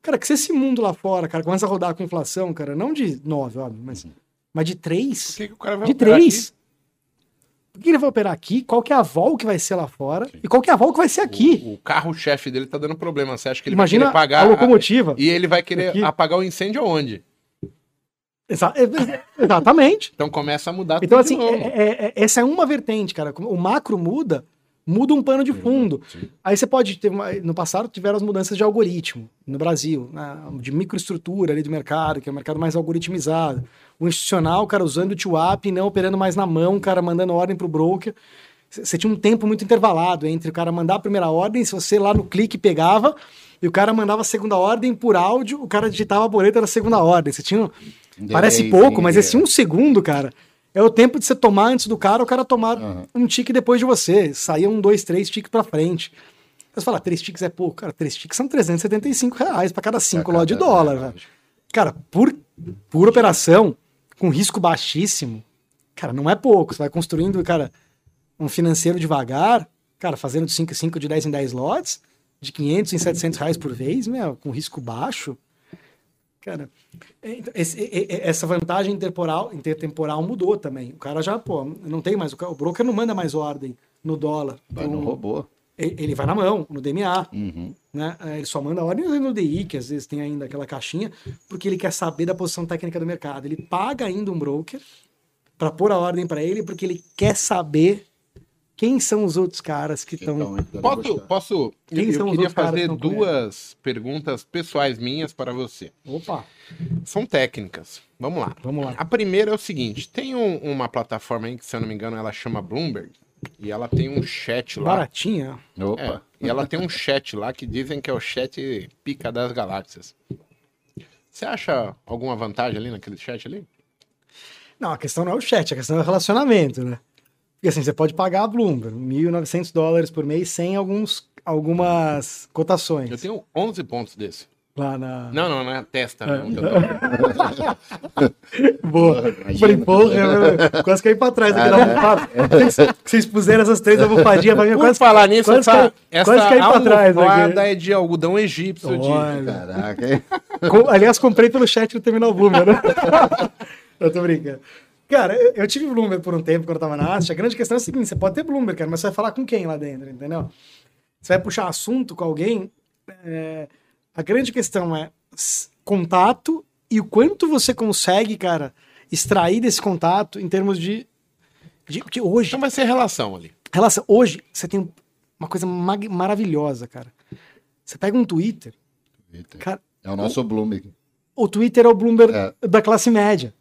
Cara, que se esse mundo lá fora, cara, começa a rodar com inflação, cara, não de 9, óbvio, mas, mas de 3. Por que, que o cara vai De 3. Por que ele vai operar aqui? Qual que é a vol que vai ser lá fora? Sim. E qual que é a vol que vai ser aqui? O, o carro-chefe dele tá dando problema. Você acha que ele Imagina vai querer pagar a locomotiva? A... E ele vai querer aqui. apagar o incêndio aonde? Exa é, exatamente. então começa a mudar Então, assim, é, é, é, essa é uma vertente, cara. O macro muda, muda um pano de fundo. Sim. Aí você pode ter. Uma, no passado tiveram as mudanças de algoritmo no Brasil, né, de microestrutura ali do mercado, que é o um mercado mais algoritmizado. O institucional, cara, usando o TWAP não operando mais na mão, cara, mandando ordem pro broker. Você tinha um tempo muito intervalado entre o cara mandar a primeira ordem, se você lá no clique pegava, e o cara mandava a segunda ordem por áudio, o cara digitava a boleta da segunda ordem. Você tinha Parece pouco, mas esse um segundo, cara, é o tempo de você tomar antes do cara, o cara tomar uhum. um tique depois de você. Saía um, dois, três tiques pra frente. Você fala, três tiques é pouco. Cara, três tiques são 375 reais pra cada cinco lotes de dólar, velho. Cara, por, por operação, com risco baixíssimo, cara, não é pouco. Você vai construindo, cara, um financeiro devagar, cara, fazendo de 5 em 5, de 10 em 10 lotes, de 500 em 700 reais por vez, meu, com risco baixo. Cara, é, então, esse, essa vantagem intertemporal, intertemporal mudou também. O cara já, pô, não tem mais. O broker não manda mais ordem no dólar. Vai no robô. Ele vai na mão, no DMA. Uhum. Né? É, ele só manda ordem no DI, que às vezes tem ainda aquela caixinha, porque ele quer saber da posição técnica do mercado. Ele paga ainda um broker para pôr a ordem para ele, porque ele quer saber quem são os outros caras que estão. Posso, posso? Quem eu, eu queria fazer duas perguntas pessoais minhas para você. Opa! São técnicas. Vamos lá. Vamos lá. A primeira é o seguinte: tem um, uma plataforma aí que, se eu não me engano, ela chama Bloomberg. E ela tem um chat lá. Baratinha. Opa. É, e ela tem um chat lá que dizem que é o chat pica das galáxias. Você acha alguma vantagem ali naquele chat ali? Não, a questão não é o chat, a questão é o relacionamento, né? Porque assim, você pode pagar a Bloomberg, 1.900 dólares por mês sem alguns, algumas cotações. Eu tenho 11 pontos desse. Lá na... Não, não, na testa. É. Não, Boa. Imagina. Falei, porra, eu quase caí pra trás aqui da almofada. Vocês- Vocês puseram essas três almofadinhas pra mim, Por quase falar nisso, quase essa, caí- essa quase caí pra trás almofada é de algodão egípcio. De... Olha. Caraca? Com- aliás, comprei pelo chat do Terminal Bloomberg, né? eu tô brincando. Cara, eu, tive Bloomberg por um tempo quando eu tava na Ast. A grande questão é a seguinte: você pode ter Bloomberg, cara, mas você vai falar com quem lá dentro, entendeu? Você vai puxar assunto com alguém. é, a grande questão é contato e o quanto você consegue, cara, extrair desse contato em termos de. de, de hoje. Então vai ser relação ali. Relação, hoje, você tem uma coisa maravilhosa, cara. Você pega um Twitter, cara, É o nosso Bloomberg. o Twitter é o Bloomberg É. da classe média.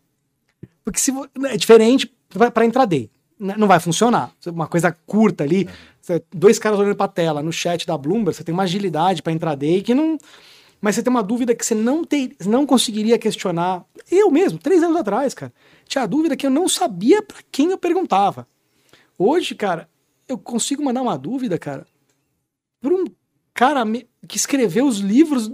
Porque se vo- é diferente para intraday. N- Não vai funcionar. Uma coisa curta ali, você- dois caras olhando para tela no chat da Bloomberg, você tem uma agilidade para intraday que não. Mas você tem uma dúvida que você não, ter, não conseguiria questionar. Eu mesmo, três anos atrás, cara, tinha a dúvida que eu não sabia para quem eu perguntava. Hoje, cara, eu consigo mandar uma dúvida, cara, para um cara que escreveu os livros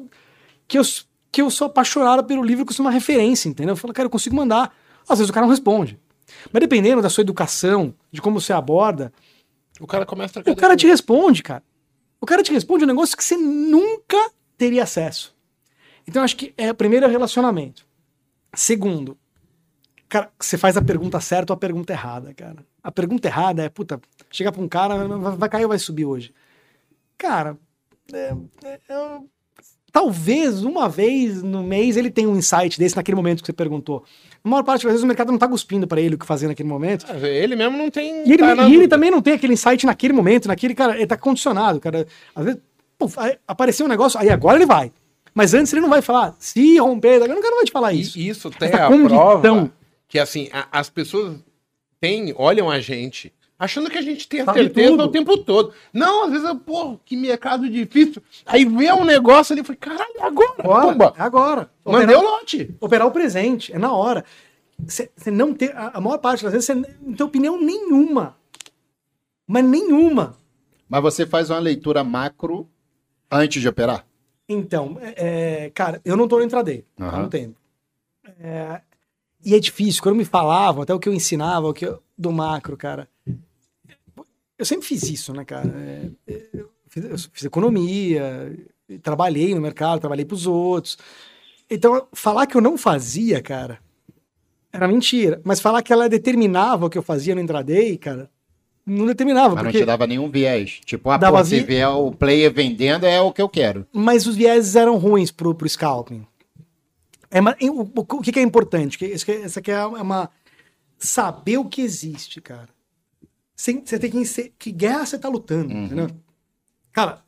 que eu, que eu sou apaixonado pelo livro que eu sou uma referência, entendeu? Eu falo, cara, eu consigo mandar. Às vezes o cara não responde. Mas dependendo da sua educação, de como você aborda, O cara começa a o cara te responde, cara. O cara te responde um negócio que você nunca teria acesso. Então, acho que é primeiro é relacionamento. Segundo, cara, você faz a pergunta certa ou a pergunta errada, cara. A pergunta errada é, puta, chegar pra um cara, vai vai cair ou vai subir hoje? Cara, é- é- é- talvez uma vez no mês ele tenha um insight desse naquele momento que você perguntou. A maior parte das vezes o mercado não tá cuspindo pra ele o que fazer naquele momento. Ah, Ele mesmo não tem. E ele, tá e ele também não tem aquele insight naquele momento, naquele, cara, ele tá condicionado, cara. Às vezes, pô, apareceu um negócio, aí agora ele vai. Mas antes ele não vai falar, se romper, cara não vai te falar isso. E isso tem Essa a prova que, assim, a- as pessoas têm, olham a gente achando que a gente tem a Sabe certeza tudo. o tempo todo. Não, às vezes, eu, pô, que mercado difícil. Aí vê um negócio ali e fala, caralho, é agora, Agora, pumba, é agora. mandei o lote. operar o presente, é na hora. Você não tem, a, a maior parte das vezes você não tem opinião nenhuma. Mas nenhuma. Mas você faz uma leitura macro antes de operar? Então, é, é, cara, eu não tô no intraday há Aham. um tempo. É, e é difícil, quando me falavam, até o que eu ensinava, o que eu- do macro, cara. Eu sempre fiz isso, né, cara? É, é, eu, fiz, eu fiz economia, trabalhei no mercado, trabalhei pros outros. Então, falar que eu não fazia, cara, era mentira. Mas falar que ela determinava o que eu fazia no intraday, cara, não determinava. Mas não porque... te dava nenhum viés. Tipo, ah, Dava pô, se vi- vier o player vendendo, é o que eu quero. mas os vieses eram ruins pro, pro scalping. É, o, o- o que, que é importante? Que, isso que, essa aqui é uma. Saber o que existe, cara. Sem- Você tem que. ser- Que guerra você tá lutando, Uhum. entendeu? Cara,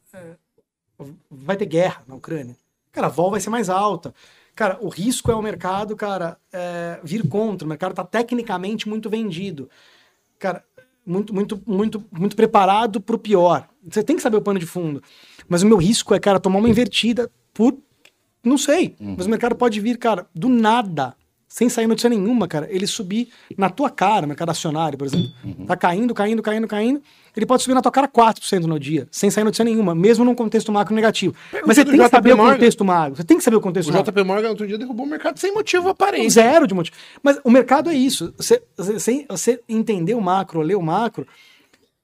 vai ter guerra na Ucrânia. Cara, a vol vai ser mais alta. Cara, o risco é o mercado, cara, é, vir contra. O mercado tá tecnicamente muito vendido. Cara, muito, muito, muito, muito preparado pro pior. Você tem que saber o pano de fundo. Mas o meu risco é, cara, tomar uma invertida por. Não sei. Mas o mercado pode vir, cara, do nada, sem sair notícia nenhuma, cara, ele subir na tua cara, mercado acionário, por exemplo. Tá caindo, caindo, caindo, caindo. Ele pode subir na tua cara 4% no dia, sem sair notícia nenhuma, mesmo num contexto macro negativo. Mas você tem que JP saber o Morgan. contexto macro. Você tem que saber o contexto O macro. JP Morgan outro dia derrubou o mercado sem motivo aparente. Zero de motivo. Mas o mercado é isso. Você, você, você entender o macro, ler o macro,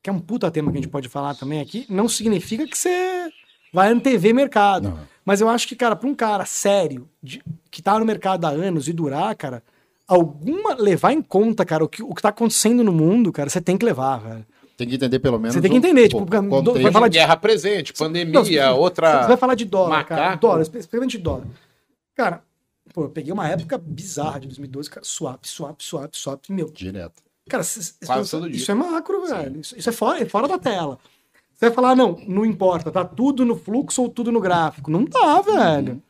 que é um puta tema que a gente pode falar também aqui, não significa que você vai antever mercado. Não. Mas eu acho que, cara, para um cara sério, de- que tá no mercado há anos e durar, cara, alguma. levar em conta, cara, o que, o que tá acontecendo no mundo, cara, você tem que levar, velho. Tem que entender pelo menos. Você tem que entender, o tipo, contexto. vai falar de- Guerra presente, pandemia, Não, você- outra. Você vai falar de dólar, cara. macaco. Dólar, espe- especialmente de dólar. Cara, pô, eu peguei uma época bizarra de 2012, cara, swap, swap, swap, swap, meu. Direto. Cara, isso, isso é macro, velho. Isso, isso é, fora, é fora da tela. Você vai falar, não, não importa, tá tudo no fluxo ou tudo no gráfico. Não tá, velho.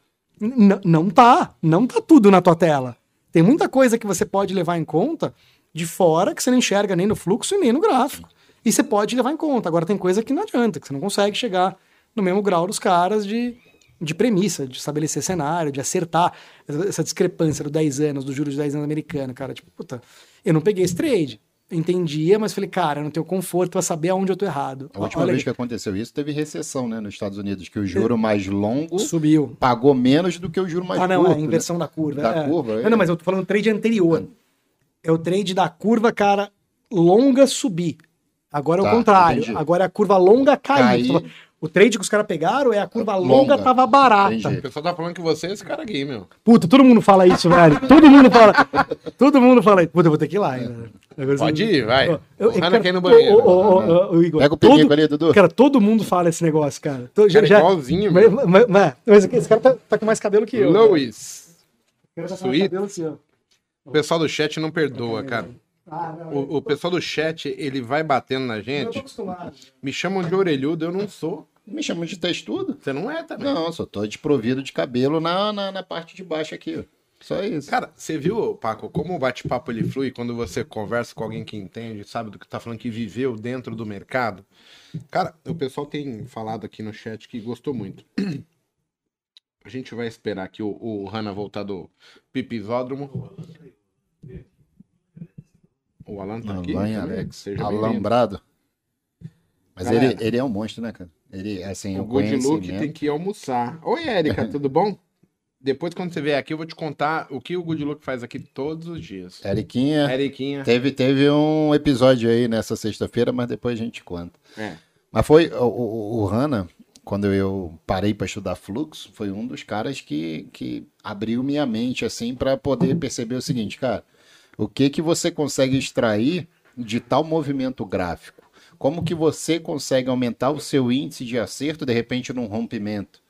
N- não tá. Não tá tudo na tua tela. Tem muita coisa que você pode levar em conta de fora que você não enxerga nem no fluxo e nem no gráfico. E você pode levar em conta. Agora tem coisa que não adianta, que você não consegue chegar no mesmo grau dos caras de, de premissa, de estabelecer cenário, de acertar essa- discrepância do 10 anos, do juros de 10 anos americano, cara. Tipo, puta, eu não peguei esse trade. Entendia, mas falei, cara, eu não tenho conforto pra saber aonde eu tô errado. A última Olha vez aí, que aconteceu isso, teve recessão, né, nos Estados Unidos, que o juro mais longo subiu. pagou menos do que o juro mais ah, não, curto. é a né? inversão da curva. Da é. curva, é. Não, não, mas eu tô falando do trade anterior. É o trade da curva, cara, longa subir. Agora é o Tá, contrário. entendi. Agora é a curva longa cair. Cair. O trade que os caras pegaram é a curva longa, Longa. tava barata. Entendi. O pessoal tá falando que você é esse cara aqui, meu. Puta, todo mundo fala isso, velho. Todo mundo fala. Todo mundo fala isso. Puta, eu vou ter que ir lá ainda. Agora Pode ir, vai. Eu- o Hannah cara, no banheiro. ô, ô, ô, Igor, Pega o todo- ali, Dudu. Cara, todo mundo fala esse negócio, cara. Tô- já- Cara, já- igualzinho, mas, meu. mas, mas- mas esse cara tá, tá com mais cabelo que eu. Louis. O cara tá cabelo assim. O pessoal do chat não perdoa, cara. Ah, não, O, o pessoal do chat, ele vai batendo na eu tô gente. acostumado. Me chamam de orelhudo, eu não sou. Me chamam de textudo? Você não é também. Não, só tô desprovido de cabelo na, na, na parte de baixo aqui, ó. Só isso. Cara, você viu, Paco, como o bate-papo ele flui quando você conversa com alguém que entende, sabe do que tá falando, que viveu dentro do mercado? Cara, o pessoal tem falado aqui no chat que gostou muito. A gente vai esperar aqui o, o Hanna voltar do pipisódromo. O Alan tá aqui. Alan e também? Alex. Seja bem-vindo. Alambrado. Mas Galera. ele, ele é um monstro, né, cara? Ele, assim, O o Good Look tem que ir almoçar. Oi, Érica, tudo bom? Depois, quando você vier aqui, eu vou te contar o que o Good Look faz aqui todos os dias. Eriquinha, Eriquinha. teve, teve um episódio aí nessa sexta-feira, mas depois a gente conta. É. Mas foi o, o, o Hanna, quando eu parei para estudar fluxo, foi um dos caras que, que abriu minha mente assim para poder perceber o seguinte, cara, o que que você consegue extrair de tal movimento gráfico? Como que você consegue aumentar o seu índice de acerto de repente num rompimento?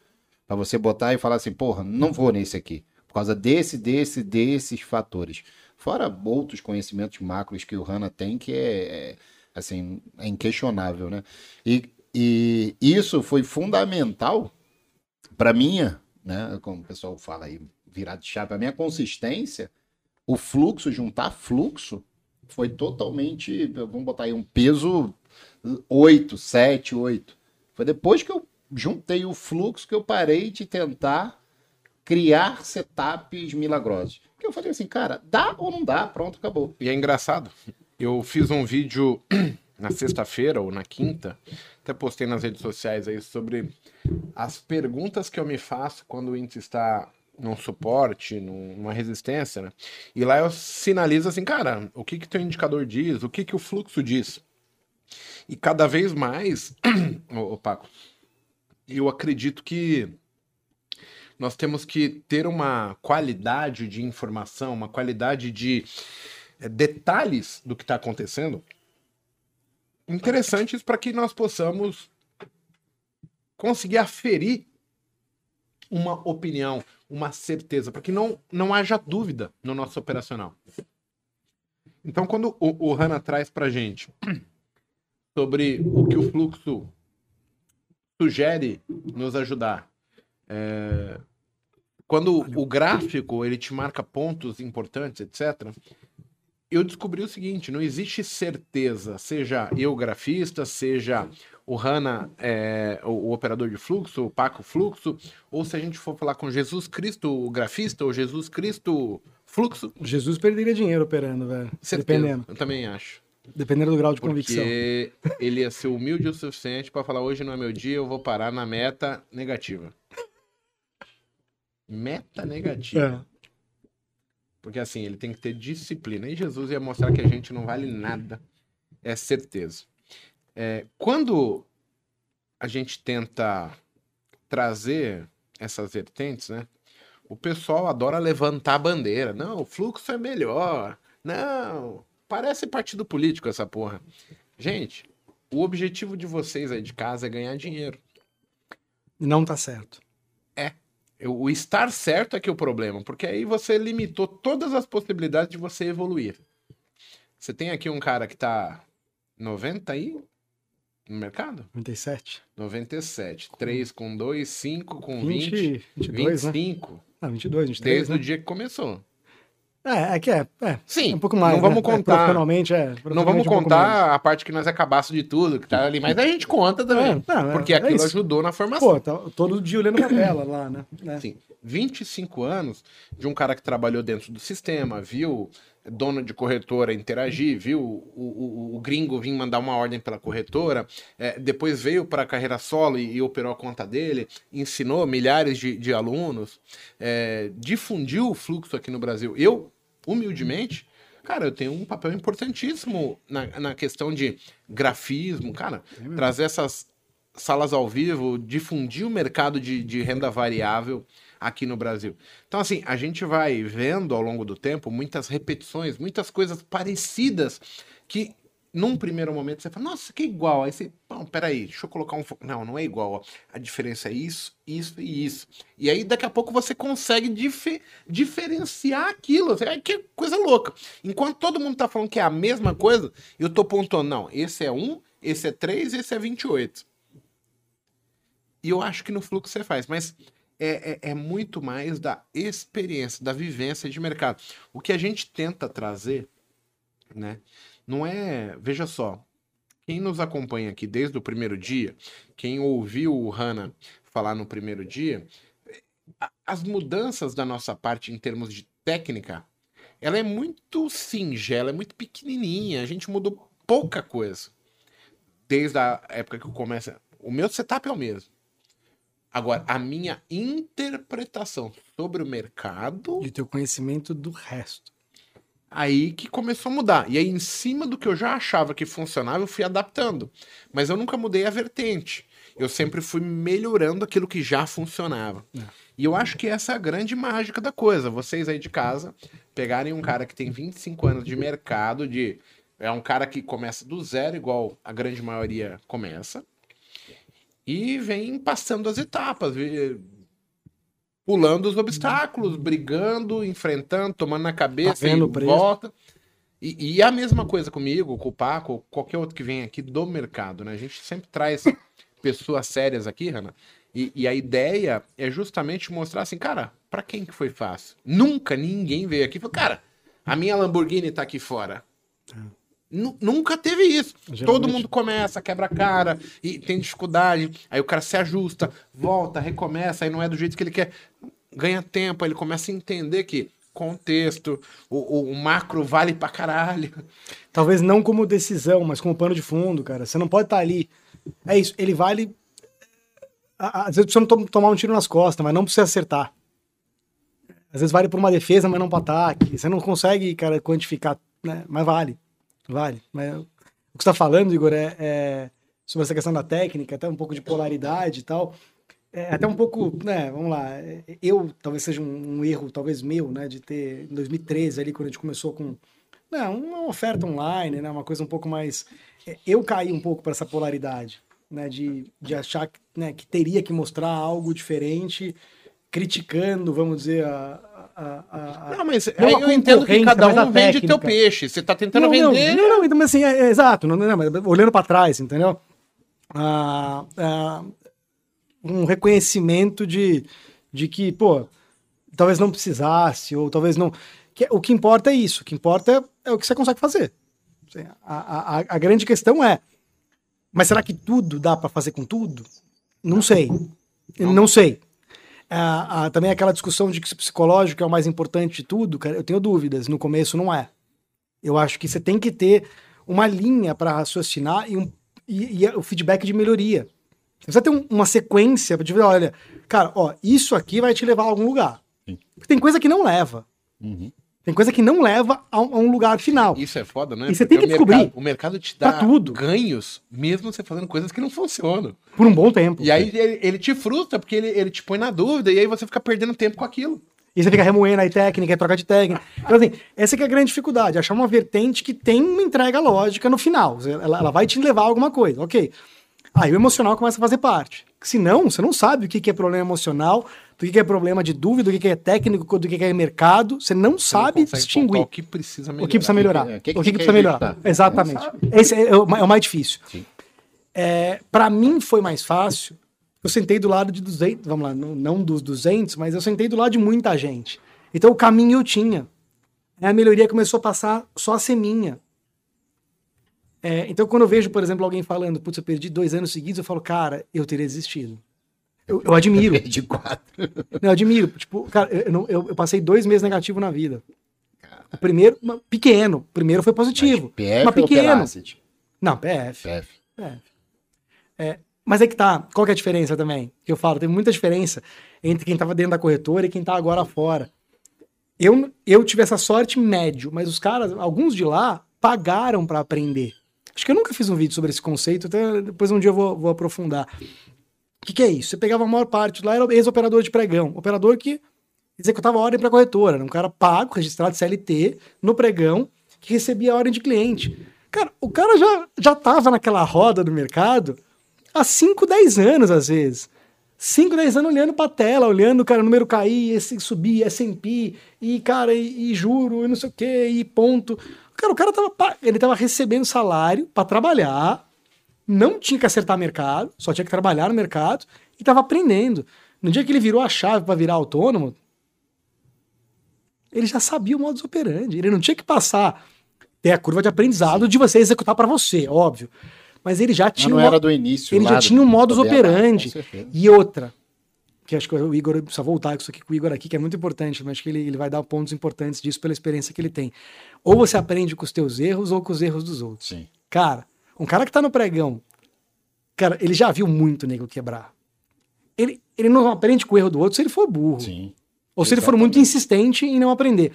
Para você botar e falar assim, porra, não vou nesse aqui. Por causa desse, desse, desses fatores. Fora outros conhecimentos macros que o Hanna tem, que é, é, assim, é inquestionável, né? E, e isso foi fundamental para minha, né? Como o pessoal fala aí, virar de chave, a minha consistência, o fluxo, juntar fluxo, foi totalmente, vamos botar aí um peso 8, 7, 8. Foi depois que eu juntei o fluxo que eu parei de tentar criar setups milagrosos. Que eu falei assim, cara, dá ou não dá? Pronto, acabou. E é engraçado. Eu fiz um vídeo na sexta-feira ou na quinta, até postei nas redes sociais aí sobre as perguntas que eu me faço quando o índice está num suporte, num- numa resistência, né? E lá eu sinalizo assim, cara, o que que teu indicador diz? O que que o fluxo diz? E cada vez mais, ô, ô Paco, eu acredito que nós temos que ter uma qualidade de informação, uma qualidade de eh, detalhes do que está acontecendo interessantes para que nós possamos conseguir aferir uma opinião, uma certeza, para que não, não haja dúvida no nosso operacional. Então, quando o, o Hanna traz para gente sobre o que o fluxo sugere nos ajudar, é, quando o gráfico ele te marca pontos importantes, etc., eu descobri o seguinte: não existe certeza, seja eu grafista, seja o Hanna, é, o, o operador de fluxo, o Paco Fluxo, ou se a gente for falar com Jesus Cristo, o grafista, ou Jesus Cristo Fluxo, Jesus perderia dinheiro operando, velho. Dependendo. Eu também acho. Dependendo do grau de convicção. Porque ele ia ser humilde o suficiente para falar: hoje não é meu dia, eu vou parar na meta negativa. Meta negativa. É. Porque assim, ele tem que ter disciplina. E Jesus ia mostrar que a gente não vale nada. É certeza. É, quando a gente tenta trazer essas vertentes, né? O pessoal adora levantar a bandeira. Não, o fluxo é melhor. Não, parece partido político essa porra. Gente, o objetivo de vocês aí de casa é ganhar dinheiro. Não tá certo. Eu- O estar certo é que é o problema, porque aí você limitou todas as possibilidades de você evoluir. Você tem aqui um cara que tá 90 aí no mercado? 97. 97. 3 com 2, 5 com 20, 20, 22, né? 25. Ah, 22, 23, Desde né? o dia que começou. É, é que é, é. Sim, um pouco mais. não vamos né? É, contar. profissionalmente, é. Não vamos profissionalmente um pouco contar a parte que nós é cabaço de tudo, que tá ali, mas a gente conta também. É, não, é- porque é aquilo isso. ajudou na formação. Pô, tá todo dia olhando pra tela lá, né? É. Sim. 25 anos de um cara que trabalhou dentro do sistema, viu dono de corretora interagir, viu o, o, o gringo vir mandar uma ordem pela corretora, é, depois veio para a carreira solo e, e, operou a conta dele, ensinou milhares de, de alunos, é, difundiu o fluxo aqui no Brasil. Eu, humildemente, cara, eu tenho um papel importantíssimo na, na questão de grafismo, cara, é trazer essas salas ao vivo, difundir o mercado de, de renda variável aqui no Brasil. Então, assim, a gente vai vendo ao longo do tempo muitas repetições, muitas coisas parecidas que num primeiro momento você fala, nossa, que é igual. Aí você, não, peraí, deixa eu colocar um. Não, não é igual. A diferença é isso, isso e isso. E aí daqui a pouco você consegue dif diferenciar aquilo. É que coisa louca. Enquanto todo mundo tá falando que é a mesma coisa, eu tô pontuando, não, esse é 1, esse é 3, esse é 28. E eu acho que no fluxo você faz. Mas é, é, é, muito mais da experiência, da vivência de mercado. O que a gente tenta trazer, né? Não é. Veja só, quem nos acompanha aqui desde o primeiro dia, quem ouviu o Hanna falar no primeiro dia, as mudanças da nossa parte em termos de técnica, ela é muito singela, é muito pequenininha. A gente mudou pouca coisa desde a época que eu começo. O meu setup é o mesmo. Agora, a minha interpretação sobre o mercado. E o teu conhecimento do resto. Aí que começou a mudar. E aí, em cima do que eu já achava que funcionava, eu fui adaptando. Mas eu nunca mudei a vertente. Eu sempre fui melhorando aquilo que já funcionava. É. E eu acho que essa é a grande mágica da coisa. Vocês aí de casa pegarem um cara que tem 25 anos de mercado, de é um cara que começa do zero, igual a grande maioria começa e vem passando as etapas, pulando os obstáculos, brigando, enfrentando, tomando na cabeça, tá volta. E, e, a mesma coisa comigo, com o Paco, qualquer outro que vem aqui do mercado, né? A gente sempre traz pessoas sérias aqui, Rana. E, e, a ideia é justamente mostrar assim, cara, para quem que foi fácil? Nunca ninguém veio aqui e falou, cara, a minha Lamborghini tá aqui fora. É. Nunca teve isso. Geralmente... Todo mundo começa, quebra a cara e tem dificuldade. Aí o cara se ajusta, volta, recomeça, aí não é do jeito que ele quer. Ganha tempo, aí ele começa a entender que contexto, o, o, macro vale pra caralho. Talvez não como decisão, mas como pano de fundo, cara. Você não pode estar tá ali. É isso, ele vale. Às vezes precisa tomar um tiro nas costas, mas não precisa acertar. Às vezes vale por uma defesa, mas não para ataque. Você não consegue, cara, quantificar, né? Mas vale. Vale. Mas o que você está falando, Igor, é, é, sobre essa questão da técnica, até um pouco de polaridade e tal. É, até um pouco, né, vamos lá, eu, talvez seja um, um, erro, talvez meu, né, de ter, em 2013, ali, quando a gente começou com, né, uma oferta online, né, uma coisa um pouco mais... É, eu caí um pouco para essa polaridade, né, de, de achar né, que teria que mostrar algo diferente, criticando, vamos dizer, a, a, a, não, mas aí eu entendo que cada um vende teu peixe. Você está tentando não, vender. Não, não, não, mas assim, é, é, exato. Não, não, mas olhando para trás, entendeu? Ah, ah, um reconhecimento de, de que, pô, talvez não precisasse, ou talvez não. Que, o que importa é isso. O que importa é, é o que você consegue fazer. Assim, a, a, a grande questão é. Mas será que tudo dá para fazer com tudo? Não sei. Não sei. Ah, ah, também aquela discussão de que o psicológico é o mais importante de tudo, cara, eu tenho dúvidas. No começo não é. Eu acho que você tem que ter uma linha para raciocinar e, um, e, e, o feedback de melhoria. Você precisa ter um, uma sequência para dizer, olha, cara, ó, isso aqui vai te levar a algum lugar. Porque tem coisa que não leva. Uhum. Tem coisa que não leva a um, a um lugar final. Isso é foda, né? E você tem que descobrir. Mercado, o mercado te dá tudo. ganhos, mesmo você fazendo coisas que não funcionam. Por um bom tempo. E aí ele, ele te frustra, porque ele, ele te põe na dúvida, e aí você fica perdendo tempo com aquilo. E você fica remoendo aí técnica, é troca de técnica. Então, assim, essa que é a grande dificuldade, achar uma vertente que tem uma entrega lógica no final. Ela, ela vai te levar a alguma coisa, ok. Aí o emocional começa a fazer parte. Se não, você não sabe o que é problema emocional, do que é problema de dúvida, do que é técnico, do que é mercado. Você não você sabe não distinguir. O que precisa melhorar. O que precisa melhorar. O que, que, o que, que precisa melhorar. Exatamente. Esse é o, é o mais difícil. É, para mim foi mais fácil. Eu sentei do lado de 200, vamos lá, não, não dos 200, mas eu sentei do lado de muita gente. Então o caminho eu tinha. A melhoria começou a passar só a ser minha. É, então, quando eu vejo, por exemplo, alguém falando, putz, eu perdi dois anos seguidos, eu falo, cara, eu teria desistido. Eu, eu admiro. De quatro. Não, eu admiro. Tipo, cara, eu, eu- eu passei dois meses negativo na vida. O primeiro, pequeno. O primeiro foi positivo. PF Mas pequeno. Não, PF. PF. É, mas é que tá. Qual que é a diferença também? Que eu falo, tem muita diferença entre quem tava dentro da corretora e quem tá agora fora. Eu, eu tive essa sorte médio, mas os caras, alguns de lá, pagaram para aprender. Acho que eu nunca fiz um vídeo sobre esse conceito, até depois um dia eu vou, vou aprofundar. O que, que é isso? Você pegava a maior parte lá, era ex-operador de pregão. Operador que executava ordem para corretora. Era um cara pago, registrado CLT, no pregão, que recebia a ordem de cliente. Cara, o cara já, já tava naquela roda do mercado há 5, 10 anos, às vezes. 5, 10 anos olhando pra tela, olhando, cara, o número cair, esse subir, S&P, e, cara, e, e juro, e não sei o quê, e ponto. Cara, o cara tava, ele tava recebendo salário pra trabalhar, não tinha que acertar mercado, só tinha que trabalhar no mercado, e tava aprendendo. No dia que ele virou a chave pra virar autônomo, ele já sabia o modus operandi. Ele não tinha que passar, ter a curva de aprendizado de você executar pra você, óbvio. Mas ele já Mas tinha não um era do início. ele já tinha um modus operandi. E outra, que acho que o Igor precisa voltar com isso aqui com o Igor aqui, que é muito importante, mas acho que ele, ele vai dar pontos importantes disso pela experiência que ele tem. Ou você aprende com os teus erros ou com os erros dos outros. Sim. Cara, um cara que tá no pregão, cara, ele já viu muito nego quebrar. Ele, ele não aprende com o erro do outro se ele for burro. Sim. Ou se ele for muito insistente em não aprender.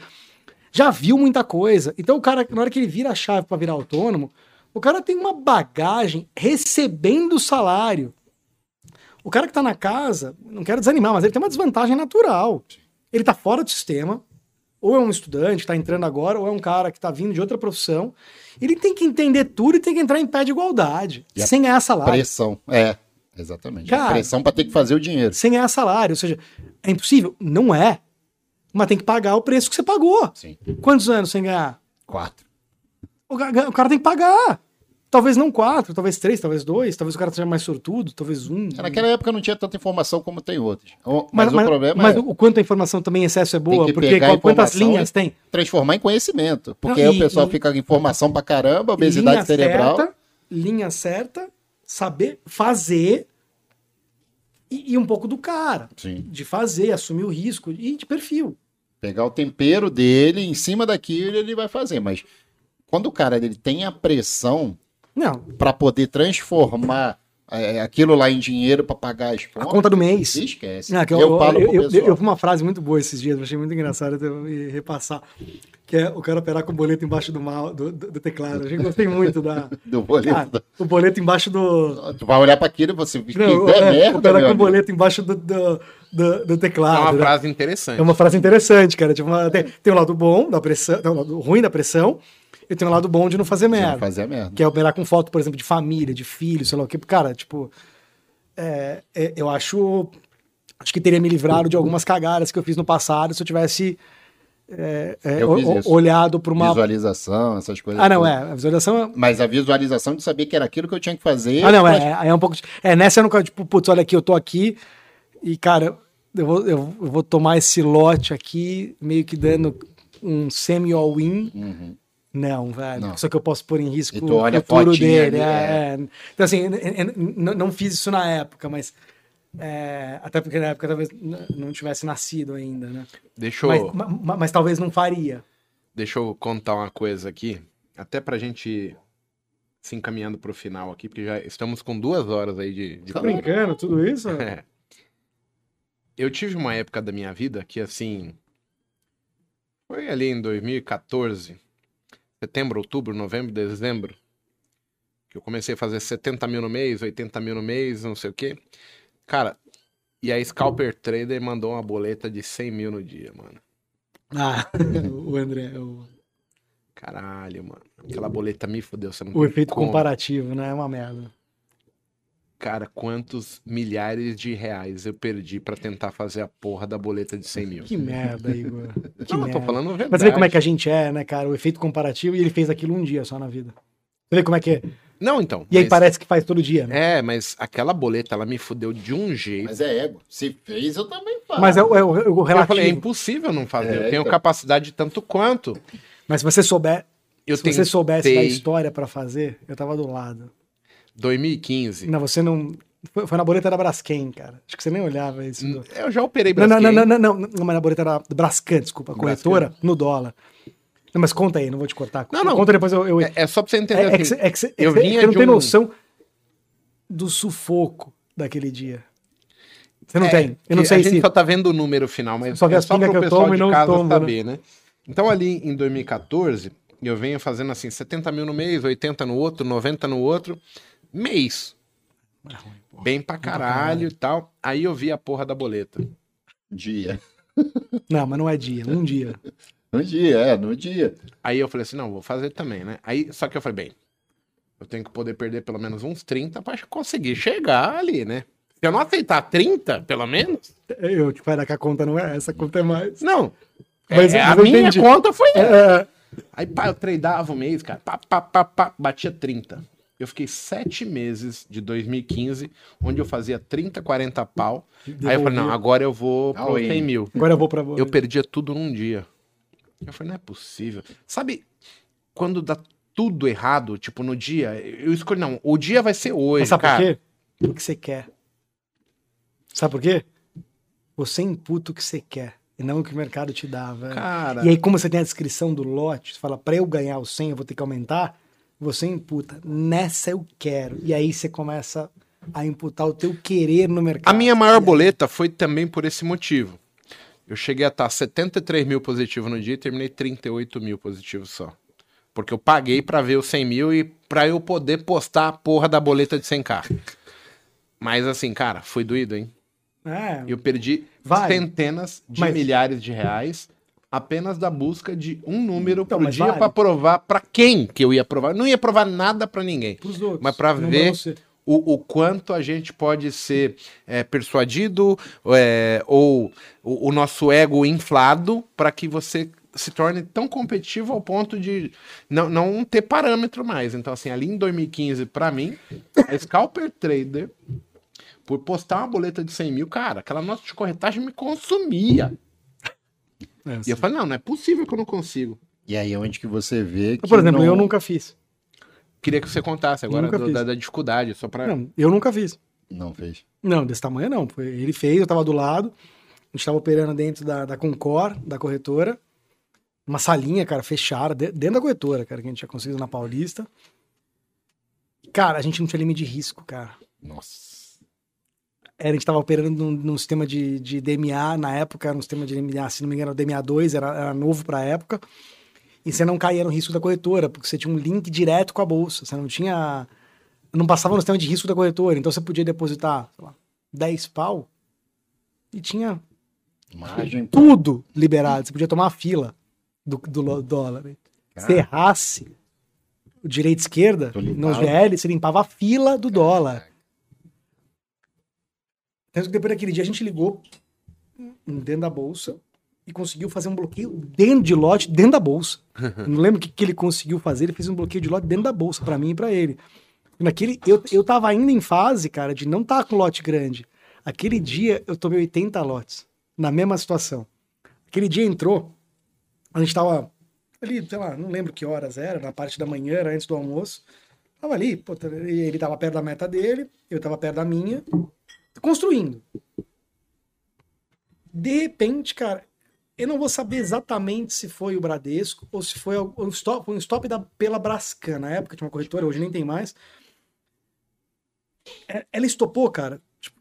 Já viu muita coisa. Então o cara, na hora que ele vira a chave para virar autônomo, o cara tem uma bagagem recebendo salário. O cara que tá na casa, não quero desanimar, mas ele tem uma desvantagem natural. Ele tá fora do sistema, ou é um estudante que tá entrando agora, ou é um cara que tá vindo de outra profissão. Ele tem que entender tudo e tem que entrar em pé de igualdade, E sem ganhar salário. Pressão. É, exatamente. Cara- pressão pra ter que fazer o dinheiro. Sem ganhar salário. Ou seja, é impossível? Não é. Mas tem que pagar o preço que você pagou. Sim. Quantos anos sem ganhar? Quatro. O, o cara tem que pagar. Talvez não quatro, talvez três, talvez dois, talvez o cara seja mais sortudo, talvez um. Naquela época não tinha tanta informação como tem hoje. Mas, Mas, mas- o problema mas é o quanto a informação também em excesso é boa, que porque qual- quantas linhas tem? transformar em conhecimento. Porque Não, aí e- o pessoal e- fica com informação pra caramba, obesidade linha cerebral. Certa, linha certa, saber fazer e, e um pouco do cara. Sim. De fazer, assumir o risco e de perfil. Pegar o tempero dele, em cima daquilo ele vai fazer. Mas quando o cara ele tem a pressão Não, pra poder transformar é, aquilo lá em dinheiro pra pagar as a contas, conta do mês. esquece. Ah, que eu, falo eu, eu, eu, eu vi uma frase muito boa esses dias, eu achei muito engraçado repassar. Que é o cara operar com o boleto embaixo do, mal, do, do- do teclado. Eu gostei muito da. do boleto. Cara, o boleto embaixo do. Tu vai olhar pra aquilo e você que Não, ideia é, merda, operar com o boleto embaixo do, do, do, do É teclado. uma né? frase interessante. É uma frase interessante, cara. Tipo, uma- tem, tem o lado bom da pressão, tem o lado ruim da pressão, e tem o lado bom de não fazer De não merda. fazer merda. Que é operar com foto, por exemplo, de família, de filho, sei lá o que. Cara, tipo. é, é, eu acho. Acho que teria me livrado de algumas cagadas que eu fiz no passado se eu tivesse é, é, Eu o- olhado para uma. Visualização, essas coisas. Ah, não, todas. é. A visualização é. Mas a visualização de saber que era aquilo que eu tinha que fazer. Ah, não, pra- é. É um pouco. É, nessa eu nunca, tipo, putz, olha aqui, eu tô aqui e, cara, eu vou, eu, eu vou tomar esse lote aqui, meio que dando um semi-all-in. Uhum. Não, velho. Não. Só que eu posso pôr em risco E tu olha o futuro dele. ali, é, é. Então, assim, não fiz isso na época, mas. é, até porque na época talvez não tivesse nascido ainda, né? Deixa Mas, eu, ma- ma- mas talvez não faria. deixa eu contar uma coisa aqui, até pra gente se encaminhando pro final aqui, porque já estamos com duas horas aí de, de Tá brincando, tudo isso? É. Eu tive uma época da minha vida que, assim. Foi ali em 2014, setembro, outubro, novembro, dezembro, que eu comecei a fazer 70 mil no mês, 80 mil no mês, não sei o quê. Cara, e a Scalper Trader mandou uma boleta de 100 mil no dia, mano. Ah, o André, o, Caralho, mano. Aquela boleta me fodeu, você não o efeito como. comparativo, né? É uma merda. Cara, quantos milhares de reais eu perdi pra tentar fazer a porra da boleta de 100 mil? Que merda, Igor. Que não, eu merda. tô falando a verdade. Mas você vê como é que a gente é, né, cara? O efeito comparativo e ele fez aquilo um dia só na vida. Você vê como é que é? Não, então. E aí mas- parece que faz todo dia, né? É, mas aquela boleta, ela me fudeu de um jeito. Mas é ego. Se fez, eu também faço. Mas é, o- é o, é o eu relativo. falei, é impossível não fazer. É, eu tenho então. capacidade tanto quanto. Mas se você souber, Eu se você soubesse da tentei- história pra fazer, eu tava do lado. 2015. Não, você não. Foi, foi na boleta da Braskem, cara. Acho que você nem olhava isso. Eu já operei Não, não, Braskem. não, não, não, não, não, mas na boleta da Brascan, desculpa, a corretora, no dólar. Não, mas conta aí, não vou te cortar. Não, não. Conta depois eu. eu... É, é só pra você entender É, é que assim. é que cê- é eu que cê- vinha você não tem um- noção do sufoco daquele dia. Você não É, tem. Eu não sei a gente se. só tá vendo o número final, mas Só é só que eu pessoal de não casa tomo, né? saber, né? Então ali em 2014, eu venho fazendo assim, 70 mil no mês, 80 no outro, 90 no outro, mês. Bem pra caralho e tal. Aí eu vi a porra da boleta. Dia. Não, mas não é dia, um dia. No dia, é, no dia. Aí eu falei assim, não, vou fazer também, né? Aí, só que eu falei, bem, eu tenho que poder perder pelo menos uns 30 pra conseguir chegar ali, né? Se eu não aceitar 30, pelo menos, Eu te falar que a conta não é essa, a conta é mais. não. Mas- É, mas a eu minha entendi. conta foi essa. É, Aí, pá, eu tradeava o mês, cara, pá, pá, pá, pá, batia 30. Eu fiquei sete meses de 2015, onde eu fazia 30, 40 pau. Aí eu falei, não, devolvia. agora eu vou pro All in. 100 mil. Agora eu vou pra Eu perdia tudo num dia. Eu falei, não é possível. Sabe, quando dá tudo errado, tipo, no dia, eu escolhi, não, o dia vai ser hoje, Mas sabe cara. por quê? Porque você quer. Sabe por quê? Você imputa o que você quer e não o que o mercado te dá, velho. Cara, E aí, como você tem a descrição do lote, você fala, pra eu ganhar o 100, eu vou ter que aumentar, você imputa, nessa eu quero. E aí você começa a imputar o teu querer no mercado. a minha maior boleta foi também por esse motivo. Eu cheguei a estar 73 mil positivo no dia e terminei 38 mil positivo só. Porque eu paguei pra ver os 100 mil e pra eu poder postar a porra da boleta de 100k. Mas assim, cara, foi doído, hein? É, Eu perdi Vale. centenas de Mas- milhares de reais apenas da busca de um número Então, por dia vale. pra provar pra quem que eu ia provar. Eu não ia provar nada pra ninguém. outros. Mas não ver o, o quanto a gente pode ser é, persuadido é, ou o, o nosso ego inflado para que você se torne tão competitivo ao ponto de não, não ter parâmetro mais. Então, assim, ali em 2015, pra mim, a Scalper Trader, por postar uma boleta de 100 mil, cara, aquela nota de corretagem me consumia. É, E eu falei, não, não é possível que eu não consigo. E aí é onde que você vê que Por exemplo, não- eu nunca fiz. Queria que você contasse agora Nunca do- da, da dificuldade, só pra... Não, eu nunca fiz. não fez. Não, desse tamanho não. Ele fez, eu tava do lado. A gente tava operando dentro da, da Concor, da corretora. Uma salinha, cara, fechada, de- dentro da corretora, cara, que a gente tinha conseguido na Paulista. Cara, a gente não tinha limite de risco, cara. Nossa. Era, a gente tava operando num, num sistema de, de DMA, na época era um sistema de DMA, se não me engano, era o DMA2, era, era novo pra época. E você não caía no risco da corretora, porque você tinha um link direto com a bolsa. Você não tinha. Não passava no sistema de risco da corretora. Então você podia depositar, sei lá, 10 pau e tinha Margem. tudo liberado. Você podia tomar a fila do, do dólar. Se errasse o direito e esquerda, nos. GL, você limpava a fila do dólar. Tanto que depois daquele dia a gente ligou dentro da bolsa e conseguiu fazer um bloqueio dentro de lote, dentro da bolsa. Não lembro o que, que ele conseguiu fazer, ele fez um bloqueio de lote dentro da bolsa, pra mim e pra ele. Naquele, eu, eu tava ainda em fase, cara, de não estar com lote grande. Aquele dia eu tomei 80 lotes, na mesma situação. Aquele dia entrou, a gente tava ali, sei lá, não lembro que horas era, na parte da manhã, era antes do almoço. Tava ali, pô, tá- ele tava perto da meta dele, eu tava perto da minha, construindo. De repente, cara, eu não vou saber exatamente se foi o Bradesco ou se foi um stop, um stop da, pela Brascan. Na época tinha uma corretora, hoje nem tem mais. É, Ela estopou, cara. tipo,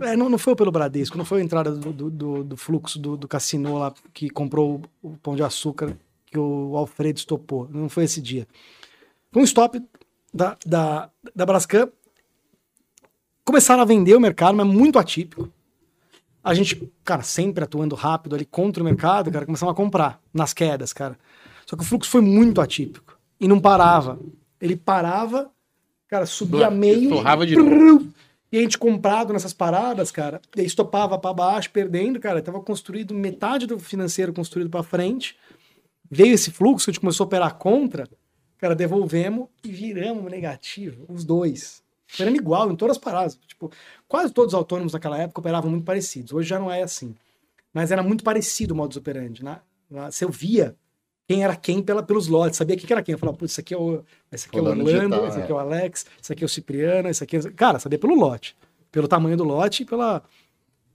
é, não, não foi pelo Bradesco, não foi a entrada do, do, do- do fluxo do, do cassino lá que comprou o, o pão de açúcar que o Alfredo estopou. Não foi esse dia. Foi um stop da, da, da Brascan. Começaram a vender o mercado, mas muito atípico. A gente, cara, sempre atuando rápido ali contra o mercado, cara, começamos a comprar nas quedas, cara. Só que o fluxo foi muito atípico e não parava. Ele parava, cara, subia meio Torrava de Prrr. E a gente comprado nessas paradas, cara, e aí estopava pra baixo, perdendo, cara, tava construído metade do financeiro construído pra frente. Veio esse fluxo, a gente começou a operar contra, cara, devolvemos e viramos negativo, os dois. Operando igual em todas as paradas. Tipo, quase todos os autônomos naquela época operavam muito parecidos. Hoje já não é assim. Mas era muito parecido o modus operandi, né? Você via quem era quem pela, pelos lotes, sabia quem que era quem. Eu falava, putz, esse aqui é o, esse aqui é o Orlando, digital, esse é. aqui é o Alex, esse aqui é o Cipriano, esse aqui é... Cara, sabia pelo lote. Pelo tamanho do lote e pela...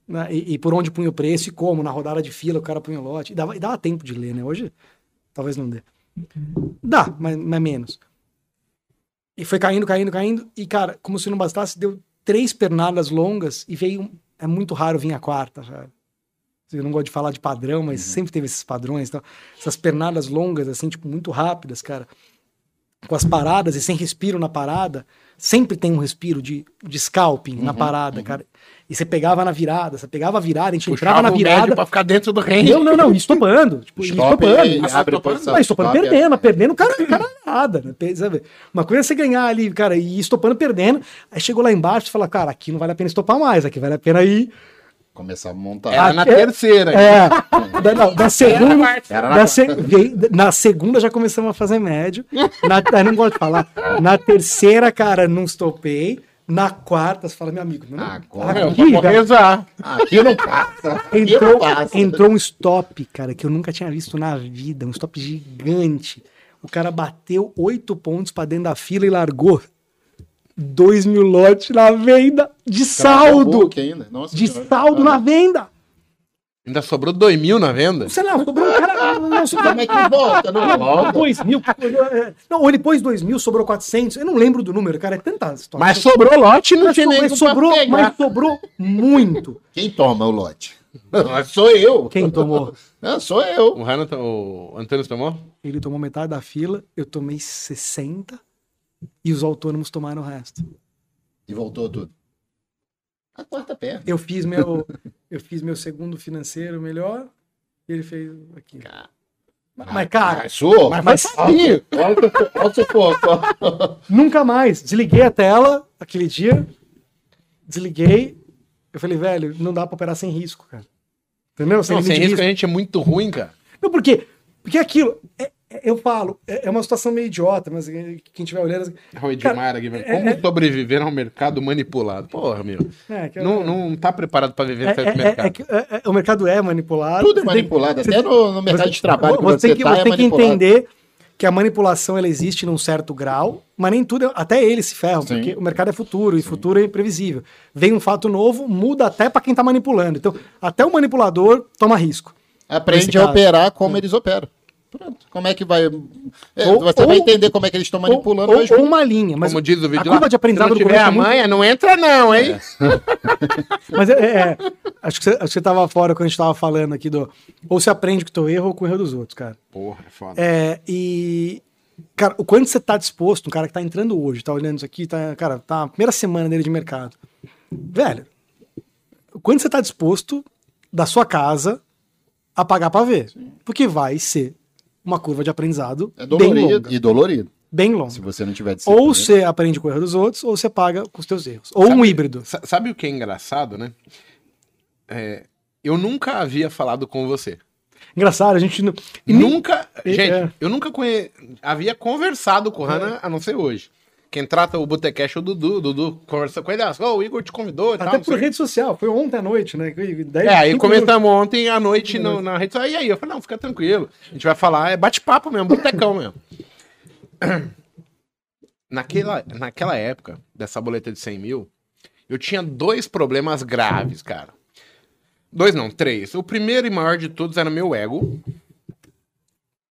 né, e, e por onde punha o preço e como. Na rodada de fila o cara punha o lote. E dava, e dava tempo de ler, né? Hoje, talvez não dê. Dá, mas, mas menos. E foi caindo, caindo, caindo. E, cara, como se não bastasse, deu três pernadas longas e veio. É muito raro vir a quarta, cara. Eu não gosto de falar de padrão, mas sempre teve esses padrões. Então, essas pernadas longas, assim, tipo, muito rápidas, cara. Com as paradas e sem respiro na parada. Sempre tem um respiro de, de scalping na parada, cara. E você pegava na virada, você pegava a virada, a gente entrava na virada. pra ficar dentro do range. Não, não, não, estopando. Tipo, Stop, estopando. abre estopando? posição. mas estopando Stop, perdendo, é. perdendo, cara, cara nada, né? Sabe? Uma coisa é você ganhar ali, cara, e estopando perdendo. Aí chegou lá embaixo e fala, cara, aqui não vale a pena estopar mais, aqui vale a pena ir. Começar a montar. Era na Até- terceira. É, da, não, da segunda. Era na da se- veio- na segunda já começamos a fazer médio. Na, aí não gosto de falar. Na terceira, cara, não estopei. Na quarta, você fala, meu amigo, não, Agora, aqui, Eu vou velho, rezar. Aqui não passa. Entrou, não passa. entrou um stop, cara, que eu nunca tinha visto na vida. Um stop gigante. O cara bateu oito pontos pra dentro da fila e largou dois mil lotes na venda de saldo. Nossa De saldo na venda. Ainda sobrou 2 mil na venda. Sei lá, sobrou um cara. Não, sobrou Como é que volta? Não volta. dois mil. é, Não, ou ele pôs dois mil, sobrou 400. Eu não lembro do número, cara. É tanta história. Mas sobrou lote não Mas tinha sobrou, mas sobrou, mas sobrou muito. Quem toma o lote? Não, sou eu. Quem tomou? Não, sou eu. O, Renan, o Antônio tomou? Ele tomou metade da fila, eu tomei 60 e os autônomos tomaram o resto. E voltou tudo. A quarta perna. Eu fiz meu, eu fiz meu segundo financeiro melhor e ele fez aqui. Mas, mas, cara, Mas sou. mas, mas sufoco. nunca mais. Desliguei a tela aquele dia, desliguei. Eu falei, velho, não dá pra operar sem risco, cara. Entendeu? Não, sem de risco a gente é muito ruim, cara. Não, porque, porque aquilo, é- é- eu falo, é, é uma situação meio idiota, mas é, quem estiver olhando. O Edmar aqui. Como sobreviver a um mercado manipulado? Porra, meu. É, que é- Não, não tá preparado pra viver é, certo é- é- mercado. é que, é- é- o mercado é manipulado. Tudo é você manipulado. Até no, no mercado de trabalho você, você, tem que, tá, você é tem que entender que a manipulação ela existe num certo grau, mas nem tudo, até eles se ferram, Sim. porque o mercado é futuro e futuro é imprevisível. Vem um fato novo, muda até para quem tá manipulando. Então, até o manipulador toma risco. Aprende a operar como eles operam. Pronto. Como é que vai. É, Ou- você vai ou- entender como é que eles estão manipulando ou, ou, ou uma linha, mas Como diz o vídeo a curva lá, de aprendizado se não do tiver começo a é muito- manha, não entra não, hein? Mas é, é, acho, que você, acho que você tava fora quando a gente tava falando aqui do. Ou você aprende com o teu erro ou com o erro dos outros, cara. Porra, é foda. É, e. Cara, o quanto você tá disposto, um cara que tá entrando hoje, tá olhando isso aqui, tá, cara, tá na primeira semana dele de mercado. Velho, o quanto você tá disposto da sua casa a pagar pra ver? Porque vai ser uma curva de aprendizado É bem dolorido longa. e dolorido. Bem longa. Se você não tiver disciplina. Ou você aprende com o erro dos outros, ou você paga com os teus erros. Ou um híbrido. Sa- Sabe o que é engraçado, né? É, eu nunca havia falado com você. Engraçado, a gente Nunca. É. Gente, eu nunca conhe... havia conversado com o Hanna, a não ser hoje. Quem trata o Botecash é o Dudu. O Dudu conversou com ele, ah, ô, o Igor te convidou e. Até por rede social, foi ontem à noite, né? Dez, É, aí comentamos ontem à noite no- na rede social. E aí, eu falei, não, fica tranquilo. A gente vai falar, é bate-papo mesmo, botecão mesmo. Naquela, naquela época, dessa boleta de 100 mil, eu tinha dois problemas graves, cara. Dois não, três. O primeiro e maior de todos era meu ego.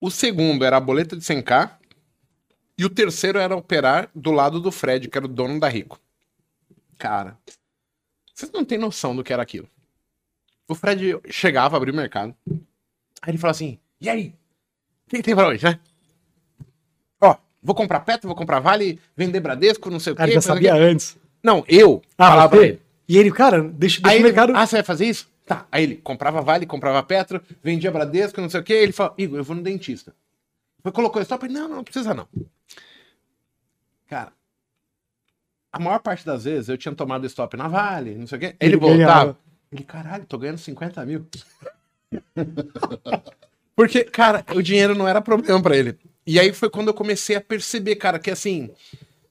O segundo era a boleta de 100k. E o terceiro era operar do lado do Fred, que era o dono da Rico. Cara, vocês não têm noção do que era aquilo. O Fred chegava, abria o mercado. Aí ele falava assim: E aí? O que, que tem pra hoje, né? Ó, vou comprar Petro, vou comprar Vale, vender Bradesco, não sei o cara quê. já sei o sabia antes. Não, eu Ah, falava pra ele. E ele, cara, deixa, deixa Aí o ele, mercado. ah, você vai fazer isso? Tá. Aí ele comprava Vale, comprava Petro, vendia Bradesco, não sei o quê. Ele falou, Igor, eu vou no dentista. Foi, colocou isso, ele, não, não precisa não. Cara, a maior parte das vezes eu tinha tomado stop na Vale, não sei o quê. Ele, Ele voltava. Ele, caralho, tô ganhando 50 mil. Porque, cara, o dinheiro não era problema pra ele. E aí foi quando eu comecei a perceber, cara, que assim,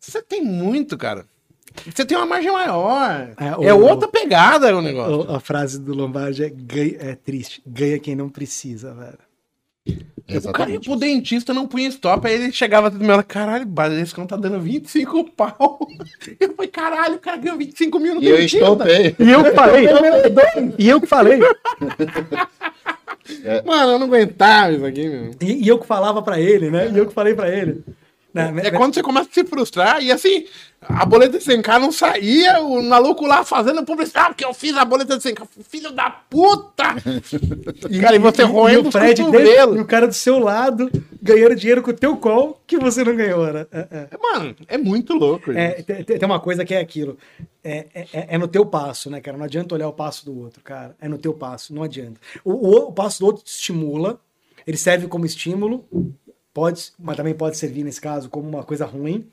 você tem muito, cara. Você tem uma margem maior. É, É, o- outra pegada o negócio. A frase do Lombardi é, ganha, é triste. Ganha quem não precisa, velho. O cara ia Exatamente. pro dentista, não punha stop, aí ele chegava do meu lado, caralho, esse cara tá dando 25 pau. Eu falei, caralho, o cara ganhou 25 mil no E eu dentista. estopei. E eu que falei. e eu que falei. Mano, eu não aguentava isso aqui, meu. E, e eu que falava pra ele, né? E eu que falei pra ele. Né, É quando você começa a se frustrar e assim, a boleta de 100k não saía, o maluco lá fazendo publicidade, ah, porque eu fiz a boleta de 100k. Filho da puta! cara, e você roendo e o Fred dele, e o cara do seu lado ganhando dinheiro com o teu call que você não ganhou, né? É, é. Mano, é muito louco isso. É, tem, tem uma coisa que é aquilo. É, é, é no teu passo, né, cara? Não adianta olhar o passo do outro, cara. É no teu passo, não adianta. O, o, o passo do outro te estimula, ele serve como estímulo, pode, mas também pode servir, nesse caso, como uma coisa ruim.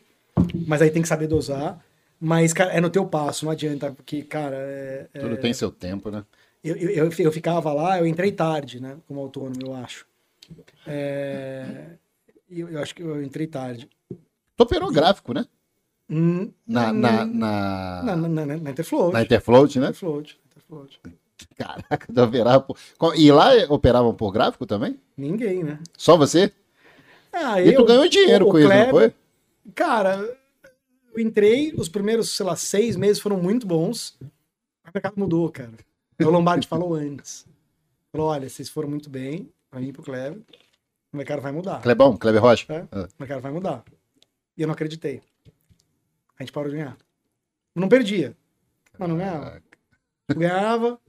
Mas aí tem que saber dosar. Mas, cara, é no teu passo, não adianta, porque, cara, é- é- Tudo tem seu tempo, né? eu, eu, eu, eu ficava lá, eu entrei tarde, né, como autônomo, eu acho. É, eu, eu acho que eu entrei tarde. Tu operou gráfico, né? Hum, Na, na, hum, na, na, na, na, na Interfloat. na Interfloat, né? Interfloat, Interfloat. Caraca, tu operava por... E lá operavam por gráfico também? Ninguém, né? Só você? Ah, E tu ganhou dinheiro o com isso, não Kleber- foi? Cara, eu entrei, os primeiros, sei lá, seis meses foram muito bons. O mercado mudou, cara. O Lombardi falou antes. Falou, olha, vocês foram muito bem, vai vir pro Kleber, o mercado vai mudar. Clebão, Kleber Rocha. É, Ah. o mercado vai mudar. E eu não acreditei. A gente parou de ganhar. Eu não perdia, mas não ganhava. Ganhava,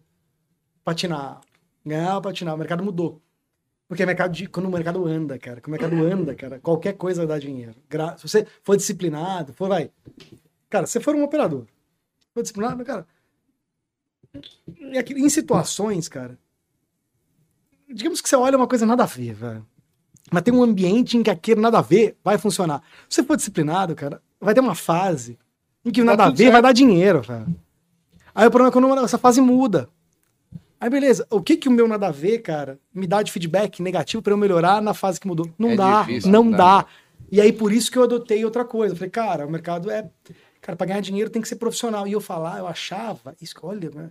patinava. Ganhava, patinava. O mercado mudou. Porque o mercado de- quando o mercado anda, cara, quando o mercado anda, cara, qualquer coisa dá dinheiro. Gra- Se você for disciplinado, for, vai. Cara, se você for um operador, for disciplinado, cara. E aqui, em situações, cara. Digamos que você olha uma coisa nada a ver, velho. Mas tem um ambiente em que aquele nada a ver vai funcionar. Se você for disciplinado, cara, vai ter uma fase em que o nada a ver certo. vai dar dinheiro, velho. Aí o problema é quando essa fase muda. Aí beleza, o que que o meu nada a ver, cara, me dá de feedback negativo pra eu melhorar na fase que mudou? Não É dá, difícil, não não dá. E aí por isso que eu adotei outra coisa. Eu falei, cara, o mercado é, cara, para ganhar dinheiro tem que ser profissional. E eu falar, eu achava, isso, olha, né,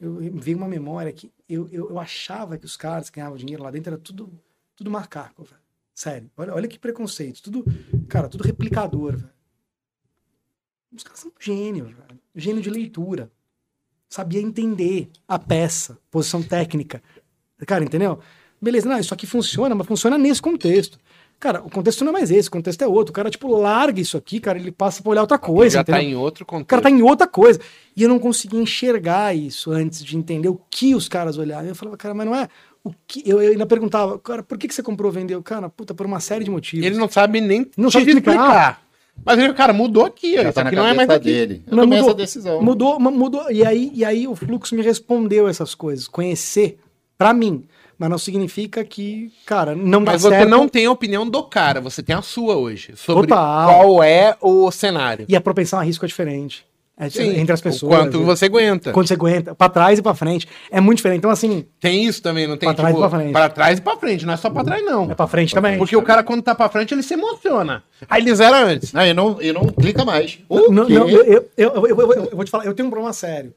eu, eu veio uma memória que eu, eu, eu achava que os caras que ganhavam dinheiro lá dentro era tudo tudo macaco, velho. Sério. Olha, olha que preconceito. Tudo, cara, tudo replicador, velho. Os caras são gênio, velho. Gênio de leitura. Sabia entender a peça, posição técnica. Cara, entendeu? Beleza, não, isso aqui funciona, mas funciona nesse contexto. Cara, o contexto não é mais esse, o contexto é outro. O cara, tipo, larga isso aqui, cara, ele passa pra olhar outra coisa. já entendeu? tá em outro O contexto. cara tá em outra coisa. E eu não conseguia enxergar isso antes de entender o que os caras olhavam. Eu falava, cara, mas não é o que. Eu, eu ainda perguntava, cara, por que, que você comprou ou vendeu? Cara, puta, por uma série de motivos. Ele não sabe nem Não sabe explicar. Mas ele, cara, mudou aqui. Já Isso tá na aqui não é mais aqui. dele. Eu Não, tomei mudou. essa decisão. Mudou, mudou. E aí, e aí o fluxo me respondeu essas coisas. Conhecer, pra mim. Mas não significa que, cara, não dá Mas você certo. não tem a opinião do cara, você tem a sua hoje. Sobre Total. qual é o cenário. E a propensão a risco é diferente. É, Sim, entre as o pessoas. quanto né? você aguenta. Quando você aguenta, pra trás e pra frente. É muito diferente. Então, assim, Tem isso também, não tem? Pra trás e tipo, pra frente. pra trás e pra frente, não é só pra trás, não. é pra frente também. Porque o cara, quando tá pra frente, ele se emociona. Aí ele zera antes. E não, e não clica mais. Não, O não, quê? eu, eu, eu, eu- eu- eu- eu vou te falar, eu tenho um problema sério.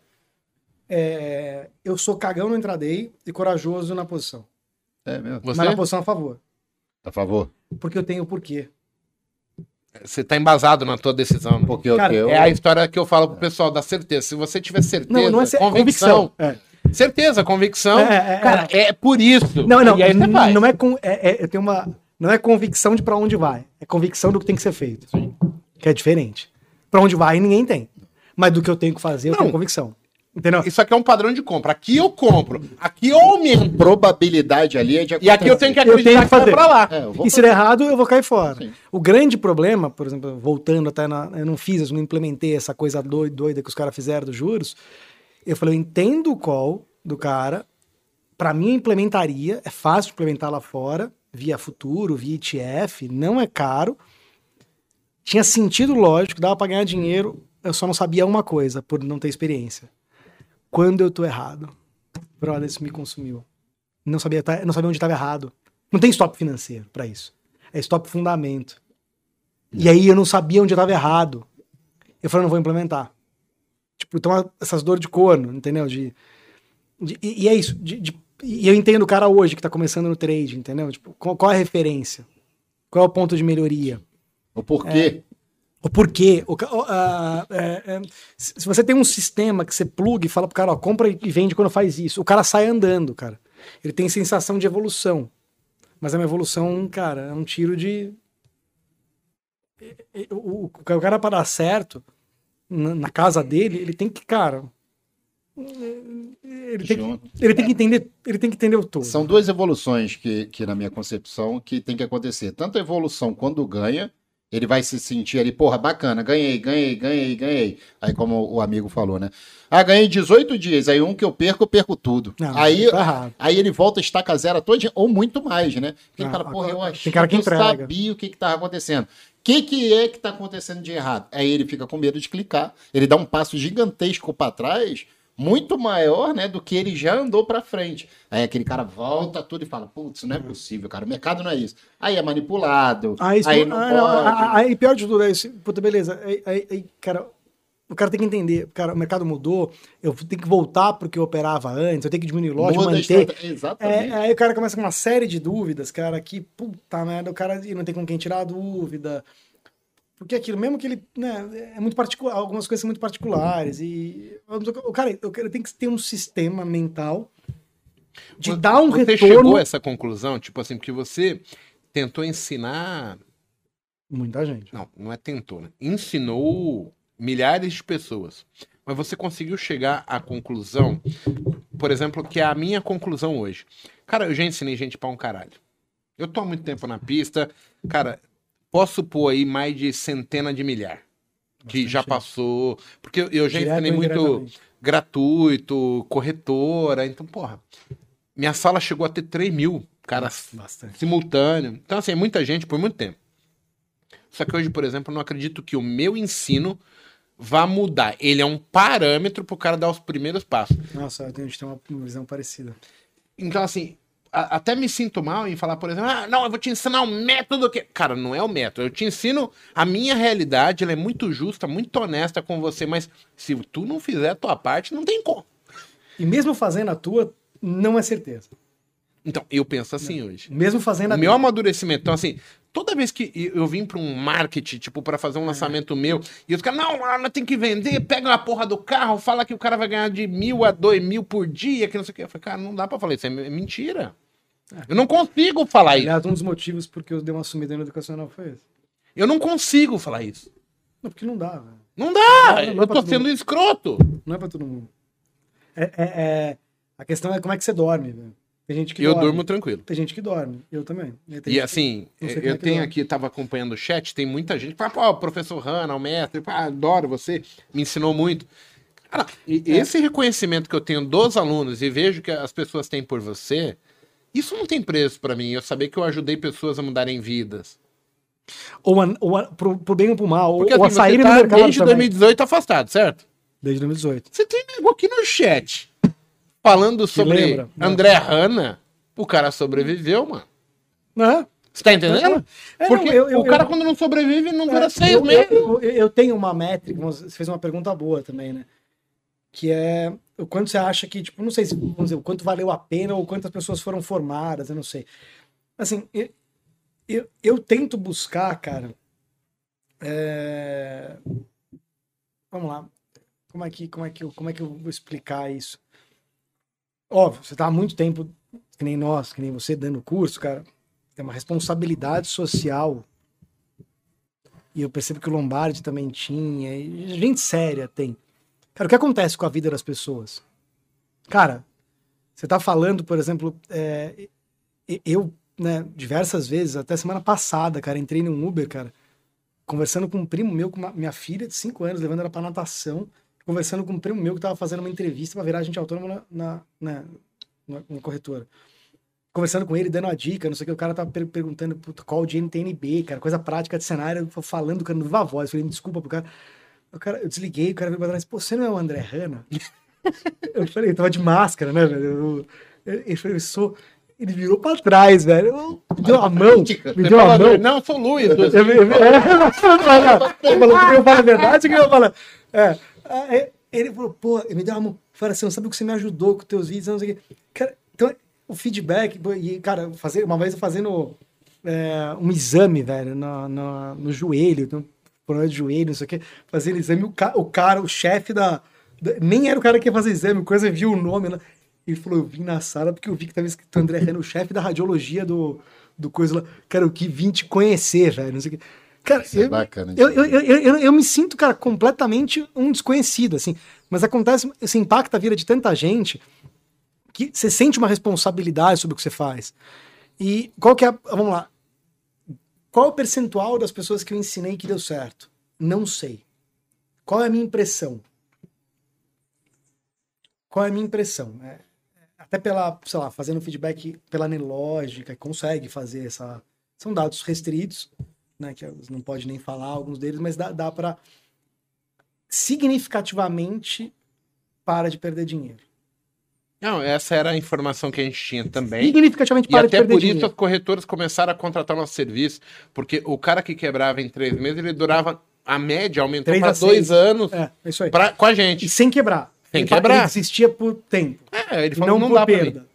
É, eu sou cagão no intraday e corajoso na posição. É mesmo. Você, Mas na posição a favor. A favor. Porque eu tenho o porquê. Você tá embasado na tua decisão. né? Porque Cara, eu... É a história que eu falo pro pessoal da certeza. Se você tiver certeza, Não, não é ser, convicção, convicção. É. certeza, convicção, É, é, é. cara, é por isso. Não, não, E faz. não é, com, é, é- eu tenho uma, não é convicção de pra onde vai, é convicção do que tem que ser feito. Que é diferente. Pra onde vai ninguém tem. Mas do que eu tenho que fazer, eu Não. tenho convicção. Entendeu? Isso aqui é um padrão de compra. Aqui eu compro, aqui eu aumento. probabilidade ali é de E aqui eu tenho que Eu tenho acreditar que que vai fazer. pra lá. É, E se der errado, eu vou cair fora. Sim. O grande problema, por exemplo, voltando até na. Eu não fiz, eu não implementei essa coisa doi- doida que os caras fizeram dos juros. Eu falei, eu entendo o call do cara. Pra mim, eu implementaria. É fácil implementar lá fora, via futuro, via ETF, não é caro. Tinha sentido lógico, dava pra ganhar dinheiro. Eu só não sabia uma coisa, por não ter experiência. Quando eu tô errado. Brother, isso me consumiu. Não sabia, tá- não sabia onde estava errado. Não tem stop financeiro pra isso. É stop fundamento. E aí eu não sabia onde eu estava errado. Eu falei, não vou implementar. Tipo, então essas dores de corno, entendeu? De, de- e, e é isso, de, de e eu entendo o cara hoje que tá começando no trade, entendeu? Tipo, qual, qual é a referência? Qual é o ponto de melhoria? O porquê? O porquê? O, a- é, é, se você tem um sistema que você pluga e fala pro cara, ó, compra e vende quando faz isso, o cara sai andando, cara. Ele tem sensação de evolução. Mas é uma evolução, cara, é um tiro de. O, o, o cara, para dar certo na, na casa dele, ele tem que, cara. Ele tem, que- ele tem que entender, ele tem que entender o todo. São duas evoluções que, que, na minha concepção, que tem que acontecer. Tanto a evolução quando ganha, ele vai se sentir ali, porra, bacana, ganhei, ganhei, ganhei, ganhei. Aí, como o amigo falou, né? Ah, ganhei 18 dias, aí um que eu perco, eu perco tudo. Não, aí, tá aí ele volta a estaca zero todo, ou muito mais, né? Porque ele Ah, fala, porra, eu agora- achei cara que eu entrega. sabia o que que tava acontecendo. O que, que é que tá acontecendo de errado? Aí ele fica com medo de clicar. Ele dá um passo gigantesco para trás, muito maior, né, do que ele já andou para frente. Aí aquele cara volta tudo e fala: Putz, não é possível, cara. O mercado não é isso. Aí é manipulado. Aí, isso- aí não ah, pode. ah, Aí, pior de tudo é isso. Puta, beleza. Aí, aí- aí, cara, o cara tem que entender. Cara, o mercado mudou. Eu tenho que voltar porque eu operava antes. Eu tenho que diminuir loja, Muda manter. Exatamente. É, aí o cara começa com uma série de dúvidas, cara, que puta merda, o cara não tem com quem tirar a dúvida. Porque aquilo, mesmo que ele, né, é muito particular, algumas coisas são muito particulares e o cara, o cara tem que ter um sistema mental de Você- dar um você retorno. chegou a essa conclusão, tipo assim, porque você tentou ensinar. Muita gente. Não, não é tentou, né? Ensinou milhares de pessoas. Mas você conseguiu chegar à conclusão, por exemplo, que é a minha conclusão hoje. Cara, eu já ensinei gente pra um caralho. Eu tô há muito tempo na pista, cara, posso pôr aí mais de centena de milhar. Que Bastante já passou. Porque eu- eu já Direto ensinei muito gratuito, corretora. Então, porra, minha sala chegou a ter 3 mil caras Bastante. simultâneo. Então, assim, é muita gente por muito tempo. Só que hoje, por exemplo, eu não acredito que o meu ensino vá mudar. Ele é um parâmetro pro cara dar os primeiros passos. Nossa, a gente tem uma visão parecida. Então, assim, a- até me sinto mal em falar, por exemplo, ah, não, eu vou te ensinar um método que. Cara, não é o método. Eu te ensino a minha realidade, ela é muito justa, muito honesta com você, mas se tu não fizer a tua parte, não tem como. E mesmo fazendo a tua, não é certeza. Então, eu penso assim hoje. Mesmo fazendo a O meu tua. amadurecimento. Então, assim, toda vez que eu vim pra um marketing, tipo, pra fazer um lançamento meu, e os caras, não, ela tem que vender, pega a porra do carro, fala que o cara vai ganhar de mil a dois mil por dia, que não sei o quê. Eu falei, cara, não dá pra falar isso, é me- é. Eu não consigo falar isso. Aliás, um dos motivos porque eu dei uma sumida no educacional foi esse. Eu não consigo falar isso. Não, porque não dá, velho. Não dá, Não, não é eu tô sendo escroto. Não é pra todo mundo. É, é- é- A questão é como é que você dorme, velho. Tem gente que eu dorme. durmo tranquilo. Tem gente que dorme. Eu também. E gente assim, eu é que tenho dorme. aqui, tava acompanhando o chat, tem muita gente que fala, pô, professor Hanna, o mestre, pá, adoro você, me ensinou muito. Cara, e É. esse reconhecimento que eu tenho dos alunos e vejo que as pessoas têm por você, isso não tem preço pra mim. Eu saber que eu ajudei pessoas a mudarem vidas. que- Ou, a, ou a, pro, pro bem ou pro mal. Porque ou a assim, sair você no tá mercado desde também. 2018 afastado, certo? Desde 2018. Você tem nego aqui no chat falando sobre lembra? André Hanna. O cara sobreviveu, mano. Não, Você tá entendendo? É, Porque não, eu- eu- o cara, eu- quando não sobrevive, não dura É, seis meses. Eu tenho uma métrica, você fez uma pergunta boa também, né? Que é o quanto você acha que, tipo, não sei se, vamos dizer, o quanto valeu a pena ou quantas pessoas foram formadas, eu não sei. Assim, eu, eu, eu tento buscar, cara. é, Vamos lá. Como é, que, como, é que eu, como é que eu vou explicar isso? Óbvio, você tá há muito tempo, que nem nós, que nem você, dando curso, cara. Tem uma responsabilidade social e eu percebo que o Lombardi também tinha, gente séria tem. Cara, o que acontece com a vida das pessoas? Cara, você tá falando, por exemplo, é, eu, né, diversas vezes, até semana passada, cara, entrei num Uber, cara, conversando com um primo meu, com uma- minha filha de 5 anos, levando ela pra natação, conversando com um primo meu que tava fazendo uma entrevista pra virar agente autônomo na, na, na, na- na corretora conversando com ele, dando uma dica, não sei o que, o cara tava per- perguntando qual de NTNB, cara, coisa prática de cenário, falando, cara, no voz, falei, desculpa pro cara. O cara, eu desliguei, o cara veio pra trás, pô, você não é o André Hanna? eu falei, eu tava de máscara, né, velho? Eu- eu- Ele falou, eu sou. Ele virou pra trás, velho. Me deu a mão, me deu a mão. Não, eu sou o Luiz. Eu, eu, eu, é, falou, que eu falo a verdade, que eu falo. É, ele falou, pô, ele me deu uma mão. Fala assim, sabe o que você me ajudou com teus vídeos, não sei o quê. Cara, então, o feedback, e, cara, fazer, uma vez eu fazendo é, um exame, velho, no, no, no joelho, no problema de joelho, não sei o quê, fazendo exame, o, ca, o cara, o chefe da, da, Nem era o cara que ia fazer exame, coisa viu o nome lá. Ele falou: Eu vim na sala porque eu vi que tava escrito André Renan, o chefe da radiologia do, do coisa lá. Cara, eu que vim te conhecer, velho, não sei o quê. Cara, Isso é eu, bacana. eu, eu, eu, eu, eu me sinto, cara, completamente um desconhecido, assim. Mas acontece, esse impacta a vida de tanta gente que você sente uma responsabilidade sobre o que você faz. E qual que é, a, vamos lá, qual o percentual das pessoas que eu ensinei que deu certo? Não sei. Qual é a minha impressão? Qual é a minha impressão? É, até pela, sei lá, fazendo feedback pela Anelógica, consegue fazer essa. São dados restritos, né? Que não pode nem falar alguns deles, mas dá, dá para significativamente para de perder dinheiro. Não, essa era a informação que a gente tinha também. Significativamente E para de até por dinheiro. isso as corretoras começaram a contratar nosso serviço, porque o cara que quebrava em três meses, ele durava, a média aumentou para dois anos É, é isso aí. pra, com a E gente. sem quebrar. Sem Ele- quebrar. Ele existia por tempo. É, ele e falou, não, não, dá perda.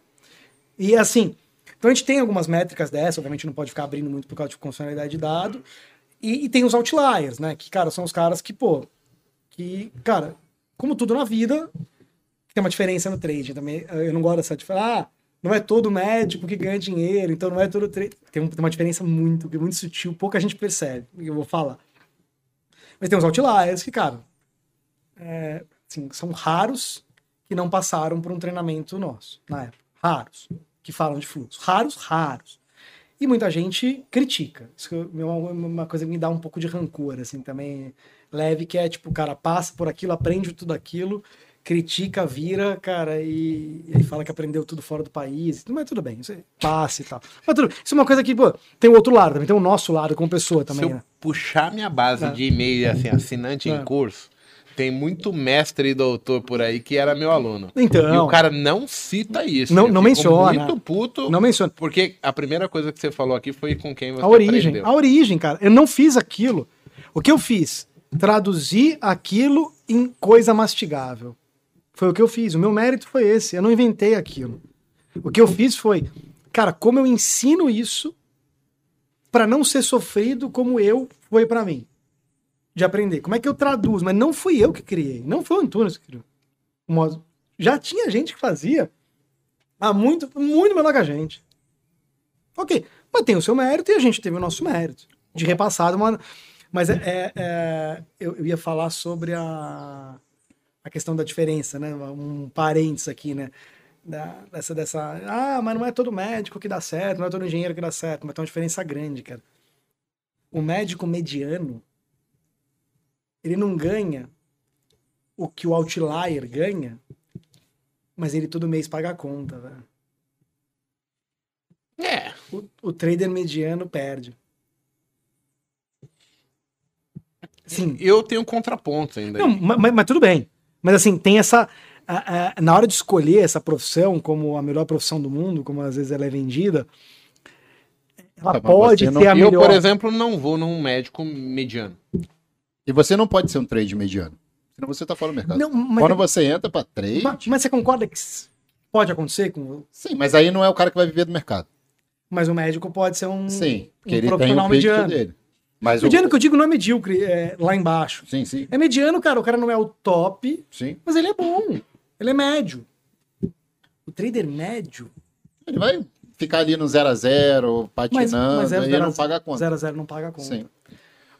E assim, então a gente tem algumas métricas dessa, obviamente não pode ficar abrindo muito por causa de funcionalidade de dado. E, e tem os outliers, né? Que, cara, são os caras que, pô, que, cara, como tudo na vida, tem uma diferença no trade também. Eu não gosto dessa de falar, ah, não é todo médico que ganha dinheiro, então não é todo trade. Tem, um- uma diferença muito, muito sutil, pouca gente percebe, eu vou falar. Mas tem os outliers que, cara, é, assim, são raros que não passaram por um treinamento nosso na época. Raros. Que falam de fluxo. Raros, raros. E muita gente critica. Isso é uma coisa que me dá um pouco de rancor, assim, também leve, que é tipo, o cara passa por aquilo, aprende tudo aquilo, critica, vira, cara, e, e fala que aprendeu tudo fora do país. Mas tudo bem, isso aí passa e tal. Mas tudo, isso é uma coisa que, pô, tem o outro lado também, tem o nosso lado como pessoa também, Se eu né? puxar minha base É. de e-mail, assim, assinante É. em curso, tem muito mestre e doutor por aí que era meu aluno. Então, E o cara não cita isso. Não- não menciona. Muito puto. não menciona. Porque a primeira coisa que você falou aqui foi com quem você A origem, aprendeu. a origem, cara. Eu não fiz aquilo. O que eu fiz? Traduzir aquilo em coisa mastigável. Foi o que eu fiz. O meu mérito foi esse. Eu não inventei aquilo. O que eu fiz foi, cara, como eu ensino isso para não ser sofrido como eu foi para mim. De aprender. Como é que eu traduzo? Mas não fui eu que criei. Não foi o Antunes que criou. Já tinha gente que fazia há muito, muito menor que a gente. Ok. Mas tem o seu mérito e a gente teve o nosso mérito. De repassado, uma... mas é, é- é- eu, eu ia falar sobre a, a questão da diferença, né? Um parênteses aqui, né? Da, dessa, dessa. Ah, mas não é todo médico que dá certo, não é todo engenheiro que dá certo, mas tem uma diferença grande, cara. O médico mediano, ele não ganha o que o outlier ganha, mas ele todo mês paga a conta, velho. É. O, o trader mediano perde. Sim. Eu tenho contrapontos ainda. Não, aí. ma- ma- mas, tudo bem. Mas assim, tem essa. a- a- na hora de escolher essa profissão como a melhor profissão do mundo, como às vezes ela é vendida, ela mas pode você não- ser a eu, melhor. por exemplo, não vou num médico mediano. E você não pode ser um trade mediano. Senão você tá fora do mercado. Não, mas, Quando você entra pra trade. ma- mas você concorda que pode acontecer com. Sim, mas aí não é o cara que vai viver do mercado. Mas o médico pode ser um. Sim, porque um ele tem o mediano. dele. Mas o... Mediano que eu digo não é medíocre, é lá embaixo. Sim, sim, É mediano, cara. O cara não é o top, sim. mas ele é bom. Ele é médio. O trader médio. Ele vai ficar ali no 0 a 0 patinando, mas é aí zero não zero. paga a conta. 0 a 0 não paga a conta. Sim.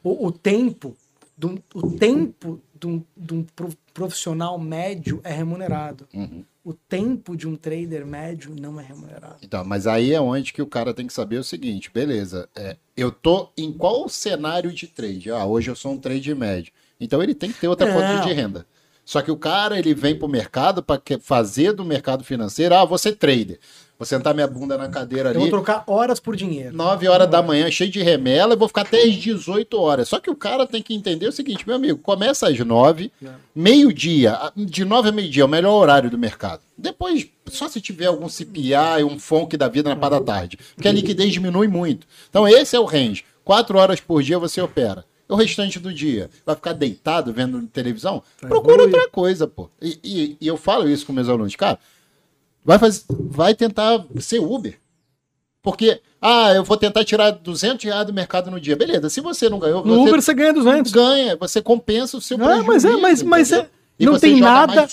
O, o tempo, do, o tempo de um, de um pro- profissional médio é remunerado. Uhum. O tempo de um trader médio não é remunerado. Então, mas aí é onde que o cara tem que saber o seguinte, beleza, é, eu tô em qual cenário de trade? Ah, hoje eu sou um trade médio. Então ele tem que ter outra Não. fonte de renda. Só que o cara, ele vem pro mercado para fazer do mercado financeiro, ah, ser trader. Vou sentar minha bunda na cadeira Eu vou ali, trocar horas por dinheiro. 9 horas da manhã, cheio de remela, e vou ficar até às 18 horas. Só que o cara tem que entender o seguinte, meu amigo, começa às 9, É. meio-dia, de 9 a meio-dia é o melhor horário do mercado. Depois, só se tiver algum CPI e um FONC da vida na parte da tarde, porque a liquidez diminui muito. Então esse é o range. 4 horas por dia você opera. O restante do dia vai ficar deitado vendo televisão? Procura outra coisa, pô. E, e- e eu falo isso com meus alunos, cara. Vai, fazer, vai tentar ser Uber. Porque, ah, eu vou tentar tirar 200 reais do mercado no dia. Beleza, se você não ganhou, No você Uber você ganha 200. ganha, você compensa o seu Ah, mas é, prejuízo, mas, mas é? E não tem nada,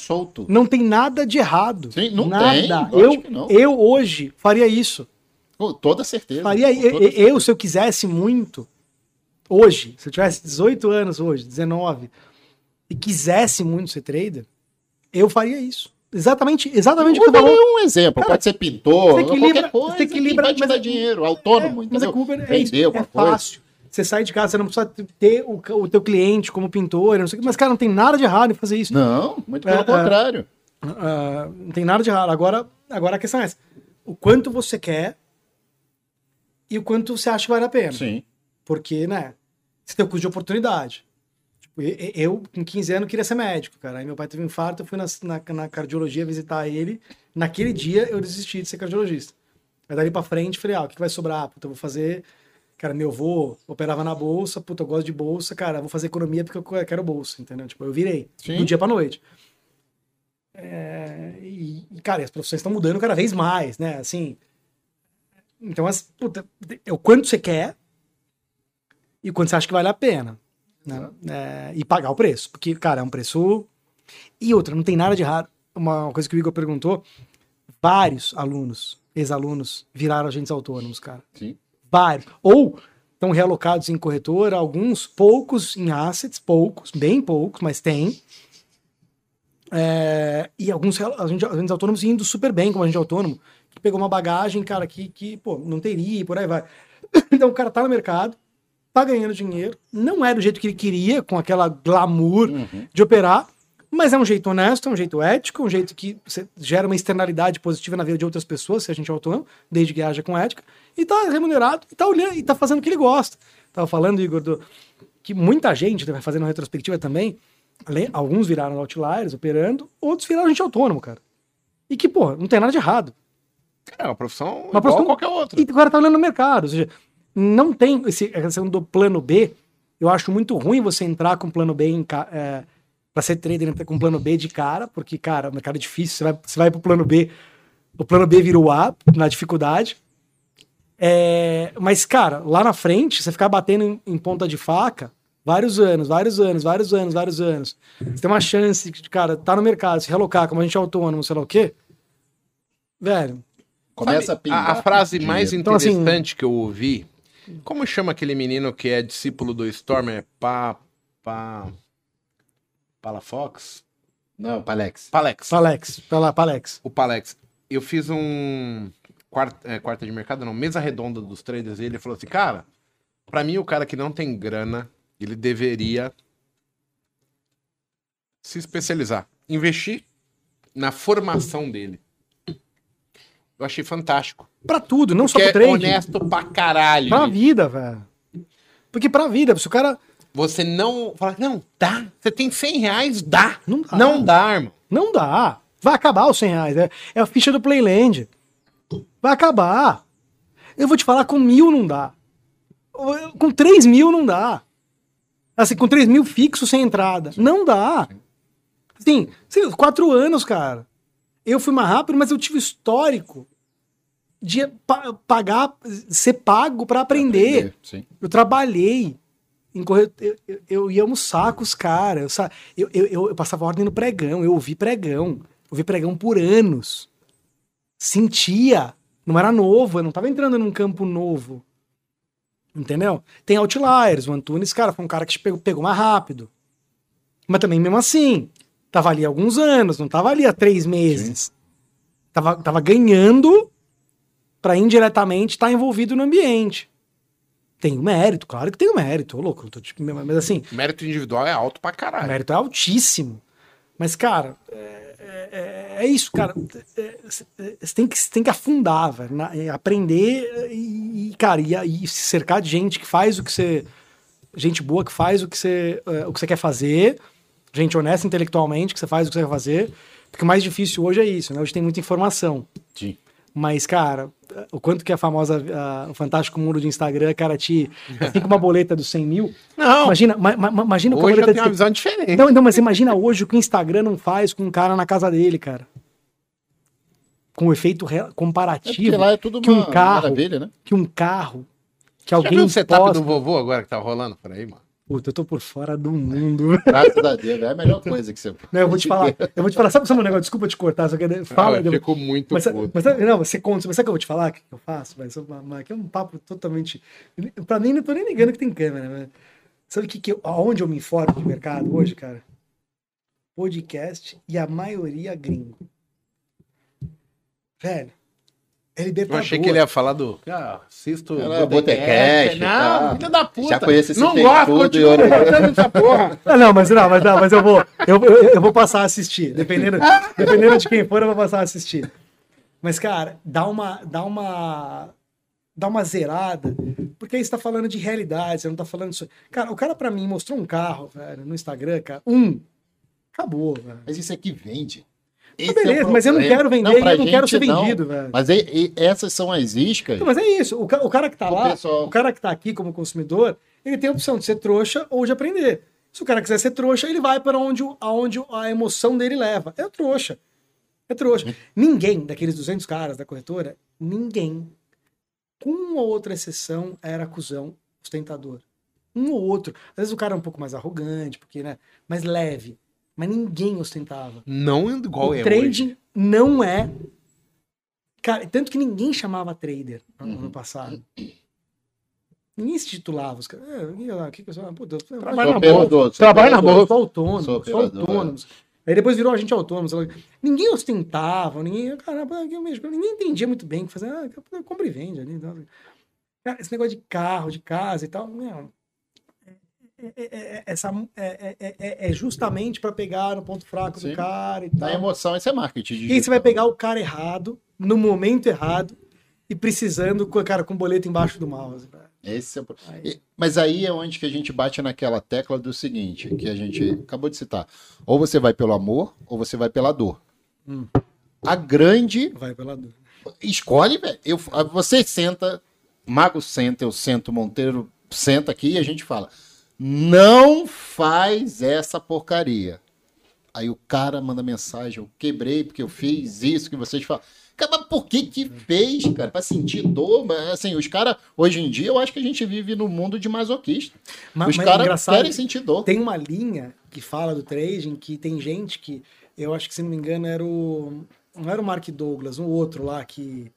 não tem nada de errado. Sim, não nada. tem, eu, não. eu hoje faria isso. Com toda certeza. Faria eu, toda eu, certeza. se eu quisesse muito, hoje, se eu tivesse 18 anos hoje, 19, e quisesse muito ser trader, eu faria isso. Exatamente, exatamente o que Uber falou. é um exemplo, pode ser pintor, você equilibra- qualquer coisa, você equilibra- que vai te mas dar é- dinheiro, autônomo, É, mas é Uber é, isso, é coisa. fácil. Você sai de casa, você não precisa ter o, o teu cliente como pintor, não sei o que, mas, cara, não tem nada de errado em fazer isso. Não, muito pelo É, é. contrário. Ah, não tem nada de errado. Agora, agora a questão é essa. O quanto você quer e o quanto você acha que vale a pena. Sim. Porque, né, você tem o custo de oportunidade. Eu, com 15 anos, queria ser médico, cara. Aí meu pai teve um infarto, eu fui na, na, na cardiologia visitar ele. Naquele dia, eu desisti de ser cardiologista. Aí dali pra frente, falei, ah, o que que vai sobrar? Puta, eu vou fazer... Cara, meu avô operava na bolsa, puta, eu gosto de bolsa, cara, eu vou fazer economia porque eu quero bolsa, entendeu? Tipo, eu virei, Sim. do dia pra noite. É, e, e, cara, as profissões estão mudando cada vez mais, né? Assim, então, as, puta, é o quanto você quer e o quanto você acha que vale a pena. Né? É, e pagar o preço. Porque, cara, é um preço. E outra, não tem nada de errado. Uma coisa que o Igor perguntou: vários alunos, ex-alunos, viraram agentes autônomos, cara. Sim. Vários. Ou estão realocados em corretora, alguns, poucos em assets, poucos, bem poucos, mas tem. É, e alguns agentes autônomos indo super bem como agente autônomo, que pegou uma bagagem, cara, que, que pô, não teria e por aí vai. Então o cara tá no mercado, tá ganhando dinheiro, não é do jeito que ele queria, com aquela glamour Uhum. de operar, mas é um jeito honesto, é um jeito ético, um jeito que você gera uma externalidade positiva na vida de outras pessoas, se a gente é autônomo, desde que haja com ética, e tá remunerado, e tá olhando, e tá fazendo o que ele gosta. Tava falando, Igor, do, que muita gente vai fazendo retrospectiva também, alguns viraram outliers operando, outros viraram gente autônomo, cara. E que, pô, não tem nada de errado. É uma profissão Uma igual profissão- a qualquer outra. E agora tá olhando no mercado. Ou seja, não tem esse, a questão do plano B. Eu acho muito ruim você entrar com plano B em, é, pra ser trader entrar com plano B de cara, porque, cara, o mercado é difícil. Você vai, você vai pro plano B, o plano B vira o A na dificuldade. É, mas, cara, lá na frente, você ficar batendo em, em ponta de faca vários anos, vários anos, vários anos, vários anos. Você tem uma chance de, cara, tá no mercado, se relocar como a gente é autônomo, sei lá o quê. Velho, Começa a Sabe, a, a frase mais Então, assim- interessante que eu ouvi. Como chama aquele menino que é discípulo do Storm? É Pa. Pa. Palafox? Não, Palex. Palex. Palex, pela Palex. O Palex. Eu fiz um. Quarta, é, quarta de mercado, não, mesa redonda dos traders. E ele falou assim: Cara, pra mim, o cara que não tem grana, ele deveria se especializar. Investir na formação dele. Eu achei fantástico. Pra tudo, não só Porque pro é trade. honesto pra caralho. Pra vida, velho. Porque pra vida, se o cara. Você não fala, não, dá. Você tem 100 reais, dá. Não dá. Não dá, irmão. Não dá. Vai acabar os 100 reais. É, é a ficha do Playland. Vai acabar. Eu vou te falar, com mil não dá. Com 3 mil não dá. Assim, com 3 mil fixo sem entrada. Não dá. Assim, quatro anos, cara. Eu fui mais rápido, mas eu tive histórico de pa- pagar, ser pago pra aprender. Sim. Eu trabalhei em eu, eu, eu ia almoçar com os caras. Eu, sa- eu, eu, eu, eu passava ordem no pregão, eu ouvi pregão. Ouvi pregão por anos. Sentia. Não era novo, eu não tava entrando num campo novo. Entendeu? Tem outliers. O Antunes, cara, foi um cara que pegou, pegou mais rápido. Mas também, mesmo assim, tava ali há alguns anos, não tava ali há três meses. Tava, tava ganhando pra indiretamente estar envolvido no ambiente. Tem o mérito, claro que tem o mérito, ô louco. eu tô tipo, mas assim, Mérito individual é alto pra o caralho. mérito é altíssimo. Mas, cara, é, é- é isso, cara. É, é, Você tem que, tem que afundar, velho. na- é, aprender e, e, cara, e, e se cercar de gente que faz o que você. Gente boa que faz o que você, é, o que você quer fazer. Gente honesta intelectualmente que você faz o que você quer fazer. Porque o mais difícil hoje é isso, né? Hoje tem muita informação. Sim. Mas, cara, o quanto que a famosa, a- o fantástico mundo de Instagram, cara, te. Assim como a boleta dos 100 mil. Não, Imagina, ma, ma, imagina hoje eu boleta tenho uma visão diferente. não, então, mas imagina hoje o que o Instagram não faz com um cara na casa dele, cara. com o efeito re- É comparativo lá é tudo que um uma carro- maravilha, né? que um carro que Já alguém viu o setup posta... do vovô agora que tá rolando por aí, mano? Puta, eu tô por fora do mundo. Graças a Deus, é a melhor coisa que você Não, eu vou te falar. Eu vou te falar. Sabe, sabe um negócio? Desculpa te cortar, só que fala. Ah, eu- ficou muito Mas, puto. mas não, você conta, mas sabe o que eu vou te falar? O que eu faço? Mas, mas aqui é um papo totalmente. Pra mim, não tô nem ligando que tem câmera, né? Sabe que, que eu, aonde eu me informo de mercado hoje, cara? Podcast e a maioria gringo. Velho, é Eu libertador. achei que ele ia falar do. Ah, assisto. Era Botecast e Não, tal. filho da puta. Já conheço esse Não gosto, continua olha- gostando dessa porra. Ah, não, mas não, mas não, mas eu vou, eu, eu, eu vou passar a assistir. Dependendo, dependendo de quem for, eu vou passar a assistir. Mas, cara, dá uma, dá uma, dá uma zerada, porque aí você tá falando de realidade, você não tá falando disso. Cara, o cara pra mim mostrou um carro, velho, no Instagram, cara, um, acabou, velho. Mas isso aqui vende. Tá Esse é beleza, mas eu não quero vender, pra eu não quero ser não. vendido, velho. Mas e- e essas são as iscas. Não, mas é isso. O, o cara que tá O lá, pessoal- o cara que tá aqui como consumidor, ele tem a opção de ser trouxa ou de aprender. Se o cara quiser ser trouxa, ele vai para onde, aonde a emoção dele leva. É trouxa. É trouxa. Ninguém daqueles 200 caras da corretora, ninguém, com uma ou outra exceção, era cuzão ostentador. Um ou outro. Às vezes o cara é um pouco mais arrogante, porque, né? Mais leve. Mas ninguém ostentava. Não igual o é trading hoje. não é. Cara, tanto que ninguém chamava trader no Uhum. ano passado. Ninguém se titulava. Os caras, é, o que que eu sou? Puta, eu Trabalho na bolsa. Trabalho na bolsa. sou autônomo, Sou sou operador, autônomos. Aí depois virou agente autônomo. Ninguém ostentava, ninguém. Caramba, eu mexo, ninguém entendia muito bem o que fazer. Ah, compra e vende ali. Então, cara, esse negócio de carro, de casa e tal, meu, é, é- é- essa, é, é- é- é justamente para pegar no ponto fraco Sim. do cara e Na tal. emoção, isso é marketing. E aí digital. você vai pegar o cara errado, no momento errado, e precisando, com cara, com o boleto embaixo do mouse. Esse é o... Aí- Mas aí é onde que a gente bate naquela tecla do seguinte, que a gente acabou de citar. Ou você vai pelo amor, ou você vai pela dor. Hum. A grande Vai pela dor. escolhe, velho. Eu- Você senta, Mago senta, eu sento, Monteiro senta aqui e a gente fala: não faz essa porcaria. Aí o cara manda mensagem: eu quebrei porque eu fiz isso que vocês falam. Cara, mas por que que fez, cara? Pra sentir dor? Mas, Assim, os caras, hoje em dia, eu acho que a gente vive num mundo de masoquista. Ma- os mas caras querem que sentir dor. Tem uma linha que fala do trading que tem gente que, eu acho que se não me engano, era o. Não era o Mark Douglas, um outro lá que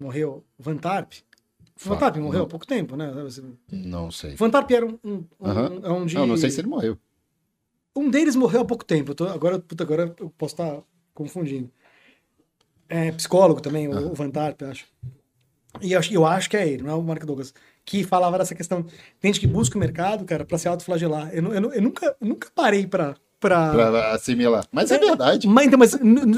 morreu. Van Tarp. Van Tarp morreu há não. pouco tempo, né? Não sei. Van Tarp era um. um, um- Aham. é um de- Não, não sei se ele morreu. Um deles morreu há pouco tempo. Eu tô- agora, puta, agora eu posso estar confundindo. É psicólogo também, o, o Van Tarp, eu acho. E eu acho, eu acho que é ele, não é o Mark Douglas. Que falava dessa questão. Tem gente que busca o mercado, cara, pra se autoflagelar. Eu, eu, eu nunca, eu nunca parei pra. pra... Pra assimilar. Mas é verdade. Mas, então, mas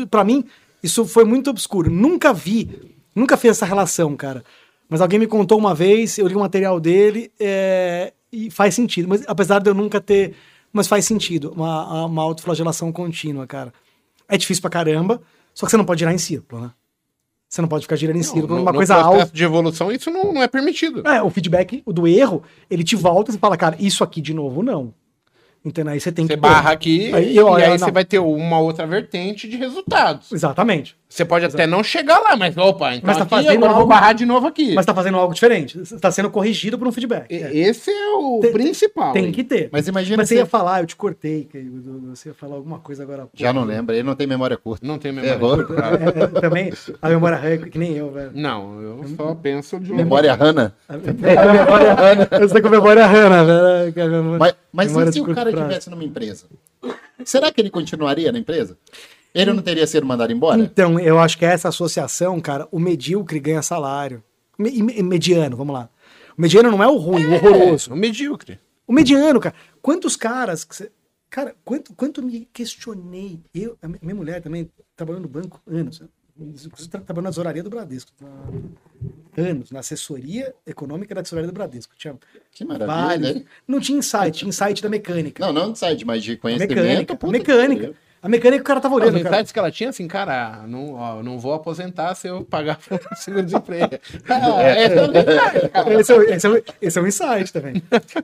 pra mim, isso foi muito obscuro. Nunca vi, nunca fiz essa relação, cara. Mas alguém me contou uma vez, eu li o material dele é, e faz sentido. Mas apesar de eu nunca ter. Mas faz sentido, uma, uma autoflagelação contínua, cara. É difícil pra caramba, só que você não pode girar em círculo, né? Você não pode ficar girando em círculo, no, uma no coisa processo alta. de evolução, isso não, não é permitido. É, o feedback o do erro, ele te volta e você fala, cara, isso aqui de novo não. Entendeu? Aí você tem Você que. barra aqui Aí, e olha, aí não. você vai ter uma outra vertente de resultados. Exatamente. Você pode até não chegar lá, mas opa, então Mas tá aqui, fazendo agora eu vou algo- barrar de novo aqui. Mas tá fazendo algo diferente. Você tá sendo corrigido por um feedback. E- É. Esse é o Tem- principal. Tem hein? que ter. Mas imagina Mas você ia falar, eu te cortei, que você ia falar alguma coisa agora. Já não lembra, ele não tem memória curta. Não tem memória. Errou. curta. É, é, também a memória ranca, que nem eu, velho. Não, eu só penso de um... Memória rana. A memória rana. Eu sei com a memória rana, velho. a memória- Mas, mas memória e se o cara estivesse numa empresa? Será que ele continuaria na empresa? Ele não teria sido mandado embora? Então, eu acho que essa associação, cara, o medíocre ganha salário. Me- me- mediano, vamos lá. O mediano não é o ruim, o horroroso. O medíocre. O mediano, cara. Quantos caras. cê- Cara, quanto, quanto me questionei. Eu, minha mulher também trabalhou no banco anos. Inclusive, tra- trabalhou na tesouraria do Bradesco. Anos, na assessoria econômica da tesouraria do Bradesco. Tinha Que maravilha, vários. né? Não tinha insight, tinha insight da mecânica. Não, não site, mas de conhecimento. mecânica. puta mecânica. Que. A mecânica o cara tava Os olhando. cara. insights que ela tinha, assim, cara, não, ó, não vou aposentar se eu pagar o seguro-desemprego. Ah, É. esse é. Esse é, esse, é esse é um insight também.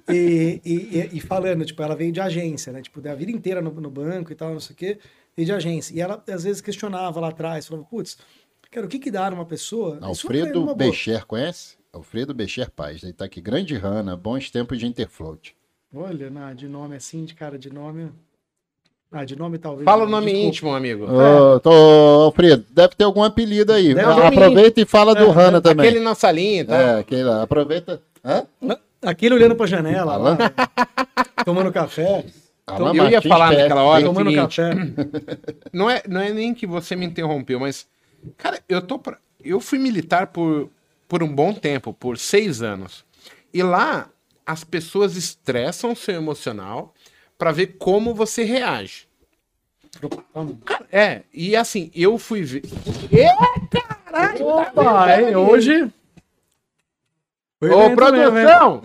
E, e, e- falando, tipo, ela veio de agência, né? Tipo, da vida inteira no, no banco e tal, não sei o quê, veio de agência. E ela, às vezes, questionava lá atrás, falava, putz, Cara, o que que dá numa pessoa? É Alfredo. Becher, conhece? Alfredo Becher Paz. Ele tá aqui. Grande Rana, bons tempos de Interfloat. Olha, na, de nome assim, de cara, de nome. Ah, de nome talvez. Fala o nome desculpa. íntimo, amigo. Ô, tô, Alfredo, deve ter algum apelido aí. Deve Aproveita e fala do Rana também. Aquele na salinha, tá? É, aquele lá. Aproveita. Hã? Aquele olhando pra janela, lá, tomando café, eu ia falar Pérez. naquela hora- tomando seguinte. café. Não é, não é nem que você me interrompeu, mas. Cara, eu tô. pra- Eu fui militar por, por um bom tempo, por seis anos. E lá as pessoas estressam o seu emocional pra ver como você reage. É, e assim, eu fui ver. Ê, caralho! Opa, hein, hoje. Foi Ô, produção!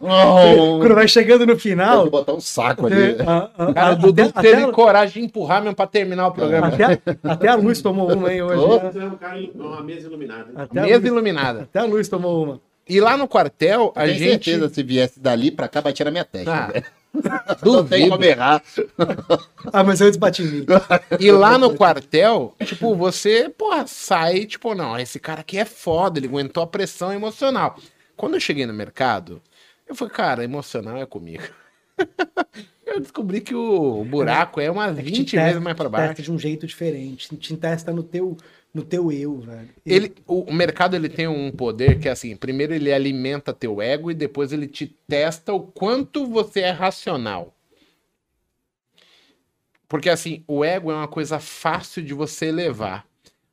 Oh, Quando vai chegando no final. que botar um saco ali. a- a- Cara, a- Dudu até- teve até- coragem de empurrar mesmo pra terminar o programa. Até, a- até a luz tomou uma, hein, hoje. Ô. né? Você é um cara, uma mesa iluminada. Até, a Mesa luz, iluminada. até a luz tomou uma. E lá no quartel, a Tenho gente. certeza, se viesse dali pra cá, batia na minha testa. Ah, velho. Não tem duvido. como errar. Ah, mas antes bati em mim. E lá no quartel, tipo, você, porra, sai, tipo, não, esse cara aqui é foda, ele aguentou a pressão emocional. Quando eu cheguei no mercado, eu falei, cara, emocional é comigo. eu descobri que o buraco é umas É que 20 te vezes testa- mais pra testa baixo. de um jeito diferente. Te testa no teu, no teu eu, velho. Ele, o, o mercado ele tem um poder que é assim, primeiro ele alimenta teu ego e depois ele te testa o quanto você é racional. Porque assim, o ego é uma coisa fácil de você elevar.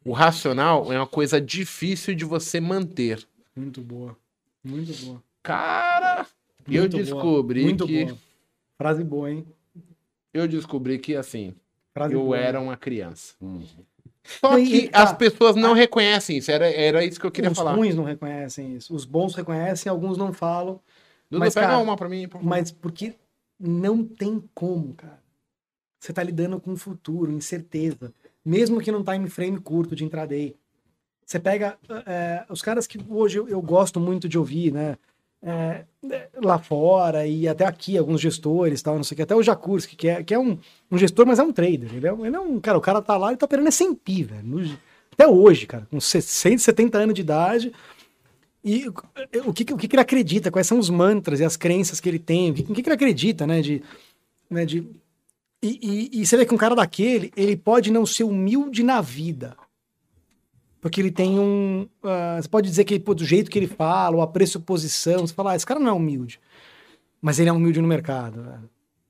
O racional é uma coisa difícil de você manter. Muito boa. Muito boa. Cara, eu Muito boa. descobri Muito que boa. Frase boa, hein? eu descobri que assim, Frase eu boa. era uma criança. Só e- que tá. as pessoas não reconhecem isso. Era, era isso que eu queria Os falar. ruins não reconhecem isso. Os bons reconhecem, alguns não falam. Dudu, mas, pega cara, uma pra mim, por. Mas porque não tem como, cara. Você tá lidando com o futuro, incerteza. Mesmo que num time frame curto de intraday. Você pega é, os caras que hoje eu, eu gosto muito de ouvir, né? É, é, lá fora e até aqui, alguns gestores, tal, não sei o que, até o Jakurski, que é, que é um, um gestor, mas é um trader. Ele é, ele é um cara, o cara tá lá e tá operando é 100 pi, velho. No- até hoje, cara, com 170 anos de idade. E o que, o que ele acredita, quais são os mantras e as crenças que ele tem, o que, o que ele acredita, né? De, né, de, e, e, e você vê que um cara daquele, ele pode não ser humilde na vida. Porque ele tem um. ah, você pode dizer que pô, do jeito que ele fala, ou a pressuposição, você fala, ah, esse cara não é humilde. Mas ele é humilde no mercado. velho.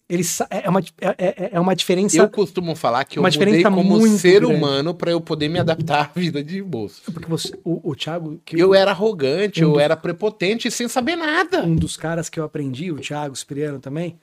Ele é, é uma, é, é- é uma diferença. Eu costumo falar que eu mudei como ser grande. humano pra eu poder me adaptar à vida de bolsa. Porque você, o, o Thiago, que Eu era arrogante, Um eu era prepotente sem saber nada. um dos caras que eu aprendi, o Thiago Spiriano também,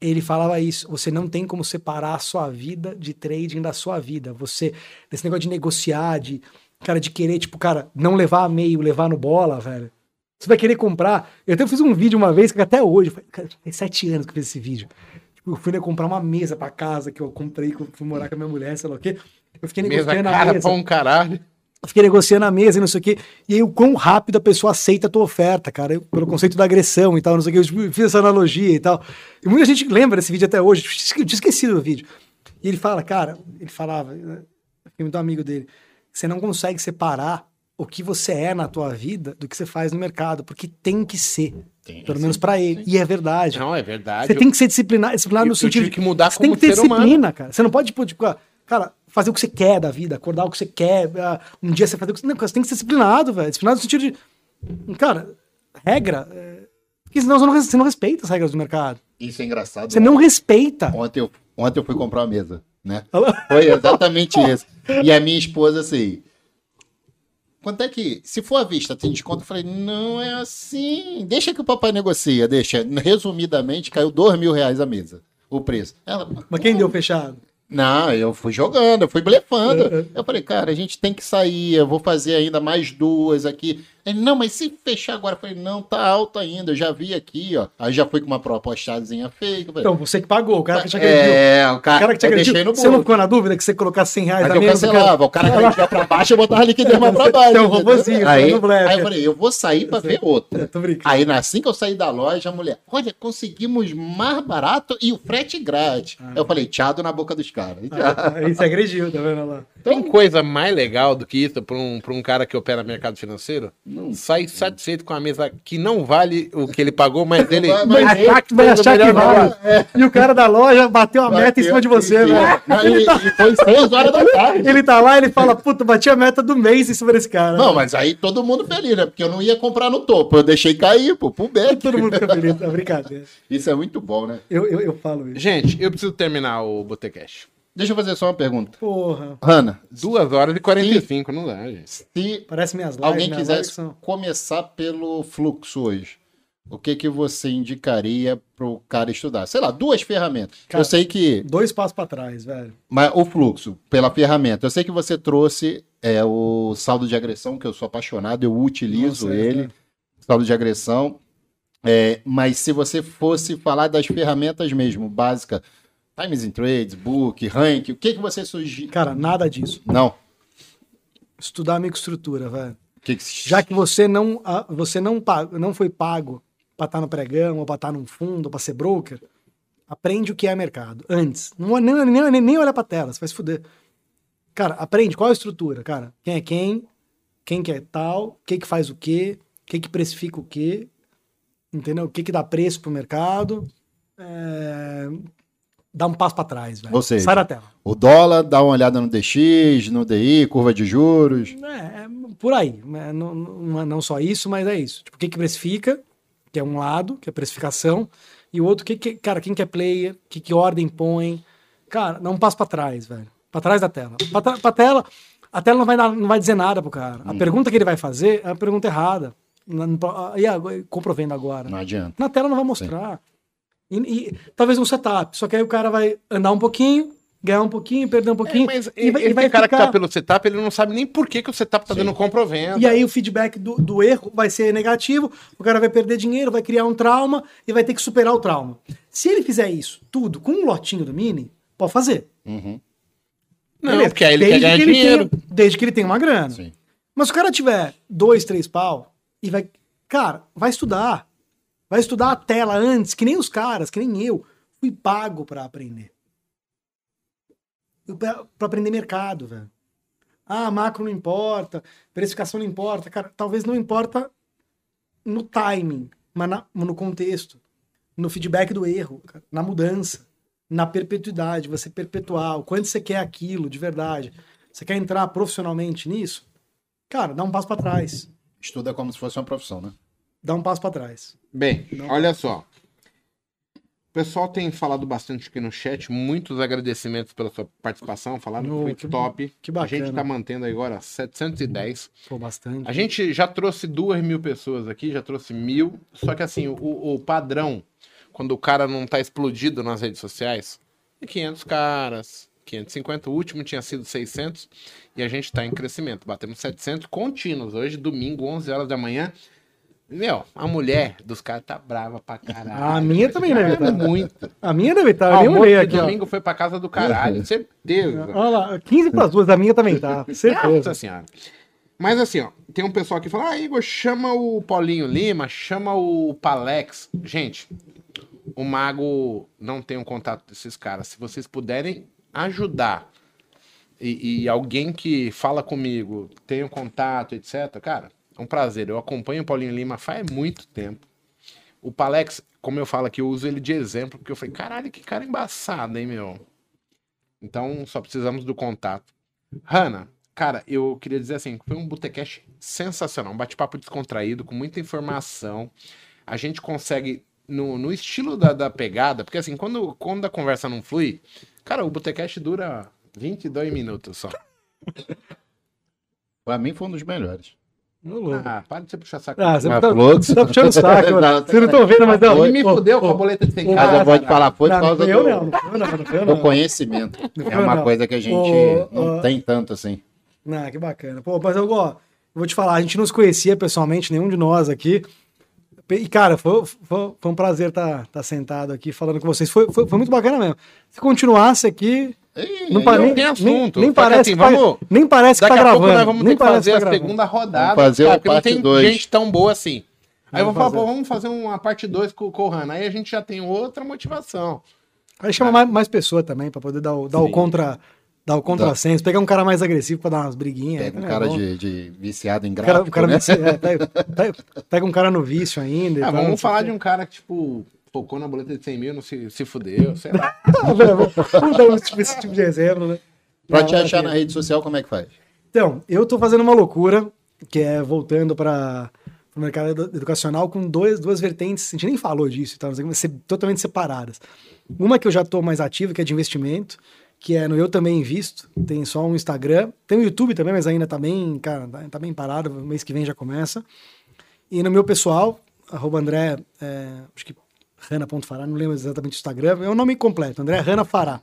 ele falava isso. Você não tem como separar a sua vida de trading da sua vida. Você, desse negócio de negociar, de, cara, de querer, tipo, cara, não levar a meio, levar no bola, velho. Você vai querer comprar. Eu até fiz um vídeo uma vez, que até hoje, faz- cara, sete anos que eu fiz esse vídeo. Tipo, eu fui né, comprar uma mesa pra casa que eu comprei, que eu fui morar com a minha mulher, sei lá o quê. Eu fiquei Mesa negociando a cara mesa. pra um caralho. Eu fiquei negociando a mesa e não sei o quê. E aí, o quão rápido a pessoa aceita a tua oferta, cara. Eu- pelo conceito da agressão e tal, não sei o quê. Eu tipo, fiz essa analogia e tal. E muita gente lembra desse vídeo até hoje. Eu tinha esquecido do vídeo. E ele fala, cara, ele falava, né, eu fiquei muito amigo dele. Você não consegue separar o que você é na tua vida do que você faz no mercado, porque tem que ser. Tem, pelo sim, menos pra ele. E é verdade. Não, é verdade. Você tem que ser disciplinado, disciplinado eu- no eu sentido tive que mudar você tem como que ter ser humano. disciplina, cara. Você não pode, tipo, tipo, cara, fazer o que você quer da vida, acordar o que você quer, ah, um dia você fazer o que você... Não, você tem que ser disciplinado, velho. Disciplinado no sentido de... Cara, regra... é, Porque senão você não, você não respeita as regras do mercado. Isso é engraçado. Você não respeita. Ontem eu, ontem eu fui comprar uma mesa, né? Foi exatamente isso. E a minha esposa, assim. Quanto é que. Se for à vista, tem desconto? Eu falei, não é assim. Deixa que o papai negocia, deixa. Resumidamente, caiu dois mil reais a mesa. O preço. Ela. Mas quem deu fechado? Não, eu fui jogando, eu fui blefando. Uhum. Eu falei, cara, a gente tem que sair, eu vou fazer ainda mais duas aqui. Ele, não, mas se fechar agora, eu falei, não, tá alto ainda, eu já vi aqui, ó. Aí já fui com uma propostazinha falei, Então, você que pagou, o cara que te agrediu. é, o cara, O cara que te agrediu. deixei no Você não ficou na dúvida que você colocasse 100 reais Mas a eu menos cancelava. O cara que ia pra baixo, eu botava liquidez mais pra baixo. É um robozinho, aí, é aí eu falei, eu vou sair pra ver outra. Aí assim que eu saí da loja, a mulher, olha, conseguimos mais barato e o frete grátis. Ah. Eu falei, tchado na boca dos caras. Aí você agrediu, tá vendo lá? Tem coisa mais legal do que isso pra um, pra um cara que opera mercado financeiro? Sai satisfeito com a mesa que não vale o que ele pagou, mas ele Mas- mas- achar que Vai achar que vale. negócio. E o cara da loja bateu a meta em cima de você, velho. sim. E, e foi seis horas da tarde. Ele tá lá, ele fala, puta, bati a meta do mês em cima desse cara. Não, mas aí todo mundo feliz, né? Porque eu não ia comprar no topo. Eu deixei cair, pô, pro back. Todo mundo fica feliz, é brincadeira. Isso é muito bom, né? Eu, eu, eu falo isso. Gente, eu preciso terminar o Botecash. Deixa eu fazer só uma pergunta. Porra, Hanna, Duas horas e 45, não dá, gente. se parece minhas lives, alguém quisesse são- começar pelo fluxo hoje, o que que você indicaria pro cara estudar? Sei lá, duas ferramentas. Cara, eu sei que Dois passos pra trás, velho. Mas o fluxo, pela ferramenta. Eu sei que você trouxe é, o saldo de agressão, que eu sou apaixonado, eu utilizo Nossa, é, ele. cara. Saldo de agressão. É, mas se você fosse falar das ferramentas mesmo, básica, Times in Trades, Book, Rank, o que, que você sugere? Cara, nada disso. Não. Estudar microestrutura, velho. Que que... Já que você não, você não, não foi pago pra estar no pregão, ou pra estar num fundo, ou pra ser broker, aprende o que é mercado. Antes. Não, nem, nem, nem olha pra tela, você vai se fuder. Cara, aprende qual é a estrutura, cara. Quem é quem, quem que é tal, o que faz o quê, o que que precifica o quê, entendeu? O que que dá preço pro mercado. É... Dá um passo pra trás, velho. Ou seja, Sai da tela. O dólar, dá uma olhada no DX, no DI, curva de juros. É, é por aí. né? Não, não, é não só isso, mas é isso. Tipo, o que, que precifica, que é um lado, que é precificação, e o outro, que, que cara, quem que é player, que, que ordem põe. Cara, dá um passo pra trás, velho. Pra trás da tela. Pra tela, a tela não vai, não vai dizer nada pro cara. A pergunta que ele vai fazer é a pergunta errada. E comprovendo agora. Não adianta. Na tela não vai mostrar. E, e talvez um setup. Só que aí o cara vai andar um pouquinho, ganhar um pouquinho, perder um pouquinho. mas e vai, esse e vai cara que ficar- tá pelo setup, ele não sabe nem por que, que o setup tá dando comprovendo. E aí o feedback do, do erro vai ser negativo, o cara vai perder dinheiro, vai criar um trauma e vai ter que superar o trauma. Se ele fizer isso tudo com um lotinho do Mini, pode fazer. Uhum. Não, Beleza. porque aí ele Desde quer ganhar que ele dinheiro. tenha- desde que ele tenha uma grana. Sim. Mas se o cara tiver dois, três pau e vai. Cara, vai estudar. Vai estudar a tela antes, que nem os caras, que nem eu. Fui pago pra aprender. Pra aprender mercado, velho. Ah, macro não importa, precificação não importa. Cara, talvez não importa no timing, mas na- no contexto, no feedback do erro, cara, na mudança, na perpetuidade, você perpetuar, quanto você quer aquilo de verdade. Você quer entrar profissionalmente nisso? Cara, dá um passo pra trás. Estuda como se fosse uma profissão, né? Dá um passo pra trás. Bem, olha só. O pessoal tem falado bastante aqui no chat, muitos agradecimentos pela sua participação, falaram que Oh, foi que- top. que A gente bacana. tá mantendo agora 710. Pô, bastante. A gente já trouxe duas mil pessoas aqui, já trouxe mil. Só que assim, o, o padrão, quando o cara não tá explodido nas redes sociais, é 500 caras, 550. O último tinha sido 600 e a gente tá em crescimento. Batemos 700 contínuos. Hoje, domingo, 11 horas da manhã. Meu, a mulher dos caras tá brava pra caralho. A minha também deve É estar. muito. A minha deve estar. Eu nem olhei aqui, ó. domingo foi pra casa do caralho, certeza. Olha lá, 15 para as duas, a minha também tá. Certeza. Nossa senhora. Mas assim, ó, tem um pessoal que fala, ah, Igor, chama o Paulinho Lima, chama o Palex. Gente, o Mago não tem um contato desses caras. Se vocês puderem ajudar e, e alguém que fala comigo tem um contato, etc., cara, é um prazer. Eu acompanho o Paulinho Lima faz muito tempo. O Palex, como eu falo aqui, eu uso ele de exemplo, porque eu falei, caralho, que cara embaçado, hein, meu? Então, só precisamos do contato. Hanna, cara, eu queria dizer assim, foi um Botecash sensacional, um bate-papo descontraído, com muita informação. A gente consegue, no, no estilo da, da pegada, porque assim, quando, quando a conversa não flui, cara, o Botecash dura 22 minutos só. Pra mim foi um dos melhores. Ah, para de você puxar saco. Ah, você tá, você tá puxando o saco. Não, mano. Vocês não estão vendo, mas não. E me Ô, fudeu com a boleta de 100 ô, Mas eu vou te cara. falar, foi por Não, não causa eu do, não. Não não, não do não. conhecimento. Não É uma não. coisa que a gente não tem tanto assim. Não, que bacana. Pô, mas eu, ó, vou te falar, a gente não se conhecia pessoalmente, nenhum de nós aqui. E, cara, foi, foi, foi um prazer estar tá, sentado aqui falando com vocês. Foi, foi, foi muito bacana mesmo. Se continuasse aqui, Ei, não, nem, tem assunto. Nem, nem parece, assim, vamos, nem parece que tá gravando. Pouco nós vamos nem ter que fazer tá a segunda rodada. Vamos fazer cara, porque não tem dois. gente tão boa assim. Aí Vamos eu vou falar, fazer. pô, vamos fazer uma parte 2 com o Corrana. Aí a gente já tem outra motivação. Aí chama mais, mais pessoa também, pra poder dar o, dar o contra. Dar o contrassenso, pegar um cara mais agressivo pra dar umas briguinhas. Pega um é cara de, de viciado em cara, gráfico, o cara né? vicia- é, pega, pega- pega um cara no vício ainda. Ah, não vamos falar de um cara que, tipo, focou na boleta de 100 mil, não se, se fudeu, sei lá. Velho, Vamos dar esse tipo, esse tipo de exemplo, né? Pra Não, te achar na rede social, como é que faz? Então, eu tô fazendo uma loucura, que é voltando para o mercado edu- educacional com dois, duas vertentes, a gente nem falou disso, tal, mas ser totalmente separadas. Uma que eu já tô mais ativo, que é de investimento, que é no Eu Também Invisto, tem só um Instagram, tem o YouTube também, mas ainda tá bem, cara, tá- tá bem parado, o mês que vem já começa. E no meu pessoal, arroba André, é, acho que Rana.fará, não lembro exatamente o Instagram, é o nome completo, André Rana Fará.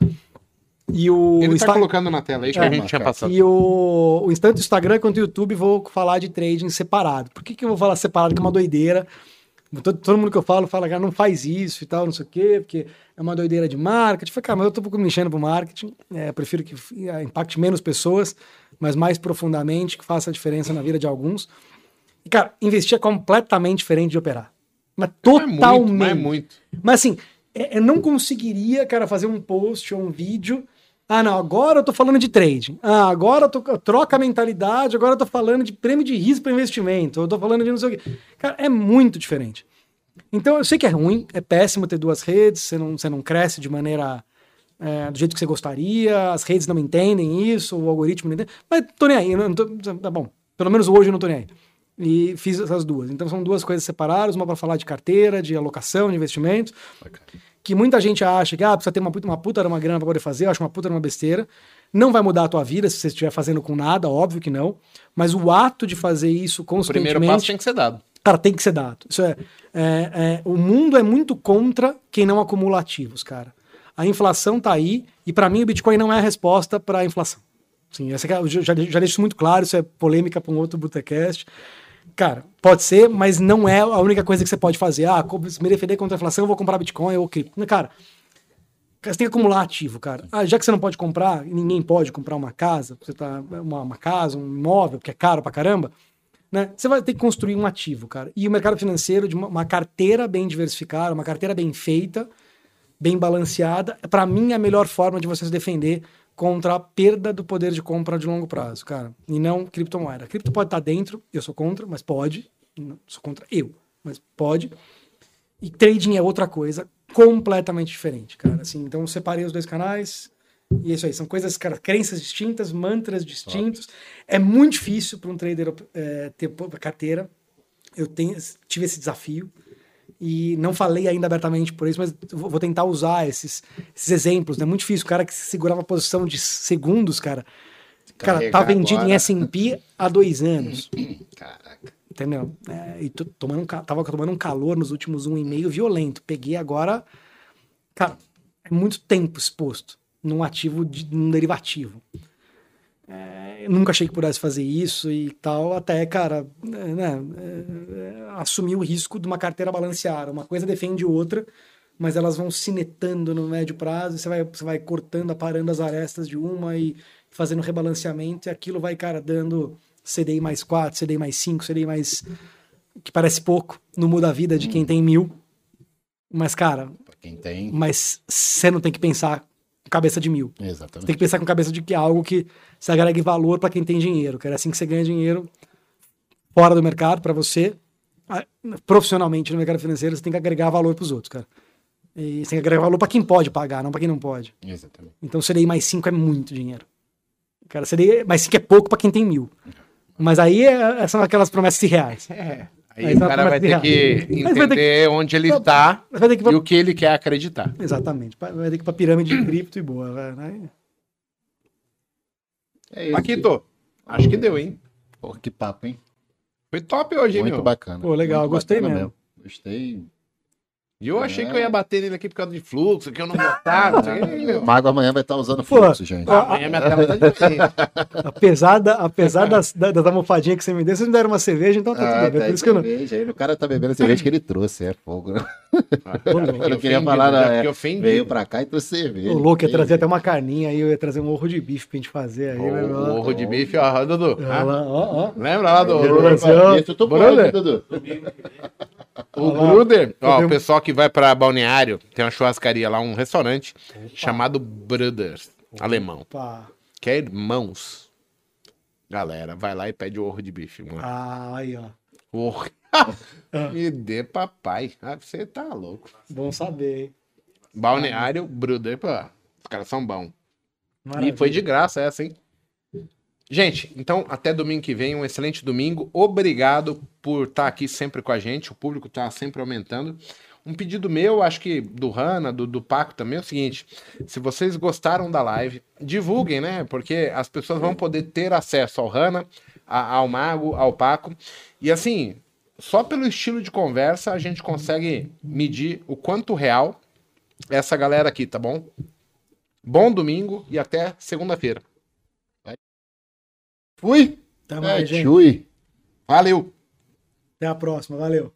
E o Ele tá Insta- colocando na tela aí que É, a gente tinha cara. passado. e o, o tanto o Instagram quanto o YouTube vou falar de trading separado. Por que, que eu vou falar separado? Que é uma doideira. Todo, todo mundo que eu falo fala, cara, não faz isso e tal, não sei o quê, porque é uma doideira de marketing. Eu falei, cara, mas eu tô um pouco me enchendo pro marketing. É, prefiro que eh, impacte menos pessoas, mas mais profundamente, que faça a diferença na vida de alguns. E, cara, investir é completamente diferente de operar. Mas Mas é totalmente. muito, mas é muito. Mas assim, é- eu não conseguiria, cara, fazer um post ou um vídeo. Ah, não, agora eu tô falando de trading. Ah, agora eu, tô, eu troco a mentalidade, agora eu tô falando de prêmio de risco para investimento. Eu tô falando de não sei o quê. Cara, é muito diferente. Então, eu sei que é ruim, é péssimo ter duas redes, você não, você não cresce de maneira é, do jeito que você gostaria, as redes não entendem isso, o algoritmo não entende. Mas tô nem aí, eu não tô, tá bom. Pelo menos hoje eu não tô nem aí. E fiz essas duas. Então são duas coisas separadas, uma para falar de carteira, de alocação, de investimento, que muita gente acha que ah, precisa ter uma puta, uma puta uma grana para poder fazer, eu acho uma puta uma besteira. Não vai mudar a tua vida se você estiver fazendo com nada, óbvio que não. Mas o ato de fazer isso O constantemente... primeiro passo tem que ser dado. Cara, tem que ser dado. Isso é, é- é- o mundo é muito contra quem não acumula ativos, cara. A inflação tá aí e para mim o Bitcoin não é a resposta para a inflação. Sim, essa é- eu já, já deixo isso muito claro, isso é polêmica para um outro Botecast. Cara, pode ser, mas não é a única coisa que você pode fazer. Ah, me defender contra a inflação, eu vou comprar Bitcoin ou cripto. Cara, você tem que acumular ativo, cara. Ah, já que você não pode comprar, ninguém pode comprar uma casa, você tá uma, uma casa, um imóvel, que é caro pra caramba, né? Você vai ter que construir um ativo, cara. E o mercado financeiro de uma, uma carteira bem diversificada, uma carteira bem feita, bem balanceada, para mim é a melhor forma de você se defender contra a perda do poder de compra de longo prazo, cara. E não criptomoeda. Cripto pode estar dentro, eu sou contra, mas pode. Sou contra eu, mas pode. E trading é outra coisa completamente diferente, cara. Assim, então separei os dois canais. E é isso aí, são coisas, cara, crenças distintas, mantras distintos. É muito difícil para um trader é, ter carteira. Eu tenho, tive esse desafio e não falei ainda abertamente por isso, mas vou tentar usar esses, esses exemplos. É muito difícil. O cara que segurava a posição de segundos, cara, cara, tá vendido agora. em S&P há dois anos. Caraca. Entendeu? É, e tô tomando um, tava tomando um calor nos últimos um e meio violento. Peguei agora. Cara, é muito tempo exposto num ativo, de, num derivativo. É, nunca achei que pudesse fazer isso e tal, até, cara, é, né, é, assumir o risco de uma carteira balanceada. Uma coisa defende outra, mas elas vão se netando no médio prazo, e você vai, você vai cortando, aparando as arestas de uma e fazendo rebalanceamento, e aquilo vai, cara, dando CDI mais 4, CDI mais 5, CDI mais. que parece pouco, não muda a vida de quem tem mil. Mas, cara, Pra quem tem. mas você não tem que pensar cabeça de mil. Você Exatamente. tem que pensar com cabeça de que é algo que se agregue valor para quem tem dinheiro, que é assim que você ganha dinheiro fora do mercado para você. Profissionalmente no mercado financeiro, você tem que agregar valor para os outros, cara. E você tem que agregar valor para quem pode pagar, não para quem não pode. Exatamente. Então CDI mais 5 é muito dinheiro. Cara, CDI mais 5 é pouco para quem tem mil. Mas aí é- são aquelas promessas irreais. É. Aí Aí o cara vai ter que Mas vai ter entender onde ele está que e o que ele quer acreditar. Exatamente. Vai ter que ir pra pirâmide de cripto e boa. né? É isso. Paquito, acho que deu, hein? Pô, que papo, hein? Foi top hoje, hein, Muito meu? bacana. Pô, legal, Muito gostei bacana mesmo. Gostei. E eu achei que eu ia bater nele aqui por causa de fluxo, que eu não gostava. não sei o Mago amanhã vai estar usando Pô, fluxo, gente. Amanhã minha tela tá diferente. Apesar, da, apesar das, da- das almofadinhas que você me deu, vocês me deram uma cerveja, então tá Ah, tudo bem. tá Por isso que eu não. O cara tá bebendo a cerveja que ele trouxe, é fogo. né? Ô, louco. Eu queria ofendido, falar, né? Veio pra cá e trouxe cerveja. O louco ia trazer até uma carninha aí, eu ia trazer um ovo de bife pra gente fazer aí. vai lá. O orro de bife, ó, Dudu. Ah, lá, ó, ó. Lembra lá do. Eu- tô Dudu. O Bruder, ó, o pessoal que vai pra Balneário, tem uma churrascaria lá, um restaurante chamado Brothers, alemão, Pá. que é irmãos. Galera, vai lá e pede o orro de bife, mano. Ah, aí, ó. Orro. Me dê papai. Ah, você tá louco. Bom saber, hein? Balneário, Bruder, pô, os caras são bons. E Maravilha. foi de graça essa, hein? Gente, então até domingo que vem, um excelente domingo. Obrigado por estar aqui sempre com a gente. O público está sempre aumentando. Um pedido meu, acho que do Hanna, do, do Paco também, é o seguinte: se vocês gostaram da live, divulguem, né? Porque as pessoas vão poder ter acesso ao Hanna, a- ao Mago, ao Paco. E assim, só pelo estilo de conversa a gente consegue medir o quanto real é essa galera aqui, tá bom? Bom domingo e até segunda-feira. Fui. Até É, mais, gente. Chui. Valeu! Até a próxima. Valeu.